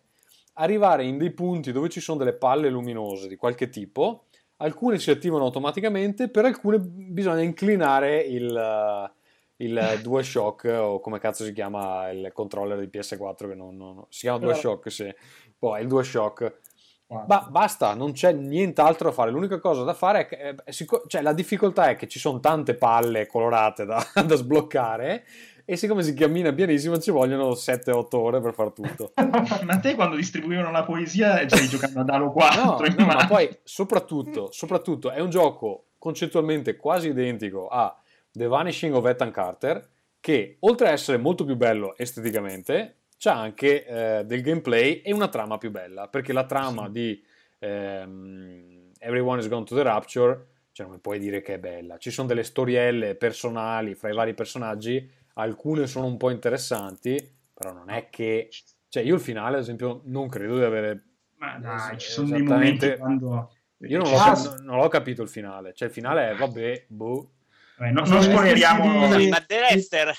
arrivare in dei punti dove ci sono delle palle luminose di qualche tipo, alcune si attivano automaticamente, per alcune bisogna inclinare il, il DualShock o come cazzo si chiama il controller di PS4 che non, non- si chiama DualShock, sì. Poi il DualShock. Ma basta, non c'è nient'altro da fare. L'unica cosa da fare è che eh, sic- cioè, la difficoltà è che ci sono tante palle colorate da, da sbloccare e siccome si cammina pianissimo ci vogliono 7-8 ore per far tutto. Ma te quando distribuivano la poesia stai giocando ad Halo 4 No, no, ma poi soprattutto, soprattutto è un gioco concettualmente quasi identico a The Vanishing of Ethan Carter che oltre a essere molto più bello esteticamente c'ha anche eh, del gameplay e una trama più bella perché la trama di ehm, Everyone is Gone to the Rapture cioè non mi puoi dire che è bella ci sono delle storielle personali fra i vari personaggi alcune sono un po' interessanti però non è che cioè io il finale ad esempio non credo di avere Ma eh, dai, ci sono dei esattamente- momenti quando... io non l'ho, Ah, cap- non l'ho capito il finale. Cioè, il finale è vabbè, boh. Vabbè, no- non spoileriamo... stessi di- Ma The Rester,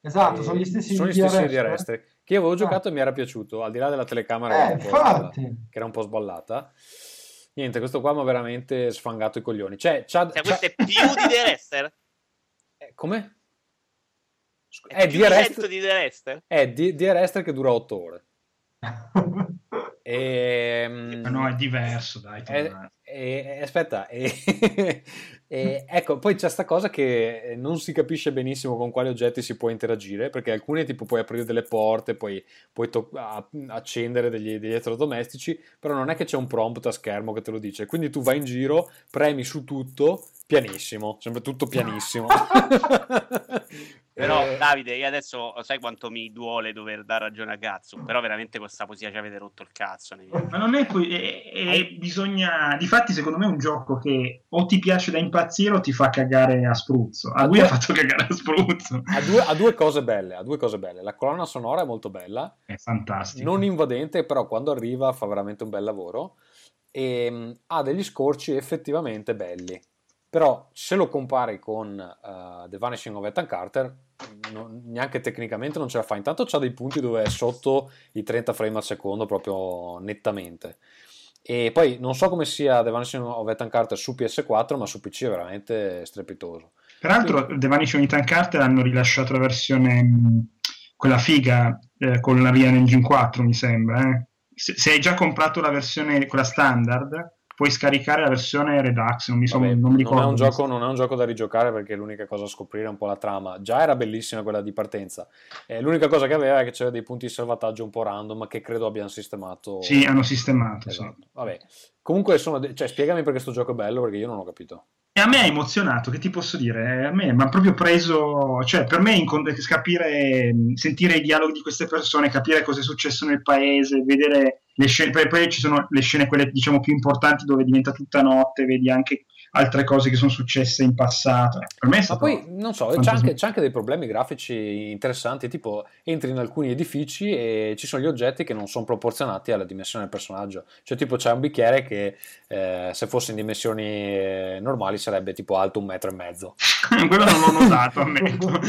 Esatto, sono gli stessi sono gli di stessi di Arrested. Arrested, Che io avevo Ah. giocato e mi era piaciuto, al di là della telecamera che, Eh, era un po' infatti. sballata, che era un po' sballata. Niente, questo qua mi ha veramente sfangato i coglioni. Cioè, c'ha, cioè, c'ha- questo è più di The Rester? eh, come? Scu- È È più di 100 di The Rester? è di, di Arrested che dura 8 ore. E, Ma no, è diverso, dai. Eh, e- e- aspetta, e- e ecco, poi c'è sta cosa che non si capisce benissimo con quali oggetti si può interagire, perché alcuni tipo puoi aprire delle porte, puoi, puoi to- a- accendere degli, degli elettrodomestici, però non è che c'è un prompt a schermo che te lo dice, quindi tu vai in giro, premi su tutto, pianissimo, sembra tutto pianissimo. Però, Eh, Davide, io adesso sai quanto mi duole dover dare ragione a cazzo. Però, veramente, questa poesia ci avete rotto il cazzo. Ma non è poi... è- è- bisogna... Difatti, secondo me è un gioco che o ti piace da impazzire o ti fa cagare a spruzzo. A lui ha fatto cagare a spruzzo. ha, due, ha due cose belle, ha due cose belle. La colonna sonora è molto bella, È fantastico. non invadente, però quando arriva fa veramente un bel lavoro e mh, ha degli scorci effettivamente belli. Però se lo compari con uh, The Vanishing of Ethan Carter, non- neanche tecnicamente non ce la fa. Intanto c'ha dei punti dove è sotto i 30 frame al secondo proprio nettamente. E poi non so come sia The Vanishing of Ethan Carter su PS4, ma su PC è veramente strepitoso. Peraltro, The Vanishing Ethan Carter hanno rilasciato la versione, quella figa, eh, con la Real Engine 4, mi sembra. eh. Se, se hai già comprato la versione, quella standard, puoi scaricare la versione Redux, non mi, so, Vabbè, non mi ricordo. è un gioco, non è un gioco da rigiocare perché l'unica cosa da scoprire è un po' la trama. Già era bellissima quella di partenza. Eh, l'unica cosa che aveva è che c'era dei punti di salvataggio un po' random che credo abbiano sistemato. Sì, hanno sistemato. sì. Esatto. Vabbè. Comunque, sono cioè, spiegami perché sto gioco è bello perché io non ho capito. E a me ha emozionato, che ti posso dire? A me mi ha proprio preso, cioè per me capire, sentire i dialoghi di queste persone, capire cosa è successo nel paese, vedere le scene, poi, poi ci sono le scene quelle diciamo più importanti dove diventa tutta notte, vedi anche altre cose che sono successe in passato. Per me è Ma stato poi, non so, c'è anche, c'è anche dei problemi grafici interessanti, tipo entri in alcuni edifici e ci sono gli oggetti che non sono proporzionati alla dimensione del personaggio. Cioè, tipo, c'è un bicchiere che eh, se fosse in dimensioni eh, normali sarebbe tipo alto un metro e mezzo. quello non l'ho notato, ammetto.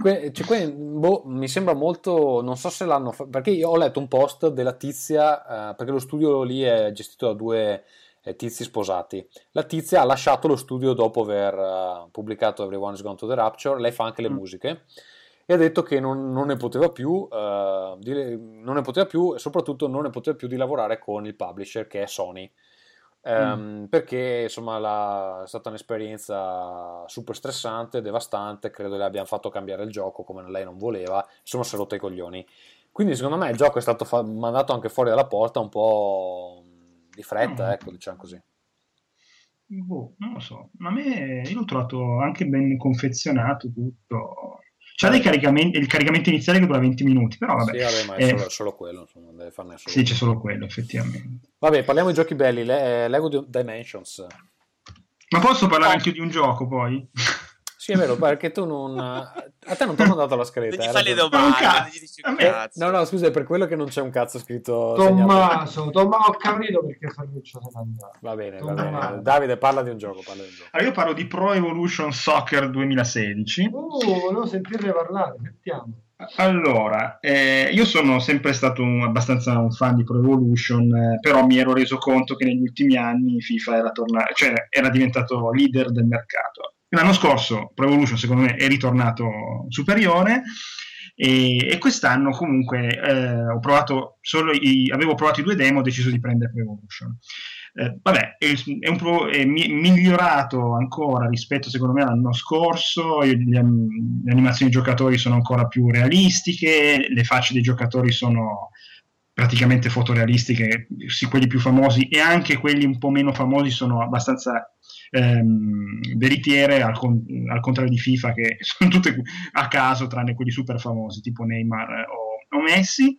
Que- cioè, que- boh, mi sembra molto, non so se l'hanno fatto, perché io ho letto un post della tizia, eh, perché lo studio lì è gestito da due tizi sposati. La tizia ha lasciato lo studio dopo aver eh, pubblicato Everyone is Gone to the Rapture, lei fa anche le Mm. musiche e ha detto che non, non ne poteva più, eh, di- non ne poteva più e soprattutto non ne poteva più di lavorare con il publisher che è Sony. Ehm, Perché insomma la- è stata un'esperienza super stressante, devastante, credo le abbiamo fatto cambiare il gioco come lei non voleva, insomma si è rotto i coglioni. Quindi secondo me il gioco è stato fa- mandato anche fuori dalla porta un po' di fretta, Mm. ecco, diciamo così. Boh, non lo so, ma a me io l'ho trovato anche ben confezionato tutto. C'ha dei caricamenti, il caricamento iniziale che dura 20 minuti, però vabbè. Sì, vabbè, ma è Eh, solo, solo quello, insomma, non deve farne solo sì, c'è solo quello, effettivamente. Vabbè, parliamo di giochi belli, le- eh, Lego Dimensions. Ma posso parlare anche io di un gioco poi? Sì, è vero, perché tu non... A te non ti hanno dato la scaletta. Non gli fai le domande, gli dici un me- cazzo. No, no, scusa, è per quello che non c'è un cazzo scritto. Tommaso, Tommaso, ho capito perché Ferruccio se n'è andato. Va bene, va Tommaso. bene. Davide, parla di un gioco, parla di un gioco. Allora, io parlo di Pro Evolution Soccer 2016. Uh, volevo sentirne parlare, sentiamo. Allora, eh, io sono sempre stato un- abbastanza un fan di Pro Evolution, eh, però mi ero reso conto che negli ultimi anni FIFA era, torna- cioè, era diventato leader del mercato. L'anno scorso Pro Evolution secondo me è ritornato superiore e, e quest'anno comunque eh, ho provato solo i, avevo provato i due demo, ho deciso di prendere Pro Evolution. Eh, vabbè, è, è pro- è mi- migliorato ancora rispetto secondo me all'anno scorso, e le, le animazioni dei giocatori sono ancora più realistiche, le facce dei giocatori sono praticamente fotorealistiche, sì, quelli più famosi e anche quelli un po' meno famosi sono abbastanza ehm, veritiere al, con- al contrario di FIFA che sono tutte a caso tranne quelli super famosi tipo Neymar eh, o, o Messi.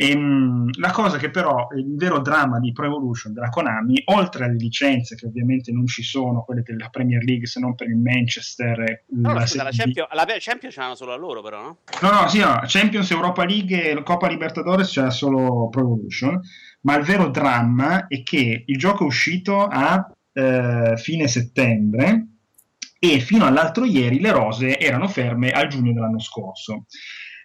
Ehm, la cosa che però il vero dramma di Pro Evolution della Konami, oltre alle licenze che ovviamente non ci sono, quelle della Premier League se non per il Manchester, e No, la scusa, la Champions, la Champions ce l'hanno solo a loro, però, no? No, no, sì, no, Champions Europa League e Coppa Libertadores c'era solo Pro Evolution, ma il vero dramma è che il gioco è uscito a eh, fine settembre e fino all'altro ieri le rose erano ferme al giugno dell'anno scorso.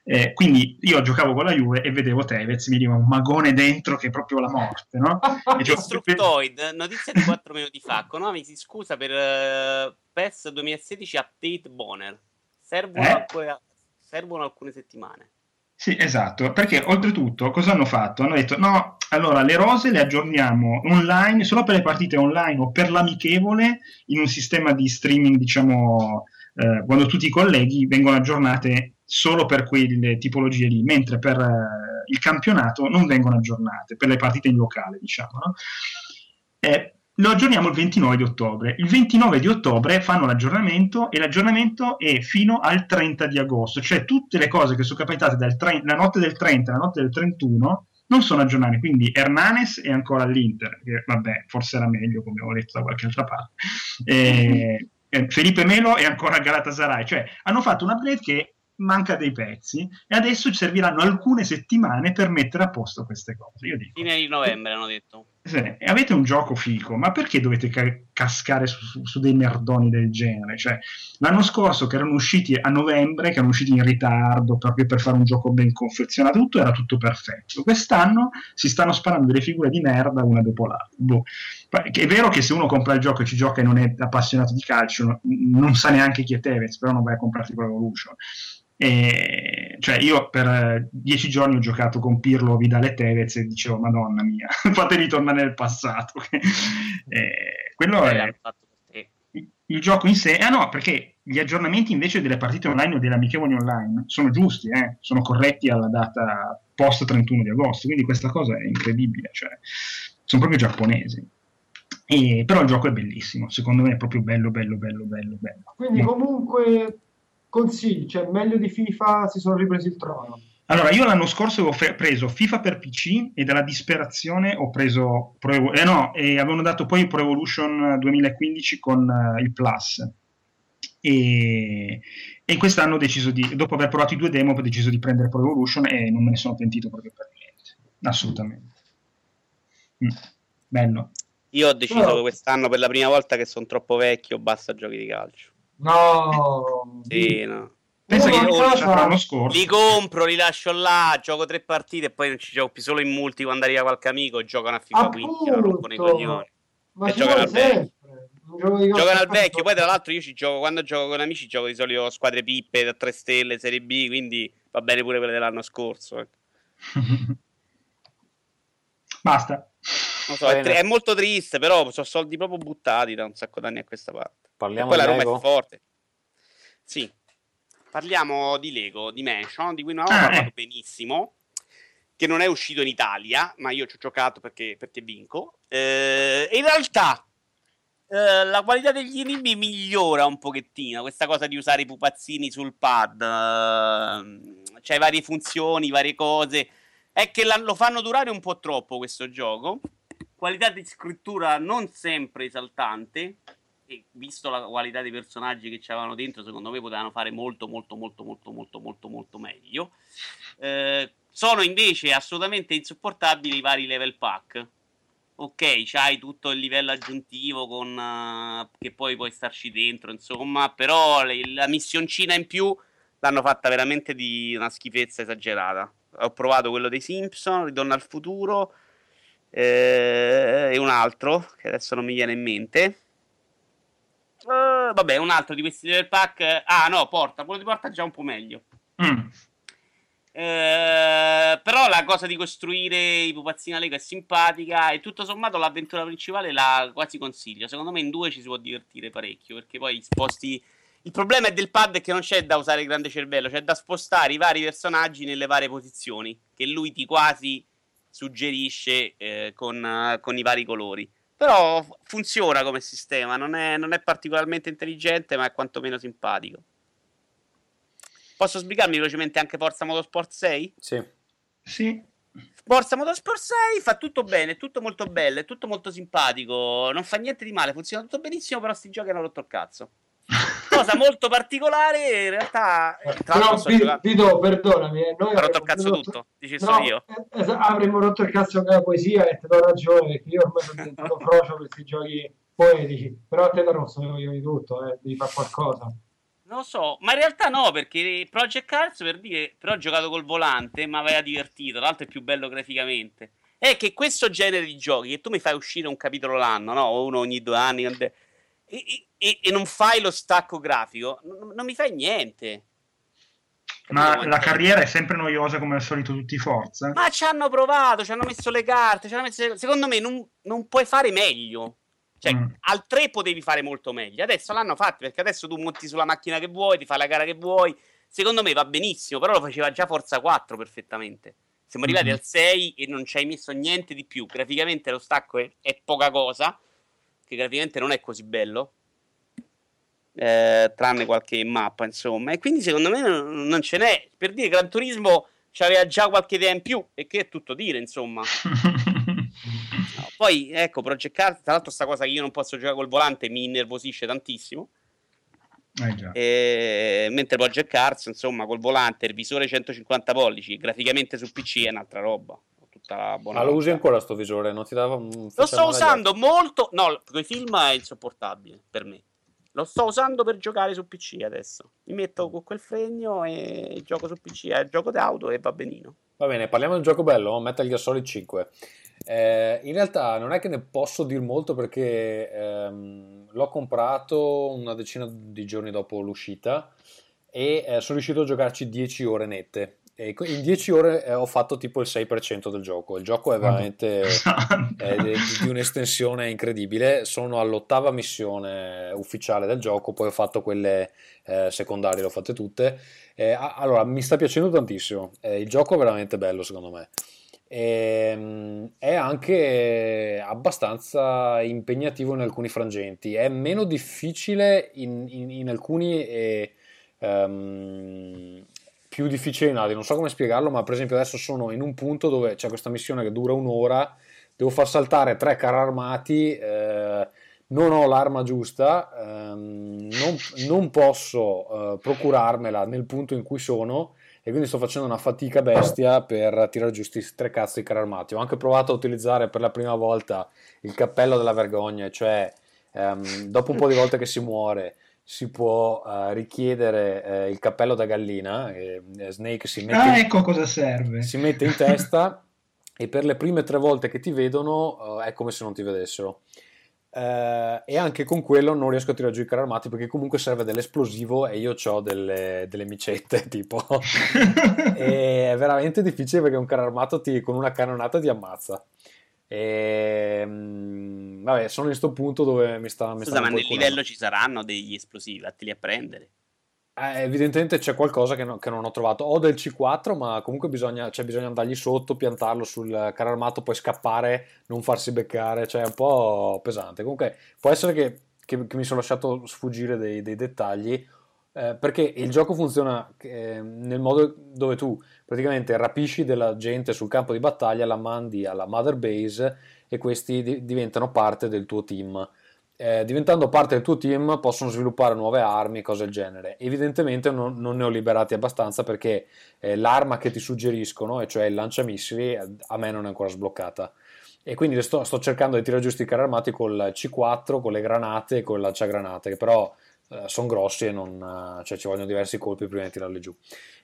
Eh, quindi io giocavo con la Juve e vedevo Tevez, mi diceva un magone dentro che è proprio la morte, no? E Destructoid, notizia di 4 minuti fa. Konami si scusa per eh, PES 2016 update Boner. Servono, Eh? alcune, servono alcune settimane. Sì, esatto, perché oltretutto cosa hanno fatto? Hanno detto no, allora le rose le aggiorniamo online solo per le partite online o per l'amichevole in un sistema di streaming, diciamo, eh, quando tu ti colleghi vengono aggiornate solo per quelle tipologie lì, mentre per eh, il campionato non vengono aggiornate, per le partite in locale, diciamo. No? Eh, lo aggiorniamo il 29 di ottobre. Il 29 di ottobre fanno l'aggiornamento e l'aggiornamento è fino al 30 di agosto, cioè tutte le cose che sono capitate dal tre- la notte del 30 alla notte del 31 non sono aggiornate, quindi Hernanes è ancora all'Inter, che vabbè, forse era meglio come ho letto da qualche altra parte. E Felipe Melo è ancora a Galatasaray, cioè hanno fatto un upgrade che manca dei pezzi e adesso ci serviranno alcune settimane per mettere a posto queste cose. Io dico, Fine di novembre hanno detto. Se avete un gioco fico, ma perché dovete ca- cascare su, su- su dei merdoni del genere? Cioè, l'anno scorso che erano usciti a novembre, che erano usciti in ritardo proprio per fare un gioco ben confezionato, tutto era tutto perfetto. Quest'anno si stanno sparando delle figure di merda una dopo l'altra. Boh. È vero che se uno compra il gioco e ci gioca e non è appassionato di calcio, no- non sa neanche chi è Tevez, però non vai a comprarti Pro Evolution. E, cioè io per eh, dieci giorni ho giocato con Pirlo, Vidal e Tevez e dicevo madonna mia fateli tornare nel passato. Eh, quello Eh, è il- il gioco in sé. Ah no perché gli aggiornamenti invece delle partite online o delle amichevoli online sono giusti eh, sono corretti alla data post 31 di agosto quindi questa cosa è incredibile cioè, sono proprio giapponesi. E- però il gioco è bellissimo secondo me è proprio bello bello bello bello bello. Quindi comunque consigli, cioè meglio di FIFA si sono ripresi il trono. Allora, io l'anno scorso avevo fe- preso FIFA per PC e dalla disperazione ho preso Pro Evo- eh no, e avevano dato poi Pro Evolution 2015 con eh, il Plus. E, e quest'anno ho deciso di, dopo aver provato i due demo, ho deciso di prendere Pro Evolution e non me ne sono pentito proprio per niente. Assolutamente. Mm, Bello. Io ho deciso che quest'anno per la prima volta che sono troppo vecchio, basta giochi di calcio. No, Sì, no. Pensa che l'anno scorso. Li compro, li lascio là, gioco tre partite e poi non ci gioco più solo in multi quando arriva qualche amico e giocano a FIFA 15, la rompono i coglioni. ma E giocano gioco di Giocano al vecchio, poi tra l'altro io ci gioco, quando gioco con amici gioco di solito squadre pippe da 3 stelle, serie B, quindi va bene pure quelle dell'anno scorso. eh. Basta. Non so, è, tri- è molto triste, però sono soldi proprio buttati da un sacco d'anni a questa parte. Parliamo Poi la di Roma Lego? è forte. Sì. Parliamo di Lego Dimension, di cui non ho Ah, parlato eh. benissimo, che non è uscito in Italia, ma io ci ho giocato perché, perché vinco. Eh, in realtà eh, la qualità degli enigmi migliora un pochettino, questa cosa di usare i pupazzini sul pad, eh, c'hai varie funzioni, varie cose, è che la- lo fanno durare un po' troppo questo gioco, qualità di scrittura non sempre esaltante, e visto la qualità dei personaggi che c'avevano dentro, secondo me potevano fare molto, molto, molto, molto, molto, molto, molto meglio. Eh, sono invece assolutamente insopportabili i vari level pack. Ok, c'hai tutto il livello aggiuntivo con, eh, che poi puoi starci dentro, insomma, però le- la missioncina in più l'hanno fatta veramente di una schifezza esagerata. Ho provato quello dei Simpson, Ritorno al futuro eh, e un altro che adesso non mi viene in mente. Eh, vabbè, un altro di questi level pack. Ah, no, porta. Quello di porta è già un po' meglio. Mm. Eh, però la cosa di costruire i pupazzini a Lego è simpatica e tutto sommato l'avventura principale la quasi consiglio. Secondo me in due ci si può divertire parecchio perché poi sposti. Il problema è del pad è che non c'è da usare il grande cervello, c'è da spostare i vari personaggi nelle varie posizioni che lui ti quasi suggerisce eh, con, con i vari colori. Però funziona come sistema, non è, non è particolarmente intelligente, ma è quantomeno simpatico. Posso spiegarmi velocemente anche Forza Motorsport 6? Sì. Sì. Forza Motorsport 6 fa tutto bene, è tutto molto bello, è tutto molto simpatico, non fa niente di male, funziona tutto benissimo, però sti giochi hanno rotto il cazzo. Cosa molto particolare, in realtà... eh, Però, sto Vi- giocando... Vito, perdonami, eh, noi rotto il cazzo rotto- tutto, dici No, io. eh, es- avremmo rotto il cazzo con la poesia e ti do ragione perché io ormai sono diventato frocio questi giochi poetici però a te da rosso ne voglio di tutto eh, devi fare qualcosa Non lo so, ma in realtà no, perché Project Cars per dire, però ho giocato col volante, ma aveva divertito, tra l'altro è più bello graficamente. È che questo genere di giochi, che tu mi fai uscire un capitolo l'anno, no? Uno ogni due anni, e, e- e- e non fai lo stacco grafico, non, non mi fai niente. Ma la carriera è sempre noiosa come al solito tutti Forza. Ma ci hanno provato, ci hanno messo le carte, ci hanno messo... secondo me non, non puoi fare meglio. Cioè, Mm. al 3 potevi fare molto meglio. Adesso l'hanno fatto perché adesso tu monti sulla macchina che vuoi, ti fai la gara che vuoi. Secondo me va benissimo, però lo faceva già Forza 4 perfettamente. Siamo arrivati Mhm. al 6 e non ci hai messo niente di più. Graficamente lo stacco è, è poca cosa, che graficamente non è così bello. Eh, tranne qualche mappa, insomma. E quindi secondo me non, non ce n'è. Per dire, Gran Turismo c'aveva già qualche idea in più, e che è tutto dire, insomma. No, poi, ecco, Project Cars, tra l'altro sta cosa che io non posso giocare col volante mi innervosisce tantissimo. Eh già. E- mentre Project Cars, insomma, col volante, il visore 150 pollici, graficamente su PC è un'altra roba. Tutta la buona Ma lo usi ancora sto visore? Non ti dava un Lo sto usando molto. No, con i film è insopportabile per me. Lo sto usando per giocare su PC adesso. Mi metto con quel fregno e gioco su PC. È gioco d'auto e va benino. Va bene, parliamo del gioco bello, Metal Gear Solid 5. Eh, in realtà non è che ne posso dire molto perché ehm, l'ho comprato una decina di giorni dopo l'uscita e eh, sono riuscito a giocarci 10 ore nette. E in 10 ore eh, ho fatto tipo il 6% del gioco. Il gioco è veramente è di, di un'estensione incredibile. Sono all'ottava missione ufficiale del gioco, poi ho fatto quelle eh, secondarie, le ho fatte tutte. Eh, allora, mi sta piacendo tantissimo. Eh, il gioco è veramente bello, secondo me. Ehm, è anche abbastanza impegnativo in alcuni frangenti. È meno difficile in, in- in alcuni ehm, più difficile. Non so come spiegarlo, ma per esempio adesso sono in un punto dove c'è questa missione che dura un'ora. Devo far saltare tre carri armati. eh, non ho l'arma giusta, ehm, non, non posso eh, procurarmela nel punto in cui sono e quindi sto facendo una fatica bestia per tirare giù sti tre cazzo di carri armati. Ho anche provato a utilizzare per la prima volta il cappello della vergogna, cioè ehm, dopo un po' di volte che si muore si può eh, richiedere eh, il cappello da gallina, e, eh, Snake si mette, Ah, ecco serve. si mette in testa e per le prime tre volte che ti vedono eh, è come se non ti vedessero. E anche con quello non riesco a tirare giù i carri armati perché comunque serve dell'esplosivo e io ho delle, delle micette tipo è veramente difficile perché un carro armato ti, con una cannonata ti ammazza e, mm, vabbè sono in sto punto dove mi sta mi Scusa, ma nel livello ci saranno degli esplosivi, vatteli a prendere. Eh, evidentemente c'è qualcosa che, no- che non ho trovato. Ho del C4, ma comunque bisogna, cioè, bisogna andargli sotto, piantarlo sul carro armato, poi scappare, non farsi beccare. Cioè, è un po' pesante. Comunque, può essere che, che- che mi sono lasciato sfuggire dei, dei dettagli. Eh, perché il gioco funziona eh, nel modo dove tu praticamente rapisci della gente sul campo di battaglia, la mandi alla mother base e questi di- diventano parte del tuo team eh, diventando parte del tuo team possono sviluppare nuove armi e cose del genere. Evidentemente non, non ne ho liberati abbastanza perché eh, l'arma che ti suggeriscono, e cioè il lanciamissili, a me non è ancora sbloccata. E quindi sto, sto cercando di tirare giusto i carri armati col C4, con le granate e con il lanciagranate, che però sono grossi e non, eh, cioè, ci vogliono diversi colpi prima di tirarli giù.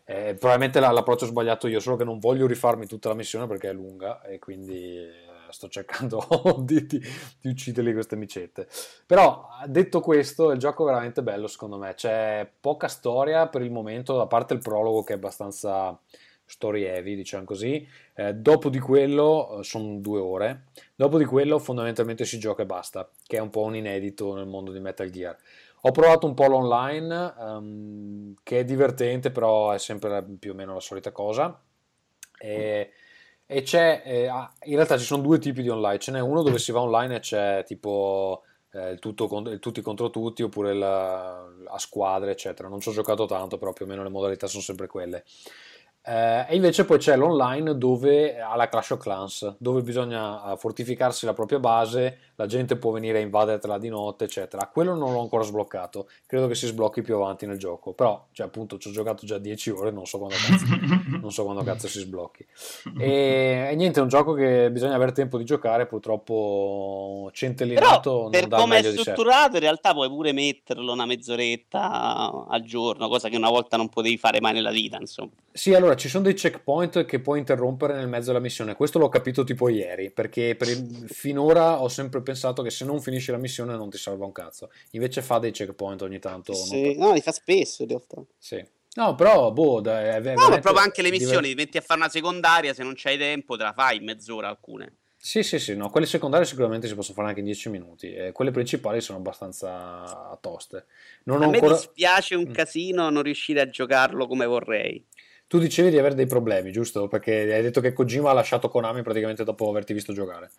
Eh, probabilmente la- l'approccio ho sbagliato io, solo che non voglio rifarmi tutta la missione perché è lunga e quindi eh, sto cercando di, di- di ucciderli queste micette. Però detto questo, il gioco è veramente bello secondo me. C'è poca storia per il momento, a parte il prologo che è abbastanza story heavy, diciamo così. Eh, dopo di quello sono due ore. Dopo di quello fondamentalmente si gioca e basta, che è un po' un inedito nel mondo di Metal Gear. Ho provato un po' l'online, ehm, che è divertente, però è sempre più o meno la solita cosa. E, e c'è, eh, in realtà ci sono due tipi di online. Ce n'è uno dove si va online e c'è tipo eh, il, tutto il tutti contro tutti oppure la- a squadre, eccetera. Non ci ho giocato tanto, però più o meno le modalità sono sempre quelle. Eh, e invece poi c'è l'online dove alla Clash of Clans, dove bisogna eh, fortificarsi la propria base, la gente può venire a invadertela di notte, eccetera. Quello non l'ho ancora sbloccato, credo che si sblocchi più avanti nel gioco, però cioè, appunto ci ho giocato già 10 ore, non so quando cazzo, non so quando cazzo si sblocchi. E, e niente, è un gioco che bisogna avere tempo di giocare, purtroppo centellinato Però non per dà il come è meglio di sé. strutturato, in realtà puoi pure metterlo una mezz'oretta al giorno, cosa che una volta non potevi fare mai nella vita, insomma. Sì, allora ci sono dei checkpoint che puoi interrompere nel mezzo della missione. Questo l'ho capito tipo ieri, perché per il- finora ho sempre pensato che se non finisci la missione non ti salva un cazzo. Invece fa dei checkpoint ogni tanto. Sì, per- no, li fa spesso in realtà. sì. No, però, boh, dai, è, è No, ma proprio anche le missioni, ti metti a fare una secondaria, se non c'hai tempo te la fai in mezz'ora alcune. Sì, sì, sì, no, quelle secondarie sicuramente si possono fare anche in 10 minuti. E quelle principali sono abbastanza toste. Non a ho me ancora... dispiace un Mm. casino non riuscire a giocarlo come vorrei. Tu dicevi di avere dei problemi, giusto? Perché hai detto che Kojima ha lasciato Konami praticamente dopo averti visto giocare.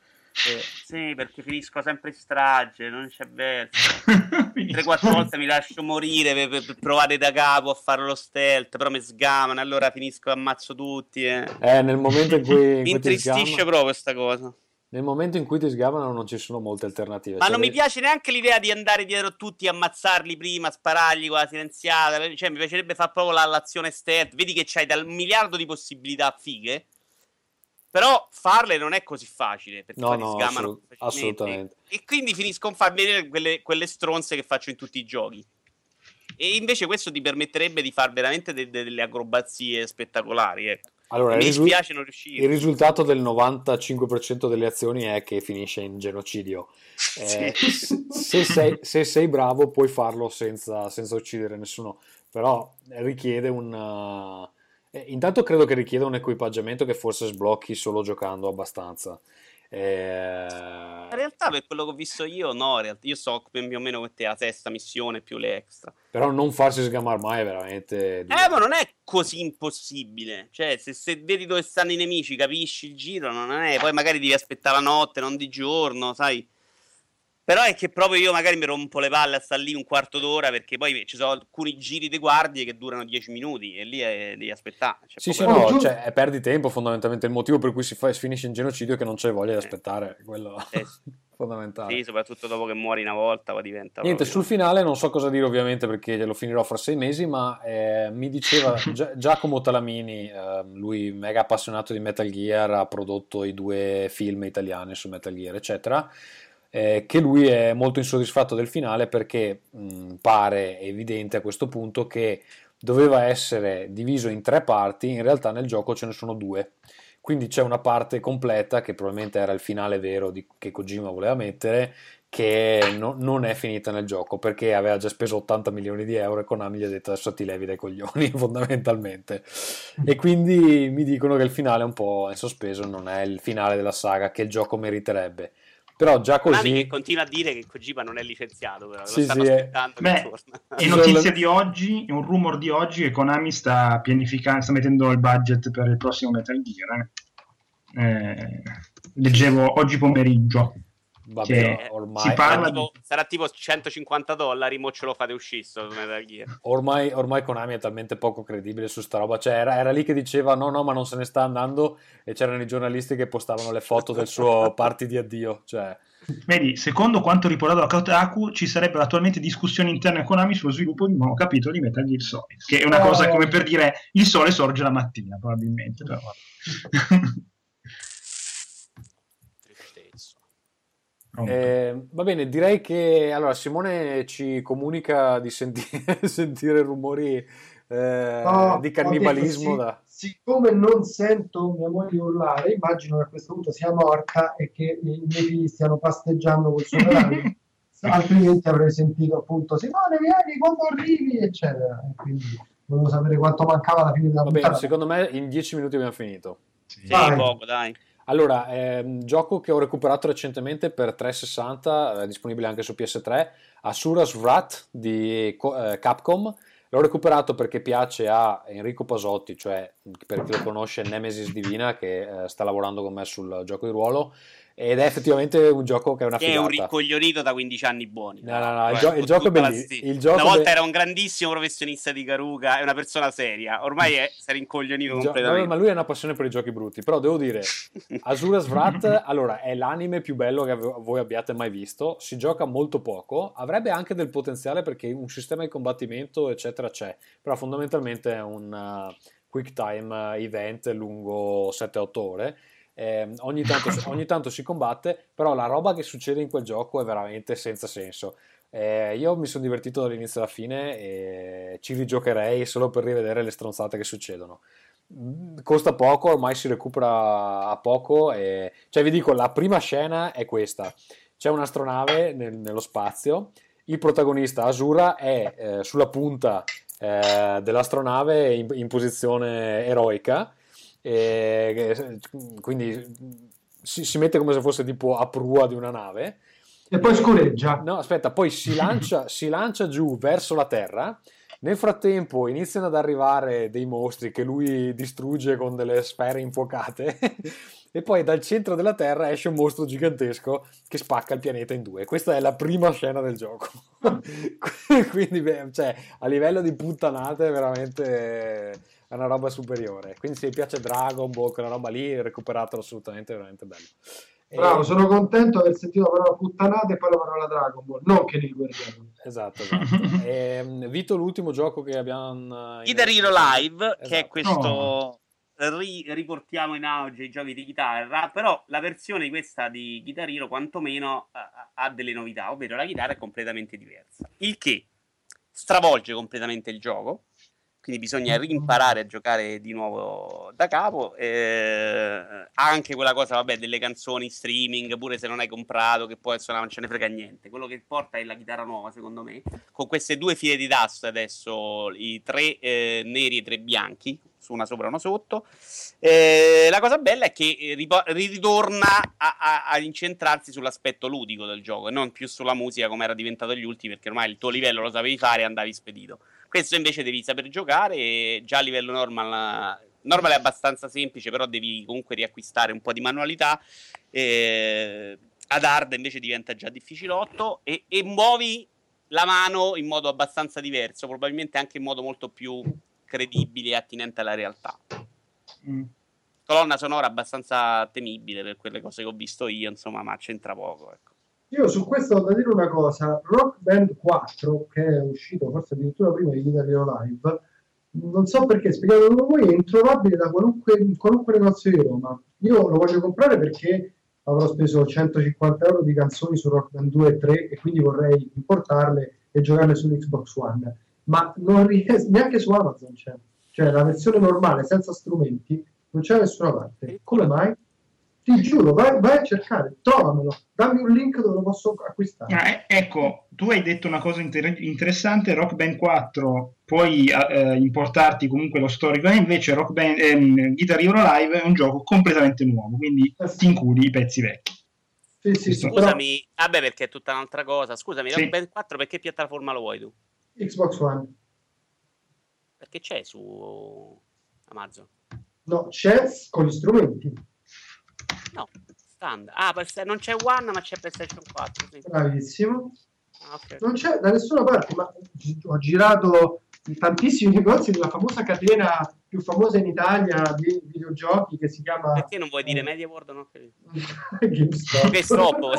Sì, perché finisco sempre in strage, non c'è verso. 3-4 volte mi lascio morire per, per- provare da capo a fare lo stealth, però mi sgamano, allora finisco e ammazzo tutti. eh. Eh, nel momento in cui, in Mi intristisce sgamano, proprio questa cosa. Nel momento in cui ti sgamano non ci sono molte alternative. Ma Cioè, non mi piace neanche l'idea di andare dietro a tutti, ammazzarli prima, sparargli con la silenziata. Cioè, mi piacerebbe fare proprio la- l'azione stealth. Vedi che c'hai dal miliardo di possibilità fighe. Però farle non è così facile. Perché No, no, sgamano assolut- assolutamente. E quindi finisco con far vedere quelle, quelle stronze che faccio in tutti i giochi. E invece questo ti permetterebbe di fare veramente de- de- delle acrobazie spettacolari. Ecco. Allora, mi il risu- dispiace non riuscire. Il risultato del 95% delle azioni è che finisce in genocidio. Eh, Sì. se, se sei, se sei bravo puoi farlo senza, senza uccidere nessuno, però richiede un... eh, intanto credo che richieda un equipaggiamento che forse sblocchi solo giocando abbastanza. Eh, In realtà, per quello che ho visto io, no. io so più o meno come te la sesta missione più le extra. però non farsi sgamare mai è veramente... Eh, ma non è così impossibile. Cioè, se, se vedi dove stanno i nemici, capisci il giro, non è. Poi magari devi aspettare la notte, non di giorno, sai. Però è che proprio io magari mi rompo le palle a stare lì un quarto d'ora perché poi ci sono alcuni giri di guardie che durano 10 minuti e lì è- devi aspettare. Cioè, Sì, sì, no, cioè, eh, perdi tempo fondamentalmente. Il motivo per cui si, fa, si finisce in genocidio è che non c'è voglia di aspettare, quello Eh, fondamentale. sì, soprattutto dopo che muori una volta, poi diventa. Niente, proprio- sul finale non so cosa dire ovviamente perché lo finirò fra sei mesi, ma eh, mi diceva Gia- Giacomo Talamini, eh, lui mega appassionato di Metal Gear, ha prodotto i due film italiani su Metal Gear, eccetera, eh, che lui è molto insoddisfatto del finale perché mh, pare evidente a questo punto che doveva essere diviso in tre parti, in realtà nel gioco ce ne sono due. Quindi c'è una parte completa che probabilmente era il finale vero di, che Kojima voleva mettere, che no- non è finita nel gioco perché aveva già speso 80 milioni di euro e Konami gli ha detto adesso ti levi dai coglioni fondamentalmente e quindi mi dicono che il finale è un po' in sospeso non è il finale della saga che il gioco meriterebbe però già così Konami che continua a dire che Kojima non è licenziato però, Sì, lo stanno sì, è- aspettando che Beh, è notizia di oggi, è un rumor di oggi che Konami sta pianificando, sta mettendo il budget per il prossimo Metal Gear. eh. Eh, leggevo oggi pomeriggio. Vabbè, che ormai- si sarà, parla tipo, sarà tipo 150 dollari mo ce lo fate uscire Ormai, ormai Konami è talmente poco credibile su sta roba, cioè era, era lì che diceva no no ma non se ne sta andando e c'erano i giornalisti che postavano le foto del suo party di addio, cioè Vedi, secondo quanto riportato da Kotaku, ci sarebbero attualmente discussioni interne a Konami sullo sviluppo di un nuovo capitolo di Metal Gear Solid, che è una Oh. cosa come per dire il sole sorge la mattina, probabilmente. Però. tristezza Eh, va bene, direi che allora Simone ci comunica di sentire, sentire rumori eh, No, di cannibalismo. detto, da... siccome non sento mia moglie urlare, immagino che a questo punto sia morta e che i miei figli stiano pasteggiando col suo pedale. altrimenti avrei sentito appunto Simone vieni quando arrivi eccetera e quindi volevo sapere quanto mancava alla fine della Va bene, puntata secondo me in 10 minuti abbiamo finito. sì, poco dai Allora, ehm, gioco che ho recuperato recentemente per 360, eh, disponibile anche su PS3, Asura's Wrath di eh, Capcom. L'ho recuperato perché piace a Enrico Pasotti, cioè per chi lo conosce Nemesis Divina, che eh, sta lavorando con me sul gioco di ruolo. Ed è effettivamente un gioco che è una che è un ricoglionito da 15 anni buoni No, no, no, il, gio- il gioco è bellissimo. gioco una volta be- era un grandissimo professionista di Garuga è una persona seria ormai è, si è rincoglionito gio- completamente vabbè, ma lui ha una passione per i giochi brutti. Però devo dire, Asura's Wrath, allora, è l'anime più bello che ave- voi abbiate mai visto. Si gioca molto poco. Avrebbe anche del potenziale perché un sistema di combattimento, eccetera, c'è. Però fondamentalmente è un uh, quick time uh, event lungo 7-8 ore. Eh, ogni, tanto, ogni tanto si combatte, però la roba che succede in quel gioco è veramente senza senso. Eh, io mi sono divertito dall'inizio alla fine e ci rigiocherei solo per rivedere le stronzate che succedono. Mm, Costa poco, ormai si recupera a poco. E... Cioè, vi dico, la prima scena è questa: c'è un'astronave nel- nello spazio. Il protagonista Asura è eh, sulla punta eh, dell'astronave in, in posizione eroica. E, quindi si, si mette come se fosse tipo a prua di una nave. e poi scureggia No, aspetta, poi si lancia, si lancia giù verso la Terra. Nel frattempo iniziano ad arrivare dei mostri che lui distrugge con delle sfere infuocate. e poi dal centro della Terra esce un mostro gigantesco che spacca il pianeta in due. Questa è la prima scena del gioco. Quindi, beh, cioè, a livello di puttanate, veramente è una roba superiore. Quindi, se vi piace Dragon Ball, quella roba lì, recuperatelo assolutamente, è veramente bello. E- bravo sono contento di aver sentito la parola puttanate e poi la parola Dragon Ball non che nel guerriero Esatto, esatto. Ehm, Vito, l'ultimo gioco che abbiamo... eh, Hero Live che è Esatto. questo ri- riportiamo in auge i giochi di chitarra però la versione di questa di Guitar Hero quantomeno ha- ha delle novità ovvero la chitarra è completamente diversa il che stravolge completamente il gioco quindi bisogna rimparare a giocare di nuovo da capo. Eh, anche quella cosa, vabbè, delle canzoni streaming, pure se non hai comprato, che poi suonare non ce ne frega niente. Quello che porta è la chitarra nuova, secondo me, con queste due file di tasto adesso, i tre eh, neri e tre bianchi, su una sopra e una sotto. Eh, la cosa bella è che eh, ripo- ritorna a, a- a incentrarsi sull'aspetto ludico del gioco e non più sulla musica come era diventato gli ultimi, perché ormai il tuo livello lo sapevi fare e andavi spedito. Questo invece devi saper giocare e già a livello normal, normal è abbastanza semplice, però devi comunque riacquistare un po' di manualità. Eh, ad hard invece diventa già difficilotto e, e muovi la mano in modo abbastanza diverso, probabilmente anche in modo molto più credibile e attinente alla realtà. Mm. Colonna sonora abbastanza temibile per quelle cose che ho visto io, insomma, ma c'entra poco. Ecco. Io su questo ho da dire una cosa, Rock Band 4, che è uscito forse addirittura prima di Hero Live, non so perché, spiegato come voi, è introvabile da qualunque, qualunque negozio di Roma. Io lo voglio comprare perché avrò speso 150 euro di canzoni su Rock Band 2 e 3 e quindi vorrei importarle e giocarle sull'Xbox One. Ma non riesco, neanche su Amazon c'è. Cioè la versione normale, senza strumenti, non c'è da nessuna parte. Come mai? Ti giuro, vai, vai a cercare, trovamelo, dammi un link dove lo posso acquistare. Ah, e- ecco, tu hai detto una cosa inter- interessante, Rock Band 4 puoi eh, importarti comunque lo storico, e invece Rock Band, ehm, Guitar Hero Live è un gioco completamente nuovo, quindi ti incudi i pezzi vecchi. Sì, sì, sì, però Scusami, vabbè perché è tutta un'altra cosa. Scusami, Sì. Rock Band 4 perché piattaforma lo vuoi tu? Xbox One. Perché c'è su Amazon? No, c'è con gli strumenti. No, standard. Ah, per- non c'è One ma c'è PlayStation 4. Sì. Bravissimo. Ah, ok. Non c'è da nessuna parte, ma ho girato tantissimi negozi della famosa catena più famosa in Italia di videogiochi che si chiama Perché non vuoi dire Media World? Capito. GameStop. GameStop.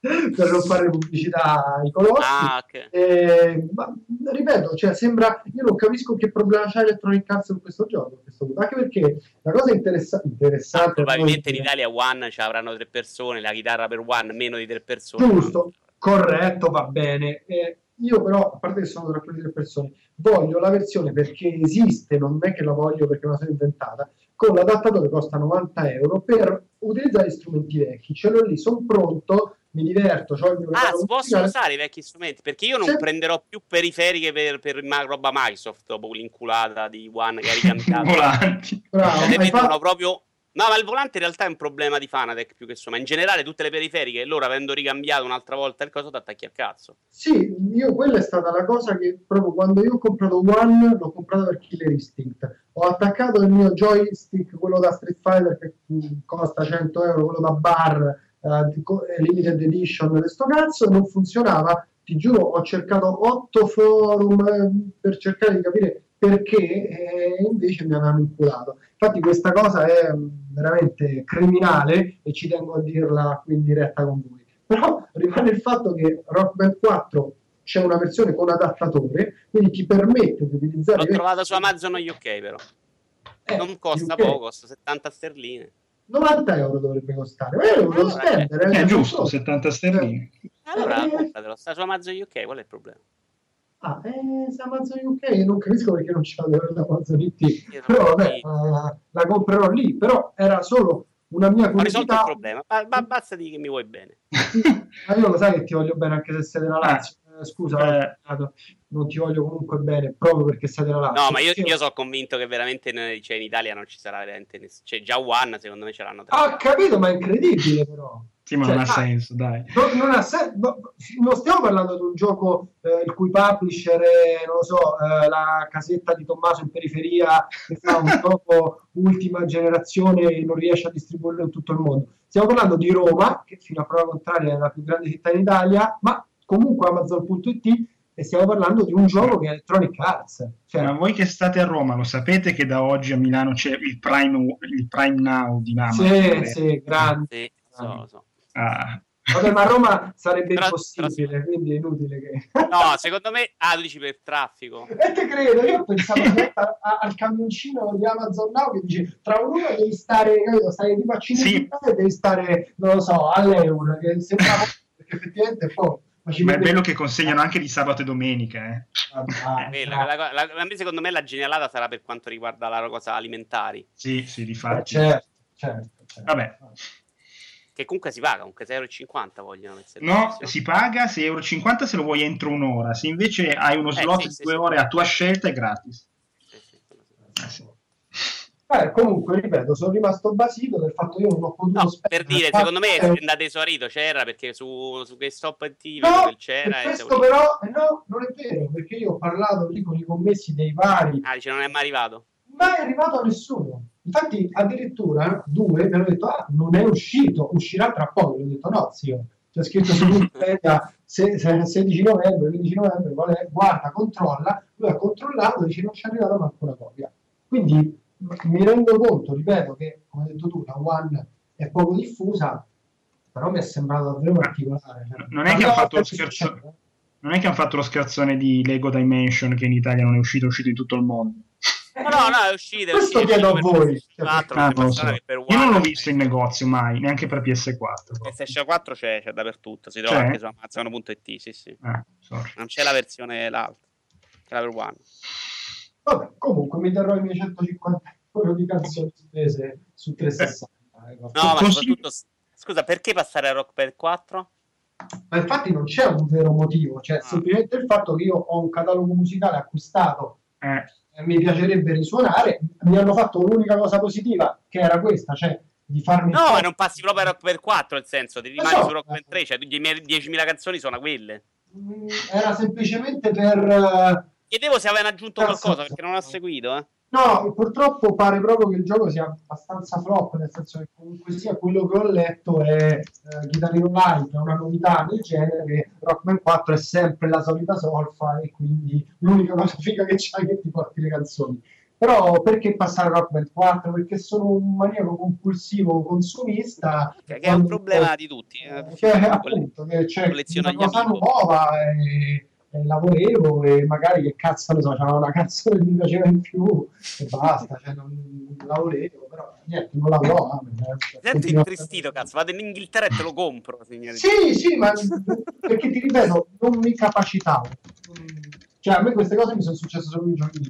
per non fare pubblicità ai colossi. ah, ok. Eh, ma ripeto, cioè, sembra io non capisco che problema c'ha Electronic Arts con questo gioco, anche perché la cosa interessa- interessante Probabilmente in Italia One ci avranno tre persone, la chitarra per One meno di tre persone. Giusto, corretto, va bene. Eh, io però, a parte che sono tra quelle tre persone, voglio la versione perché esiste, non è che la voglio perché me la sono inventata, con l'adattatore costa 90 euro per utilizzare gli strumenti vecchi. Ce l'ho lì, sono pronto, mi diverto, ho il mio Ah, si possono usare i vecchi strumenti? Perché io non Sì. prenderò più periferiche per, per ma- roba Microsoft dopo l'inculata di One che ha ricambiato. Volanti. Bravo, mettono fatto- proprio. No, ma il volante in realtà è un problema di Fanatec più che insomma. In generale, tutte le periferiche, loro avendo ricambiato un'altra volta il coso, ti attacchi al cazzo. Sì, io quella è stata la cosa che proprio quando io ho comprato One l'ho comprato per Killer Instinct. Ho attaccato il mio joystick, quello da Street Fighter che mh, costa 100 euro, quello da bar, eh, eh, limited edition di sto cazzo, non funzionava. Ti giuro, ho cercato otto forum eh, per cercare di capire perché e invece mi avevano inculato. Infatti questa cosa è mh, veramente criminale e ci tengo a dirla qui in diretta con voi. Però rimane il fatto che Rock Band 4 c'è una versione con adattatore, quindi ti permette di utilizzare... L'ho trovato su Amazon UK, però. Eh, non costa UK. poco, costa 70 sterline. 90 euro dovrebbe costare. Ma io lo Allora, spendere. È eh, giusto, non so. 70 sterline. Allora, Eh. compratelo, sta su Amazon UK, qual è il problema? Ah, eh, se Amazon UK non capisco perché non ce l'avevo da Amazon IT. Però vabbè, eh, la comprerò lì. Però era solo una mia Ho risolto il curiosità. problema, ma, ma basta di che mi vuoi bene. Ma io lo sai che ti voglio bene anche se sei della Lazio. Scusa, Eh. non ti voglio comunque bene proprio perché sei della Lazio. No, ma io, io sono convinto che veramente noi- cioè, in Italia non ci sarà veramente nessuno. Cioè, già One, secondo me, ce l'hanno tre. Ho capito, ma è incredibile però. Sì, ma Cioè, non ha ah, senso, dai. Non, non ha sen- no, non stiamo parlando di un gioco eh, il cui publisher è, non lo so, eh, la casetta di Tommaso in periferia che fa un gioco ultima generazione e non riesce a distribuirlo in tutto il mondo. Stiamo parlando di Roma, che fino a prova contraria è la più grande città in Italia, ma comunque Amazon.it e stiamo parlando di un gioco che è Electronic Arts. Cioè, Ma voi che state a Roma, lo sapete che da oggi a Milano c'è il Prime, il Prime Now di Amazon? sì, sì, grande. Sì, so, lo so. Ah, Vabbè, ma a Roma sarebbe Però- impossibile, quindi è inutile che... No, secondo me. Ah, tu dici per traffico. E te credo, io pensavo a- a- al camioncino di Amazon Now che dice tra un'ora devi stare, capito, stai tipo a Cinecittà e devi stare, non lo so, all'euro, che sembrava perché effettivamente poi ma è bello che consegnano anche di sabato e domenica, eh. Ah, Eh, ah, la- la- la- secondo me, la genialata sarà per quanto riguarda la cosa alimentari. Sì, sì, di eh, fatti. certo, certo, certo. Vabbè, Che comunque si paga, comunque 6,50 euro vogliono mettere. no, si paga 6,50 euro se lo vuoi entro un'ora. Se invece hai uno Eh, slot sì, di sì, due sì. ore a tua scelta è gratis. Sì, sì, quello sì. Eh, sì. Eh, comunque, ripeto, sono rimasto basito del fatto che io non ho potuto No, per dire, secondo me è andato esaurito, c'era perché su, su GameStop TV No, c'era. e questo però, eh, no, non è vero, perché io ho parlato lì con i commessi dei vari Ah, dice non è mai arrivato. mai è arrivato a nessuno. Infatti, addirittura due mi hanno detto: Ah, non è uscito, uscirà tra poco. Io ho detto: No, zio, c'è scritto su Wikipedia se- se- 16 novembre, 15 novembre. Guarda, controlla. Lui ha controllato, dice: Non ci è arrivata manco una copia. Quindi mi rendo conto, ripeto, che come hai detto tu, la One è poco diffusa, però mi è sembrato davvero particolare. Cioè, Non è scherzo- Non è che hanno fatto lo scherzone di Lego Dimension che in Italia non è uscito, è uscito in tutto il mondo. No, no, no, è uscito. È Questo uscito chiedo a voi. PS4, Ah, per non so. Io non l'ho visto in negozio mai, neanche per PS4. PlayStation 4 c'è, c'è dappertutto, si trova C'è? anche su Amazon.it, sì, sì. Ah. Non c'è la versione l'altra, c'è la per One. Vabbè, comunque mi terrò i miei 150 euro di canzoni spese su 360. eh. No, ma soprattutto, scusa, perché passare a Rock Band 4? Ma infatti non c'è un vero motivo, cioè Ah. semplicemente il fatto che io ho un catalogo musicale acquistato Eh, e mi piacerebbe risuonare, mi hanno fatto l'unica cosa positiva che era questa, cioè di farmi No, ma non passi proprio a Rock Band 4, nel senso, ti Lo rimani so. su Rock Band 3, cioè 10.000 canzoni sono quelle. Mm, era semplicemente per eh, Chiedevo se avevano aggiunto Cazzo, qualcosa, perché non ho seguito, eh. No, purtroppo pare proprio che il gioco sia abbastanza flop, nel senso che comunque sia quello che ho letto è eh, Guitar Hero Live, è una novità del genere, Rockman 4 è sempre la solita solfa e quindi l'unica cosa figa che c'hai è che ti porti le canzoni. Però perché passare a Rockman 4? Perché sono un maniaco compulsivo consumista. Che è un problema di tutti. eh. Che Colle- appunto che c'è colleziona una cosa nuova e, e lavorevo e magari che cazzo ne so, c'era una canzone che mi piaceva in più e basta, cioè non lavorevo, però niente, non lavoro. ah, Mi sento continua- intristito, cazzo. Vado in Inghilterra e te lo compro, signore. Sì, sì, ma perché ti ripeto, non mi capacitavo. Cioè, a me queste cose mi sono successe solo in giochi di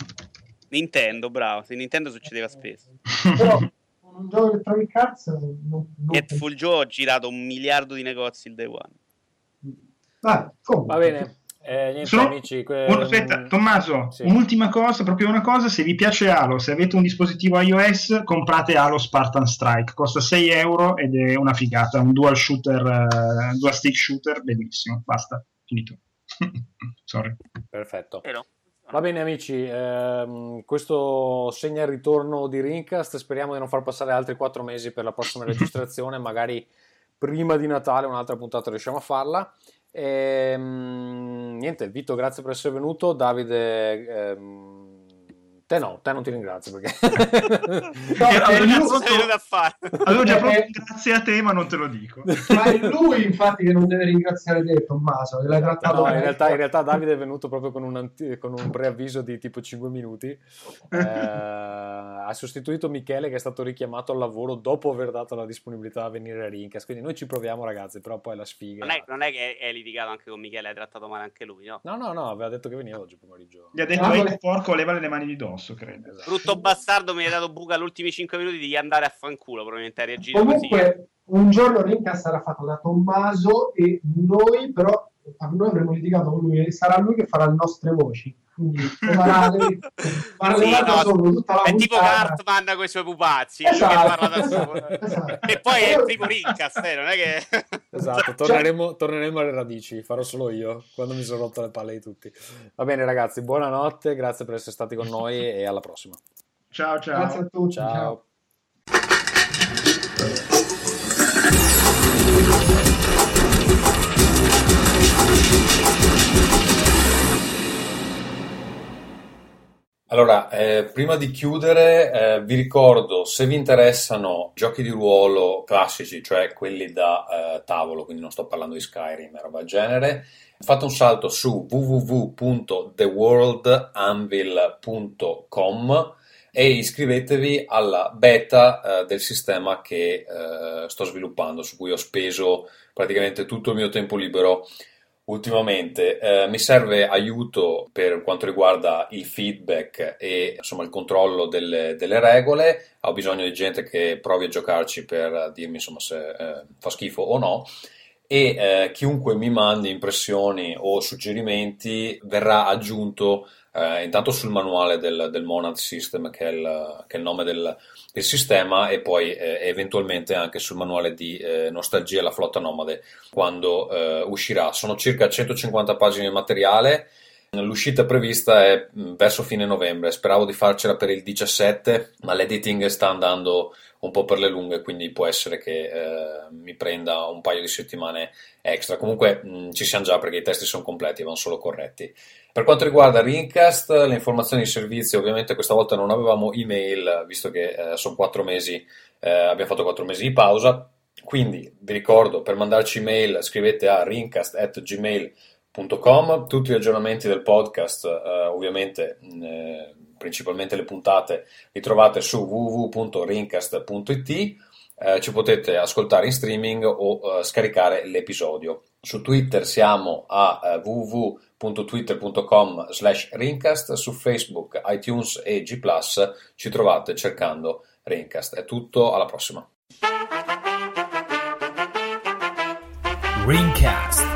Nintendo, bravo. Se Nintendo succedeva spesso. Però con un gioco Electronic Arts non, non Hateful Joe ha girato un miliardo di negozi il day one. Comunque. Va bene. Eh, niente, Sono- amici. que- un- aspetta, Tommaso, Sì. un'ultima cosa, proprio una cosa, se vi piace Halo, se avete un dispositivo iOS, comprate Halo Spartan Strike, costa 6 euro ed è una figata, un dual shooter, eh, dual stick shooter, bellissimo, basta, finito. Sorry. Perfetto. Vero? Va bene amici, ehm, questo segna il ritorno di Rincast, speriamo di non far passare altri quattro mesi per la prossima registrazione, magari prima di Natale un'altra puntata riusciamo a farla. Ehm, niente, Vito, grazie per essere venuto, Davide, ehm, te no, te non ti ringrazio perché... No, è avevo già Cazzo sei venuto a fare? Avevo già Eh, proprio eh. grazie a te, ma non te lo dico. Ma è lui infatti che non deve ringraziare te, Tommaso, che l'hai trattato No, in realtà, in realtà Davide è venuto proprio con un, anti- con un preavviso di tipo 5 minuti. Eh, ha sostituito Michele che è stato richiamato al lavoro dopo aver dato la disponibilità a venire a Rincas. Quindi noi ci proviamo ragazzi, però poi la sfiga... Non è, non è che hai litigato anche con Michele, hai trattato male anche lui, no? No, no, no, aveva detto che veniva oggi pomeriggio. Gli ha detto, Ah, vole- porco, levale le mani di dosso, credo. Esatto. Brutto bastardo, mi hai dato buca agli ultimi 5 minuti di andare a fanculo. Probabilmente hai reagito così. Comunque, un giorno Rincas sarà fatto da Tommaso e noi però noi avremo litigato con lui e sarà lui che farà le nostre voci. Quindi Sì, no, solo È tipo. Cartman con i suoi pupazzi, Esatto. che parla da solo. Esatto. E poi è il primo Rincast, eh, non è che... Esatto, torneremo, torneremo alle radici, farò solo io quando mi sono rotto le palle di tutti. Va bene ragazzi, buonanotte, grazie per essere stati con noi e alla prossima. Ciao, ciao. Grazie a tutti. Ciao. ciao. Allora, eh, prima di chiudere, eh, vi ricordo se vi interessano giochi di ruolo classici, cioè quelli da eh, tavolo, quindi non sto parlando di Skyrim e roba del genere, fate un salto su www.theworldanvil.com e iscrivetevi alla beta eh, del sistema che eh, sto sviluppando, su cui ho speso praticamente tutto il mio tempo libero ultimamente. Eh, mi serve aiuto per quanto riguarda il feedback e insomma il controllo delle, delle regole. Ho bisogno di gente che provi a giocarci per dirmi insomma se eh, fa schifo o no. E eh, chiunque mi mandi impressioni o suggerimenti verrà aggiunto eh, intanto sul manuale del, del Monad System, che è il, che è il nome del, del sistema, e poi eh, eventualmente anche sul manuale di eh, Nostalgia la flotta nomade quando eh, uscirà. Sono circa 150 pagine di materiale. L'uscita prevista è mh, verso fine novembre. Speravo di farcela per il 17, ma l'editing sta andando un po' per le lunghe, quindi può essere che eh, mi prenda un paio di settimane extra. Comunque mh, ci siamo già perché i testi sono completi, vanno solo corretti. Per quanto riguarda Rincast, le informazioni di servizio, ovviamente questa volta non avevamo email, visto che eh, sono quattro mesi, eh, abbiamo fatto quattro mesi di pausa. Quindi vi ricordo per mandarci email scrivete a rincast.gmail.com tutti gli aggiornamenti del podcast, eh, ovviamente eh, principalmente le puntate, li trovate su www.rincast.it. Eh, ci potete ascoltare in streaming o eh, scaricare l'episodio. Su Twitter siamo a eh, www.twitter.com slash Rincast, su Facebook, iTunes e G+, ci trovate cercando Rincast. È tutto, alla prossima. Ringcast.